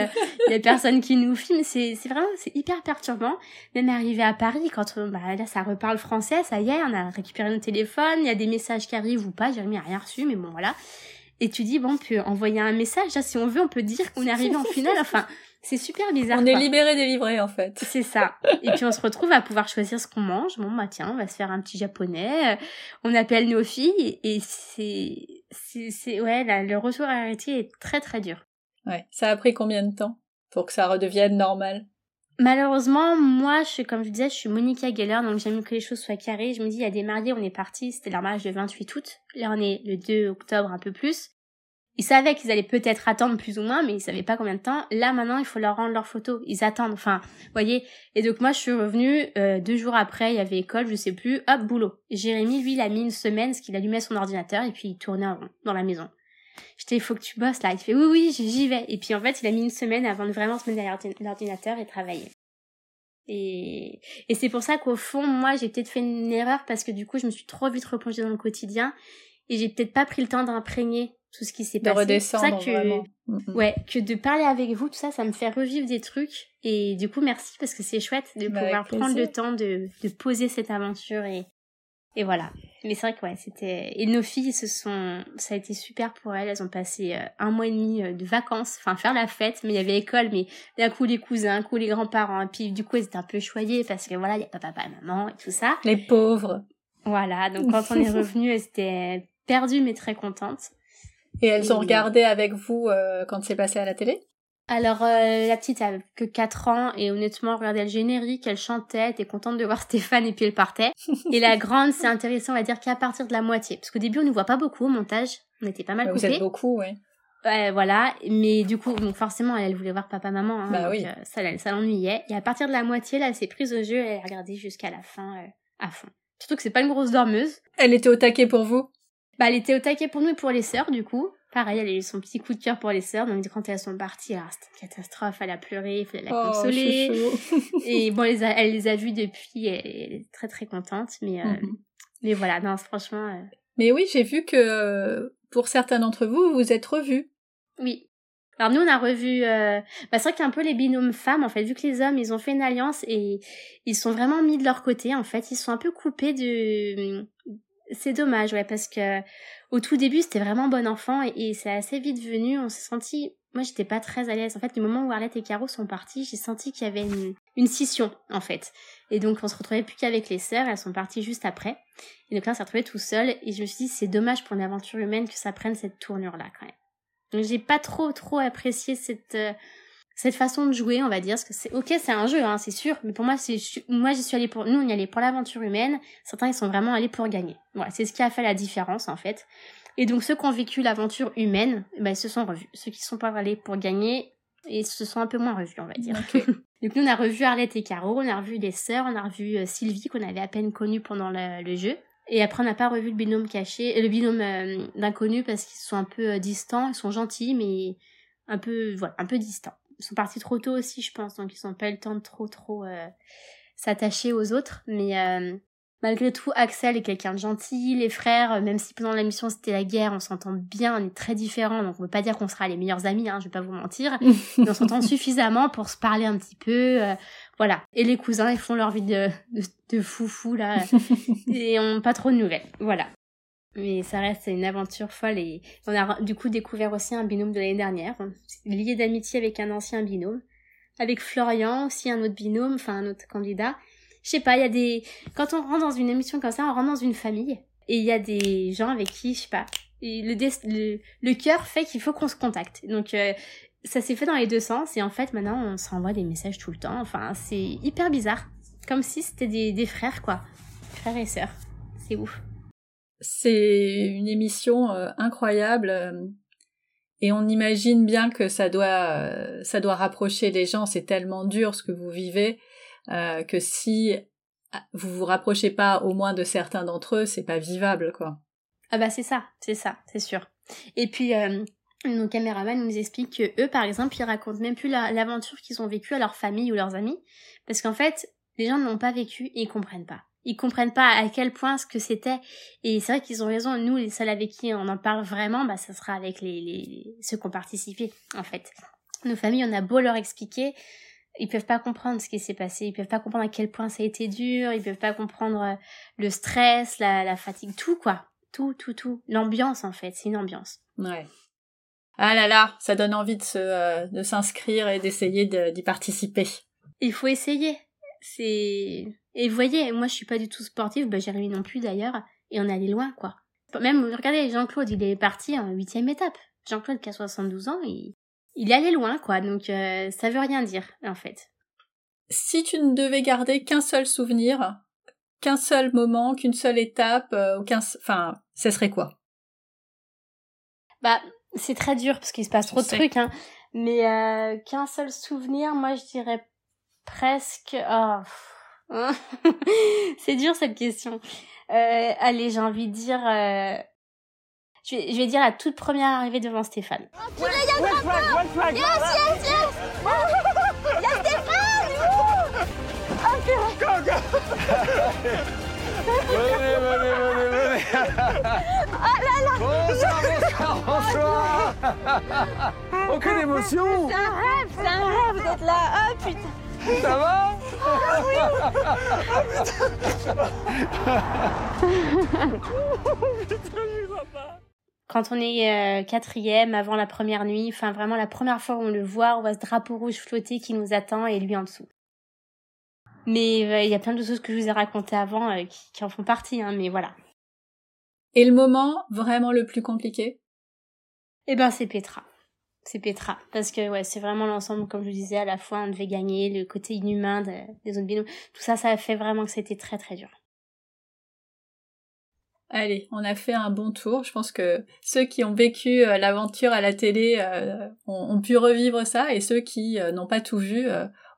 il y a personne qui nous filme, c'est, c'est vraiment, c'est hyper perturbant. Même arrivé à Paris, quand bah, là, ça reparle français, ça y est, on a récupéré nos téléphones, il y a des messages qui arrivent ou pas, Jérémy a rien reçu, mais bon, voilà. Et tu dis, bon, on peut envoyer un message, là, si on veut, on peut dire qu'on est arrivé en finale, enfin, c'est super bizarre. On est libéré, délivré, en fait. C'est ça. Et puis on se retrouve à pouvoir choisir ce qu'on mange. Bon, bah tiens, on va se faire un petit japonais. On appelle nos filles et c'est, c'est, ouais, le retour à la est très très dur. Ouais. Ça a pris combien de temps pour que ça redevienne normal? Malheureusement, moi, je comme je disais, je suis Monica Geller, donc j'aime que les choses soient carrées. Je me dis, il y a des mariés, on est parti, c'était leur mariage le 28 août. Là, on est le 2 octobre, un peu plus. Ils savaient qu'ils allaient peut-être attendre plus ou moins, mais ils savaient pas combien de temps. Là, maintenant, il faut leur rendre leurs photos. Ils attendent. Enfin, voyez. Et donc, moi, je suis revenue, euh, deux jours après, il y avait école, je sais plus. Hop, boulot. Jérémy, lui, il a mis une semaine, ce qu'il allumait son ordinateur, et puis il tournait en rond, dans la maison. J'étais, faut que tu bosses, là. Il fait, oui, oui, j'y vais. Et puis, en fait, il a mis une semaine avant de vraiment se mettre derrière l'ordinateur et travailler. Et, et c'est pour ça qu'au fond, moi, j'ai peut-être fait une erreur parce que du coup, je me suis trop vite replongée dans le quotidien et j'ai peut-être pas pris le temps d'imprégner tout ce qui s'est passé. De redescendre que, vraiment. Ouais, que de parler avec vous, tout ça, ça me fait revivre des trucs. Et du coup, merci parce que c'est chouette de Bah, pouvoir prendre le temps de, de poser cette aventure et, et voilà. Mais c'est vrai que ouais, c'était. Et nos filles, se sont. Ça a été super pour elles. Elles ont passé euh, un mois et demi euh, de vacances, enfin faire la fête, mais il y avait école, mais d'un coup les cousins, un coup les grands-parents. Et puis du coup, elles étaient un peu choyées parce que voilà, il y a pas papa et maman et tout ça. Les pauvres. Voilà, donc quand on est revenu, elles étaient perdues mais très contentes. Et elles ont Et- regardé avec vous euh, quand c'est passé à la télé? Alors, euh, la petite a que 4 ans et honnêtement, elle regardait le générique, elle chantait, elle était contente de voir Stéphane et puis elle partait. et la grande, c'est intéressant, on va dire qu'à partir de la moitié. Parce qu'au début, on ne voit pas beaucoup au montage. On était pas mal Bah, Vous coupés. êtes beaucoup, ouais. Ouais, voilà. Mais du coup, donc forcément, elle, elle voulait voir papa-maman. Hein, Bah donc, oui. euh, ça, l'ennuyait. Et à partir de la moitié, là, elle s'est prise au jeu, elle a regardé jusqu'à la fin, euh, à fond. Surtout que c'est pas une grosse dormeuse. Elle était au taquet pour vous? Bah, elle était au taquet pour nous et pour les sœurs, du coup. Pareil, elle a eu son petit coup de cœur pour les sœurs. Donc, quand elles sont parties, alors, c'était une catastrophe. Elle a pleuré, il fallait la Oh, consoler. Et bon, elle les a, elle les a vues depuis, elle, est très très contente. Mais, euh, Mhm. mais voilà, non, franchement, euh, Mais oui, j'ai vu que pour certains d'entre vous, vous êtes revus. oui. Alors nous, on a revu... Euh... Bah, c'est vrai qu'il y a un peu les binômes femmes, en fait, vu que les hommes, ils ont fait une alliance et ils sont vraiment mis de leur côté, en fait. Ils sont un peu coupés de... C'est dommage, ouais, parce que au tout début, c'était vraiment bon enfant et, c'est assez vite venu. On s'est senti... Moi, j'étais pas très à l'aise. En fait, du moment où Arlette et Caro sont partis, j'ai senti qu'il y avait une, une scission, en fait. Et donc, on se retrouvait plus qu'avec les sœurs. Elles sont parties juste après. Et donc là, on s'est retrouvés tout seul. Et je me suis dit, c'est dommage pour une aventure humaine que ça prenne cette tournure-là, quand même. Donc j'ai pas trop trop apprécié cette euh, cette façon de jouer, on va dire, parce que c'est ok, c'est un jeu, hein, c'est sûr, mais pour moi c'est moi j'y suis allée pour nous on y allait pour l'aventure humaine, certains ils sont vraiment allés pour gagner. Voilà, c'est ce qui a fait la différence en fait. Et donc ceux qui ont vécu l'aventure humaine, ben ils se sont revus. Ceux qui sont pas allés pour gagner, et se sont un peu moins revus, on va dire. donc nous on a revu Arlette et Caro, on a revu les sœurs, on a revu euh, Sylvie qu'on avait à peine connue pendant le, le jeu. Et après, on n'a pas revu le binôme caché, euh, le binôme euh, d'inconnus parce qu'ils sont un peu euh, distants, ils sont gentils, mais un peu, voilà, un peu distants. Ils sont partis trop tôt aussi, je pense, donc ils n'ont pas eu le temps de trop, trop euh, s'attacher aux autres. Mais euh, malgré tout, Axel est quelqu'un de gentil, les frères, euh, même si pendant la mission c'était la guerre, on s'entend bien, on est très différents, donc on ne peut pas dire qu'on sera les meilleurs amis, hein, je vais pas vous mentir, mais on s'entend suffisamment pour se parler un petit peu. euh, voilà. Et les cousins, ils font leur vie de, de, de foufou, là, et on pas trop de nouvelles. Voilà. Mais ça reste une aventure folle et on a du coup découvert aussi un binôme de l'année dernière, lié d'amitié avec un ancien binôme, avec Florian aussi un autre binôme, enfin un autre candidat. Je sais pas, il y a des quand on rentre dans une émission comme ça, on rentre dans une famille et il y a des gens avec qui, je sais pas, et le le cœur fait qu'il faut qu'on se contacte. Donc euh, ça s'est fait dans les deux sens et en fait maintenant on s'envoie des messages tout le temps. Enfin c'est hyper bizarre, comme si c'était des, des frères quoi, frères et sœurs. C'est ouf. C'est une émission euh, incroyable euh, et on imagine bien que ça doit euh, ça doit rapprocher les gens. C'est tellement dur ce que vous vivez que si ah, vous vous rapprochez pas au moins de certains d'entre eux, c'est pas vivable quoi. Ah bah c'est ça, c'est ça, c'est sûr. Et puis nos caméramans nous expliquent que eux par exemple ils racontent même plus la- l'aventure qu'ils ont vécue à leur famille ou leurs amis parce qu'en fait les gens ne l'ont pas vécu et ils comprennent pas. Ils comprennent pas à quel point ce que c'était et c'est vrai qu'ils ont raison. Nous les seuls avec qui on en parle vraiment, bah ça sera avec les, les ceux qui ont participé en fait. Nos familles on a beau leur expliquer, ils peuvent pas comprendre ce qui s'est passé, ils peuvent pas comprendre à quel point ça a été dur, ils peuvent pas comprendre euh, le stress, la, la fatigue, tout quoi. Tout, tout, tout. L'ambiance, en fait, c'est une ambiance. Ouais. Ah là là, ça donne envie de se euh, de s'inscrire et d'essayer de- d'y participer. Il faut essayer. C'est... Et vous voyez, moi, je suis pas du tout sportive, bah, Jérémy non plus, d'ailleurs, et on est allé loin, quoi. Même, regardez, Jean-Claude, il est parti en huitième étape. Jean-Claude, qui a 72 ans, il, il est allé loin, quoi, donc euh, ça veut rien dire, en fait. Si tu ne devais garder qu'un seul souvenir, qu'un seul moment, qu'une seule étape, euh, qu'un, enfin, ce serait quoi? Bah, C'est très dur parce qu'il se passe trop de trucs, hein. Mais euh, qu'un seul souvenir, moi je dirais presque. Oh. c'est dur cette question. Euh, allez, j'ai envie de dire. Euh... Je, vais, je vais dire la toute première arrivée devant Stéphane. Oh, purée, y a le drapeau Yes, yes, yes. Il y a Stéphane Ah, purée Venez, venez, venez, venez Oh là là. Bonsoir, bonsoir, bonsoir. Aucune émotion. C'est un rêve, c'est un rêve d'être là. Oh putain Ça va Ah Quand on est euh, quatrième, avant la première nuit, enfin vraiment la première fois où on le voit, on voit ce drapeau rouge flotter qui nous attend et lui en dessous. Mais euh, il y a plein de choses que je vous ai racontées avant euh, qui, qui, en font partie, hein, mais voilà. Et le moment vraiment le plus compliqué? Eh ben c'est Petra. C'est Petra. Parce que c'est vraiment l'ensemble, comme je vous disais, à la fois on devait gagner, le côté inhumain de, des zones binômes. Tout ça, ça a fait vraiment que c'était très très dur. Allez, on a fait un bon tour. Je pense que ceux qui ont vécu euh, l'aventure à la télé euh, ont, ont, pu revivre ça et ceux qui euh, n'ont pas tout vu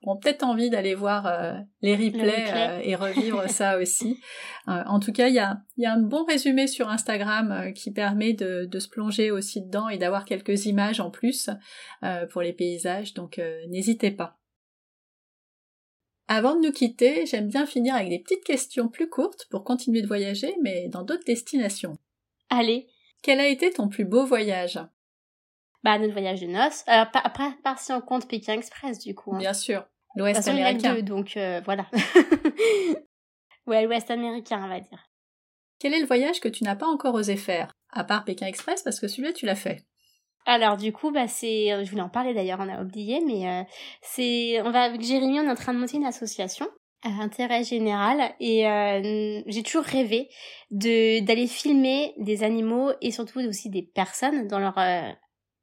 ont peut-être envie d'aller voir euh, les replays replay. euh, et revivre ça aussi. Euh, en tout cas, il y a, y a, un bon résumé sur Instagram qui permet de, de, se plonger aussi dedans et d'avoir quelques images en plus pour les paysages, donc n'hésitez pas. Avant de nous quitter, j'aime bien finir avec des petites questions plus courtes pour continuer de voyager, mais dans d'autres destinations. Allez. Quel a été ton plus beau voyage? Bah, notre voyage de noces. Alors, après, par si on compte Pékin Express, du coup. Hein. Bien sûr. L'Ouest américain. Deux, donc euh, voilà. ouais, l'Ouest américain, on va dire. Quel est le voyage que tu n'as pas encore osé faire À part Pékin Express, parce que celui-là, tu l'as fait? Alors du coup, bah c'est, je voulais en parler d'ailleurs, on a oublié, mais euh, c'est, on va avec Jérémy, on est en train de monter une association à intérêt général et euh, j'ai toujours rêvé de d'aller filmer des animaux et surtout aussi des personnes dans leur euh,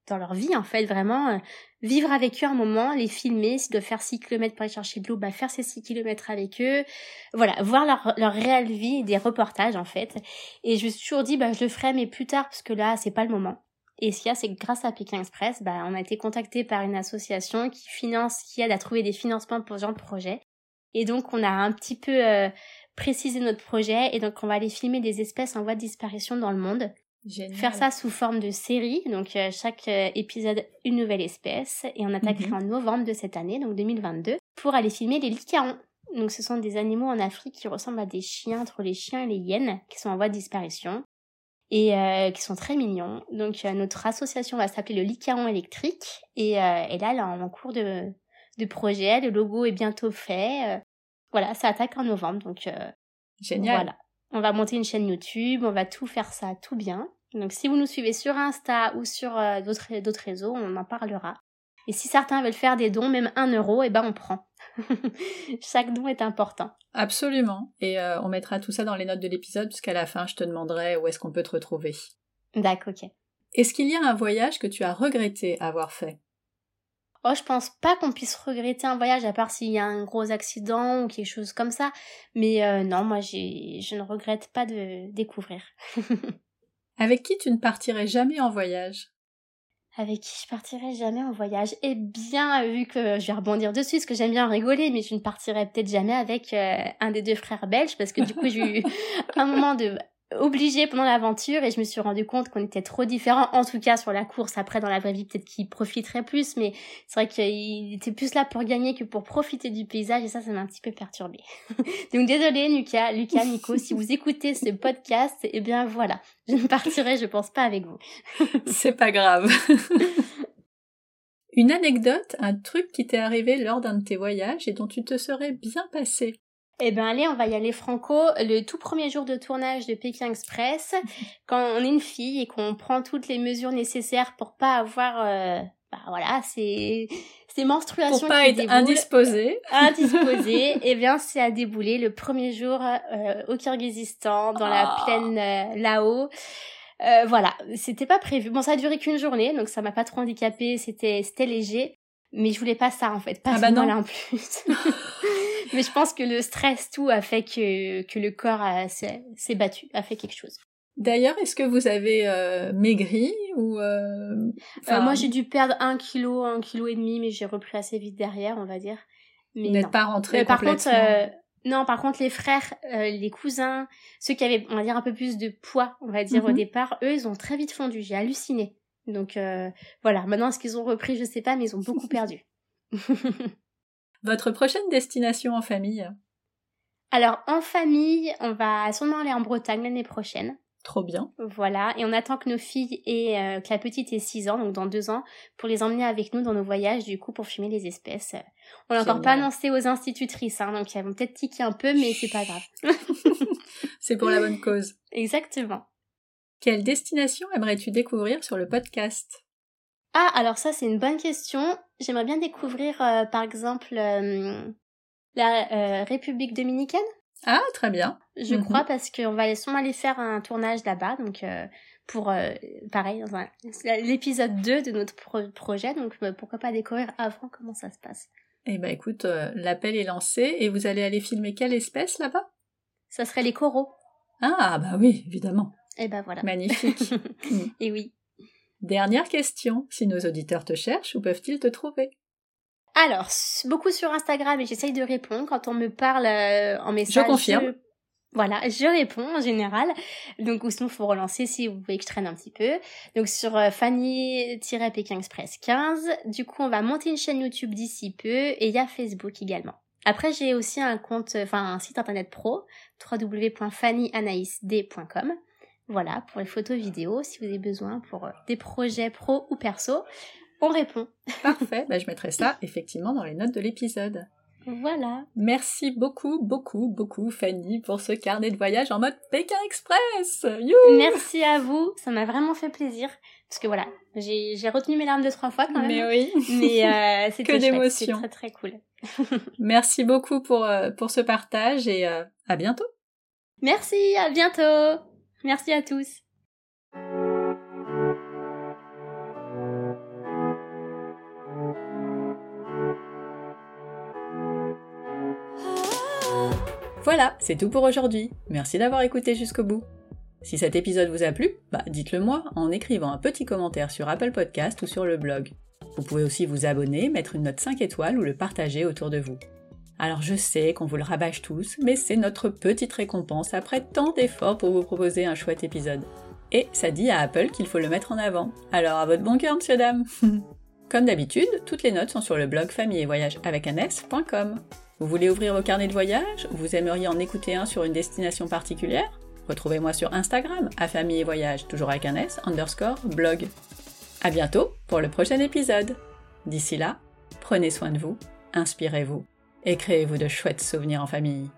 dans leur vie en fait vraiment euh, vivre avec eux un moment les filmer s'ils doivent faire 6 km pour aller chercher de l'eau bah faire ces 6 km avec eux. Voilà voir leur leur réelle vie des reportages en fait. Et je me suis toujours dit bah je le ferai mais plus tard parce que là c'est pas le moment. Et ce qu'il y a c'est que grâce à Pékin Express bah on a été contacté par une association qui finance qui aide à trouver des financements pour ce genre de projet. Et donc on a un petit peu euh, précisé notre projet et donc on va aller filmer des espèces en voie de disparition dans le monde Génial. Faire ça sous forme de série, donc euh, chaque euh, épisode une nouvelle espèce, et on attaquera Mhm. en novembre de cette année, donc 2022, pour aller filmer les licarons. Donc ce sont des animaux en Afrique qui ressemblent à des chiens, entre les chiens et les hyènes, qui sont en voie de disparition, et euh, qui sont très mignons. Donc euh, notre association va s'appeler le licaron électrique, et, euh, et là elle est en cours de, de projet, le logo est bientôt fait. voilà, ça attaque en novembre, donc euh, Génial. voilà. On va monter une chaîne YouTube, on va tout faire ça tout bien. Donc si vous nous suivez sur Insta ou sur euh, d'autres d'autres réseaux, on en parlera. Et si certains veulent faire des dons, même un euro, eh ben on prend. Chaque don est important. Absolument. Et euh, on mettra tout ça dans les notes de l'épisode, puisqu'à la fin, je te demanderai où est-ce qu'on peut te retrouver. D'accord, ok. Est-ce qu'il y a un voyage que tu as regretté avoir fait? Oh, je pense pas qu'on puisse regretter un voyage à part s'il y a un gros accident ou quelque chose comme ça. Mais euh, non, moi, j'ai, je ne regrette pas de découvrir. Avec qui tu ne partirais jamais en voyage? Avec qui je partirais jamais en voyage? Eh bien, vu que je vais rebondir dessus, parce que j'aime bien rigoler, mais je ne partirais peut-être jamais avec euh, un des deux frères belges, parce que du coup, j'ai eu un moment de obligé pendant l'aventure et je me suis rendu compte qu'on était trop différents en tout cas sur la course après dans la vraie vie peut-être qu'il profiterait plus mais c'est vrai qu'il était plus là pour gagner que pour profiter du paysage et ça ça m'a un petit peu perturbé donc désolé Lucas Lucas Nico si vous écoutez ce podcast eh bien voilà je ne partirai je pense pas avec vous C'est pas grave. Une anecdote, un truc qui t'est arrivé lors d'un de tes voyages et dont tu te serais bien passé. Eh ben allez, on va y aller franco. Le tout premier jour de tournage de Pékin Express, quand on est une fille et qu'on prend toutes les mesures nécessaires pour pas avoir, euh, bah voilà, ces ces menstruations Pour pas qui être déboulent. indisposé. indisposé, eh bien c'est à débouler le premier jour euh, au Kyrgyzstan, dans la Ah. plaine euh, là-haut. Euh, voilà, c'était pas prévu. Bon, ça a duré qu'une journée, donc ça m'a pas trop handicapé. C'était c'était léger, mais je voulais pas ça en fait, pas Ah bah en plus. mais je pense que le stress tout a fait que que le corps s'est battu, a fait quelque chose. D'ailleurs, est-ce que vous avez euh, maigri ou euh, Moi, j'ai dû perdre un kilo, un kilo et demi, mais j'ai repris assez vite derrière, on va dire. Mais vous n'êtes pas rentré Par contre, non, par contre, les frères, les cousins, ceux qui avaient, on va dire, un peu plus de poids, on va dire au mhm. départ, eux, ils ont très vite fondu. J'ai halluciné. Donc voilà. Maintenant, est-ce qu'ils ont repris? Je sais pas, mais ils ont beaucoup perdu. Votre prochaine destination en famille? Alors, en famille, on va sûrement aller en Bretagne l'année prochaine. Trop bien. Voilà, et on attend que nos filles et euh, que la petite ait 6 ans, donc dans 2 ans, pour les emmener avec nous dans nos voyages, du coup, pour filmer les espèces. On n'a encore pas annoncé aux institutrices, hein, donc elles vont peut-être tiquer un peu, mais c'est pas grave. c'est pour la bonne cause. Exactement. Quelle destination aimerais-tu découvrir sur le podcast? Ah, alors ça, c'est une bonne question. J'aimerais bien découvrir, euh, par exemple, euh, la République dominicaine. Ah, très bien. Je mhm. crois parce qu'on va sûrement aller faire un tournage là-bas, donc euh, pour euh, pareil, l'épisode 2 de notre projet, donc euh, pourquoi pas découvrir avant comment ça se passe. Eh ben écoute, l'appel est lancé et vous allez aller filmer quelle espèce là-bas? Ça serait les coraux. Ah bah oui, évidemment. Et eh ben voilà. Magnifique. et oui. Dernière question, si nos auditeurs te cherchent, où peuvent-ils te trouver? Alors, beaucoup sur Instagram et j'essaye de répondre quand on me parle euh, en message. Je confirme. Voilà, je réponds en général. Donc, ou sinon, faut relancer si vous voyez que je traîne un petit peu. Donc, sur euh, Fanny-Pékin Express 15. Du coup, on va monter une chaîne YouTube d'ici peu et il y a Facebook également. Après, j'ai aussi un compte, enfin, un site internet pro, www.fannyanaïsd.com. Voilà, pour les photos vidéos, si vous avez besoin pour euh, des projets pro ou perso on répond. Parfait, bah, je mettrai ça effectivement dans les notes de l'épisode. Voilà. Merci beaucoup, beaucoup, beaucoup Fanny pour ce carnet de voyage en mode Pékin Express. Merci à vous, ça m'a vraiment fait plaisir. Parce que voilà, j'ai retenu mes larmes deux trois fois quand même. Mais oui. Mais euh, c'était d'émotion. très très cool. Merci beaucoup pour euh, pour ce partage et euh, à bientôt. Merci, à bientôt. Merci à tous. Voilà, c'est tout pour aujourd'hui. Merci d'avoir écouté jusqu'au bout. Si cet épisode vous a plu, bah dites-le moi en écrivant un petit commentaire sur Apple Podcast ou sur le blog. Vous pouvez aussi vous abonner, mettre une note 5 étoiles ou le partager autour de vous. Alors je sais qu'on vous le rabâche tous, mais c'est notre petite récompense après tant d'efforts pour vous proposer un chouette épisode. Et ça dit à Apple qu'il faut le mettre en avant. Alors à votre bon cœur, monsieur dame Comme d'habitude, toutes les notes sont sur le blog famille et voyage avec un s.com. Vous voulez ouvrir vos carnets de voyage? Vous aimeriez en écouter un sur une destination particulière? Retrouvez-moi sur Instagram, à famille et voyage, toujours avec un S, underscore, blog. À bientôt pour le prochain épisode. D'ici là, prenez soin de vous, inspirez-vous et créez-vous de chouettes souvenirs en famille.